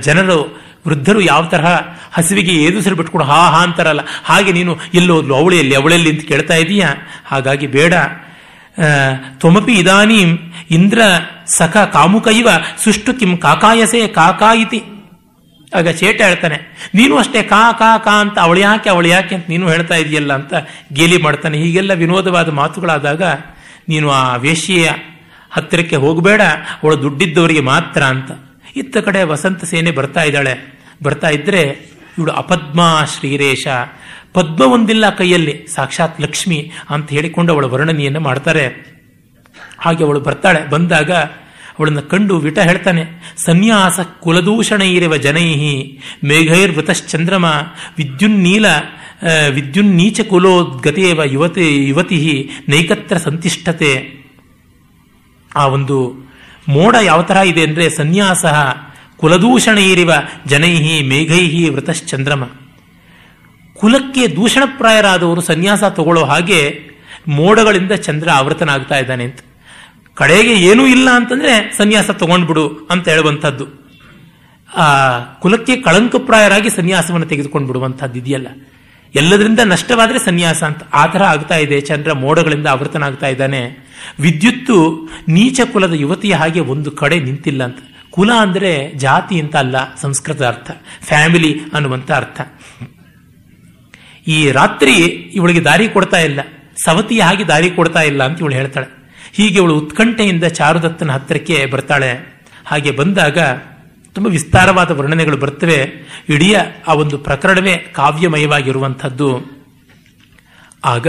ಜನರು, ವೃದ್ಧರು ಯಾವ ತರಹ ಹಸಿವಿಗೆ ಏದುಸಿರು ಬಿಟ್ಕೊಂಡು ಹಾ ಹಾ ಅಂತಾರಲ್ಲ, ಹಾಗೆ ನೀನು ಎಲ್ಲೋದ್ಲು ಅವಳೆಯಲ್ಲಿ ಅವಳೆಲ್ಲಿ ಅಂತ ಕೇಳ್ತಾ ಇದೀಯಾ? ಹಾಗಾಗಿ ಬೇಡ. ತ್ವಮಪಿ ಇದಾನೀಂ ಇಂದ್ರ ಸಖ ಕಾಮುಕೈವ ಸುಷ್ಟು ಕಿಂ ಕಾಕಾಯಸೆ ಕಾಕಾಯಿತಿ. ಆಗ ಚೇಟ ಹೇಳ್ತಾನೆ, ನೀನು ಅಷ್ಟೇ ಕಾ ಕಾ ಕಾ ಅಂತ ಅವಳು ಯಾಕೆ ಅವಳು ಯಾಕೆ ಅಂತ ನೀನು ಹೇಳ್ತಾ ಇದೆಯಲ್ಲ ಅಂತ ಗೇಲಿ ಮಾಡ್ತಾನೆ. ಹೀಗೆಲ್ಲ ವಿನೋದವಾದ ಮಾತುಗಳಾದಾಗ, ನೀನು ಆ ವೇಶ್ಯೆಯ ಹತ್ತಿರಕ್ಕೆ ಹೋಗಬೇಡ, ಅವಳು ದುಡ್ಡಿದ್ದವರಿಗೆ ಮಾತ್ರ ಅಂತ. ಇತ್ತ ಕಡೆ ವಸಂತ ಸೇನೆ ಬರ್ತಾ ಇದ್ದಾಳೆ. ಬರ್ತಾ ಇದ್ರೆ, ಇವಳು ಅಪದ್ಮ ಶ್ರೀರೇಶ, ಪದ್ಮ ಒಂದಿಲ್ಲ ಕೈಯಲ್ಲಿ, ಸಾಕ್ಷಾತ್ ಲಕ್ಷ್ಮಿ ಅಂತ ಹೇಳಿಕೊಂಡು ಅವಳ ವರ್ಣನೆಯನ್ನು ಮಾಡ್ತಾರೆ. ಹಾಗೆ ಅವಳು ಬರ್ತಾಳೆ. ಬಂದಾಗ ಅವಳನ್ನು ಕಂಡು ವಿಟ ಹೇಳ್ತಾನೆ, ಸನ್ಯಾಸ ಕುಲದೂಷಣ ಇರುವ ಜನೈಹಿ, ಮೇಘೈರ್ವೃತಶ್ಚಂದ್ರಮ, ವಿದ್ಯುನ್ನೀಲ ವಿದ್ಯುನ್ನೀಚ ಕುಲೋದ್ಗತೇವ ಯುವತಿ ಯುವತಿ ನೈಕತ್ರ ಸಂತಿಷ್ಠತೆ. ಆ ಒಂದು ಮೋಡ ಯಾವ ತರ ಇದೆ ಅಂದರೆ ಸನ್ಯಾಸ ಕುಲದೂಷಣ ಇರಿವ ಜನೈಹಿ, ಮೇಘೈಹಿ ವೃತಶ್ಚಂದ್ರಮ. ಕುಲಕ್ಕೆ ದೂಷಣಪ್ರಾಯರಾದವರು ಸನ್ಯಾಸ ತಗೊಳ್ಳೋ ಹಾಗೆ ಮೋಡಗಳಿಂದ ಚಂದ್ರ ಆವೃತನಾಗ್ತಾ ಇದ್ದಾನೆ ಅಂತ. ಕಡೆಗೆ ಏನೂ ಇಲ್ಲ ಅಂತಂದ್ರೆ ಸನ್ಯಾಸ ತಗೊಂಡ್ಬಿಡು ಅಂತ ಹೇಳುವಂಥದ್ದು. ಆ, ಕುಲಕ್ಕೆ ಕಳಂಕಪ್ರಾಯರಾಗಿ ಸನ್ಯಾಸವನ್ನು ತೆಗೆದುಕೊಂಡು ಬಿಡುವಂಥದ್ದು ಇದೆಯಲ್ಲ. ಎಲ್ಲದರಿಂದ ನಷ್ಟವಾದರೆ ಸನ್ಯಾಸ ಅಂತ. ಆ ಥರ ಆಗ್ತಾ ಇದೆ. ಚಂದ್ರ ಮೋಡಗಳಿಂದ ಆವೃತನಾಗ್ತಾ ಇದ್ದಾನೆ. ವಿದ್ಯುತ್ತು ನೀಚ ಕುಲದ ಯುವತಿಯ ಹಾಗೆ ಒಂದು ಕಡೆ ನಿಂತಿಲ್ಲ ಅಂತ. ಕುಲ ಅಂದರೆ ಜಾತಿ ಅಂತ ಅಲ್ಲ, ಸಂಸ್ಕೃತ ಅರ್ಥ. ಫ್ಯಾಮಿಲಿ ಅನ್ನುವಂಥ ಅರ್ಥ. ಈ ರಾತ್ರಿ ಇವಳಿಗೆ ದಾರಿ ಕೊಡ್ತಾ ಇಲ್ಲ. ಸವತಿಯ ಹಾಗೆ ದಾರಿ ಕೊಡ್ತಾ ಇಲ್ಲ ಅಂತ ಇವಳು ಹೇಳ್ತಾಳೆ. ಹೀಗೆ ಇವಳು ಉತ್ಕಂಠೆಯಿಂದ ಚಾರುದತ್ತನ ಹತ್ತಿರಕ್ಕೆ ಬರ್ತಾಳೆ. ಹಾಗೆ ಬಂದಾಗ ತುಂಬ ವಿಸ್ತಾರವಾದ ವರ್ಣನೆಗಳು ಬರ್ತವೆ. ಇಡೀ ಆ ಒಂದು ಪ್ರಕರಣವೇ ಕಾವ್ಯಮಯವಾಗಿರುವಂಥದ್ದು. ಆಗ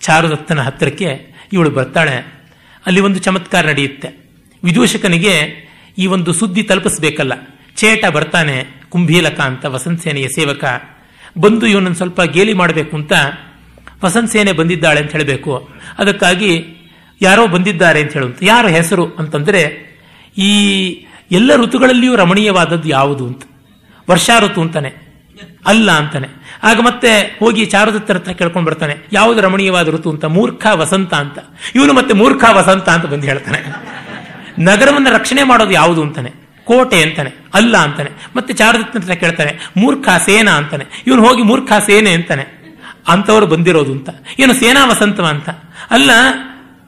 ಚಾರುದತ್ತನ ಹತ್ತಿರಕ್ಕೆ ಇವಳು ಬರ್ತಾಳೆ. ಅಲ್ಲಿ ಒಂದು ಚಮತ್ಕಾರ ನಡೆಯುತ್ತೆ. ವಿದೂಷಕನಿಗೆ ಈ ಒಂದು ಸುದ್ದಿ ತಲುಪಿಸ್ಬೇಕಲ್ಲ. ಚೇಟ ಬರ್ತಾನೆ, ಕುಂಭೀಲಕ ಅಂತ ವಸಂತ ಸೇನೆಯ ಸೇವಕ. ಬಂದು ಇವನನ್ನು ಸ್ವಲ್ಪ ಗೇಲಿ ಮಾಡಬೇಕು ಅಂತ ವಸಂತ ಸೇನೆ ಬಂದಿದ್ದಾಳೆ ಅಂತ ಹೇಳಬೇಕು. ಅದಕ್ಕಾಗಿ ಯಾರೋ ಬಂದಿದ್ದಾರೆ ಅಂತ ಹೇಳುವಂತ. ಯಾರ ಹೆಸರು ಅಂತಂದ್ರೆ ಈ ಎಲ್ಲ ಋತುಗಳಲ್ಲಿಯೂ ರಮಣೀಯವಾದದ್ದು ಯಾವುದು ಅಂತ. ವರ್ಷಾ ಋತು ಅಂತಾನೆ. ಅಲ್ಲ ಅಂತಾನೆ. ಆಗ ಮತ್ತೆ ಹೋಗಿ ಚಾರುದತ್ತರ ಹತ್ರ ಕೇಳ್ಕೊಂಡು ಬರ್ತಾನೆ. ಯಾವುದು ರಮಣೀಯವಾದ ಋತು ಅಂತ? ಮೂರ್ಖ ವಸಂತ ಅಂತ. ಇವನು ಮತ್ತೆ ಮೂರ್ಖ ವಸಂತ ಅಂತ ಬಂದು ಹೇಳ್ತಾನೆ. ನಗರವನ್ನು ರಕ್ಷಣೆ ಮಾಡೋದು ಯಾವುದು ಅಂತಾನೆ? ಕೋಟೆ ಅಂತಾನೆ. ಅಲ್ಲ ಅಂತಾನೆ. ಮತ್ತೆ ಚಾರುದತ್ತನ ಹತ್ರ ಕೇಳ್ತಾನೆ, ಮೂರ್ಖ ಸೇನಾ ಅಂತಾನೆ. ಇವನು ಹೋಗಿ ಮೂರ್ಖ ಸೇನೆ ಅಂತಾನೆ. ಅಂತವರು ಬಂದಿರೋದು ಅಂತ. ಏನು ಸೇನಾ ವಸಂತ ಅಂತ. ಅಲ್ಲ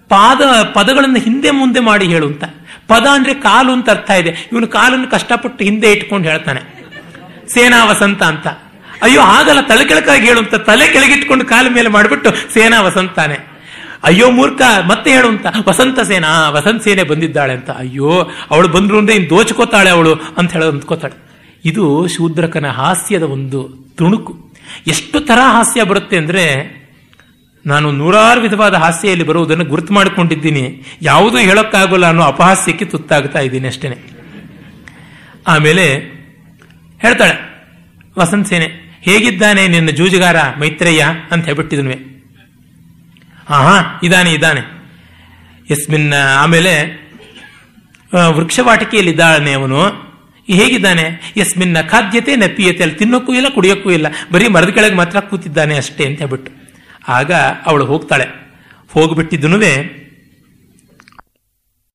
ಪಾದ, ಪದಗಳನ್ನು ಹಿಂದೆ ಮುಂದೆ ಮಾಡಿ ಹೇಳು ಅಂತ ಪದ ಅಂದ್ರೆ ಕಾಲು ಅಂತ ಅರ್ಥ ಇದೆ. ಇವನು ಕಾಲನ್ನು ಕಷ್ಟಪಟ್ಟು ಹಿಂದೆ ಇಟ್ಕೊಂಡು ಹೇಳ್ತಾನೆ. ಸೇನಾ ವಸಂತ ಅಂತ. ಅಯ್ಯೋ, ಹಾಗಲ್ಲ, ತಲೆ ಕೆಳಕಾಗಿ ಹೇಳು ಅಂತ ತಲೆ ಕೆಳಗಿಟ್ಕೊಂಡು ಕಾಲ ಮೇಲೆ ಮಾಡಿಬಿಟ್ಟು ಸೇನಾ ವಸಂತಾನೆ ಅಯ್ಯೋ, ಮೂರ್ಖ, ಮತ್ತೆ ಹೇಳು ಅಂತ ವಸಂತ ಸೇನಾ, ವಸಂತ ಸೇನೆ ಬಂದಿದ್ದಾಳೆ ಅಂತ. ಅಯ್ಯೋ, ಅವಳು ಬಂದ್ರು ಅಂದ್ರೆ ಇನ್ ದೋಚ್ಕೋತಾಳೆ ಅವಳು ಅಂತ ಹೇಳೋದು ಅಂದ್ಕೋತಾಳೆ. ಇದು ಶೂದ್ರಕನ ಹಾಸ್ಯದ ಒಂದು ತುಣುಕು. ಎಷ್ಟು ತರ ಹಾಸ್ಯ ಬರುತ್ತೆ ಅಂದ್ರೆ ನಾನು ನೂರಾರು ವಿಧವಾದ ಹಾಸ್ಯೆಯಲ್ಲಿ ಬರುವುದನ್ನು ಗುರುತು ಮಾಡಿಕೊಂಡಿದ್ದೀನಿ. ಯಾವುದೂ ಹೇಳೋಕ್ಕಾಗಲ್ಲ ಅನ್ನೋ ಅಪಹಾಸ್ಯಕ್ಕೆ ತುತ್ತಾಗ್ತಾ ಇದ್ದೀನಿ ಅಷ್ಟೇನೆ. ಆಮೇಲೆ ಹೇಳ್ತಾಳೆ, ವಸಂತ ಸೇನೆ, ಹೇಗಿದ್ದಾನೆ ನಿನ್ನ ಜೂಜುಗಾರ ಮೈತ್ರೇಯ? ಅಂತ ಹೇಳ್ಬಿಟ್ಟಿದನ್ವೆ. ಹಾ ಹಾ ಇದಾನೆ. ಇದ್ದಾನೆ ಎಸ್ಮಿನ್ ಆಮೇಲೆ ವೃಕ್ಷವಾಟಿಕೆಯಲ್ಲಿ ಇದ್ದಾಳೆ ಅವನು. ಹೇಗಿದ್ದಾನೆ? ಎಸ್ಮಿನ್ನ ಖಾದ್ಯತೆ ನಪಿಯತೆ ಅಲ್ಲಿ ತಿನ್ನೋಕ್ಕೂ ಇಲ್ಲ, ಕುಡಿಯೋಕ್ಕೂ ಇಲ್ಲ. ಬರೀ ಮರದ ಕೆಳಗೆ ಮಾತ್ರ ಕೂತಿದ್ದಾನೆ ಅಷ್ಟೇ, ಅಂತ ಹೇಳ್ಬಿಟ್ಟು. ಆಗ ಅವಳು ಹೋಗ್ತಾಳೆ. ಹೋಗ್ಬಿಟ್ಟಿದ್ದನುವೆ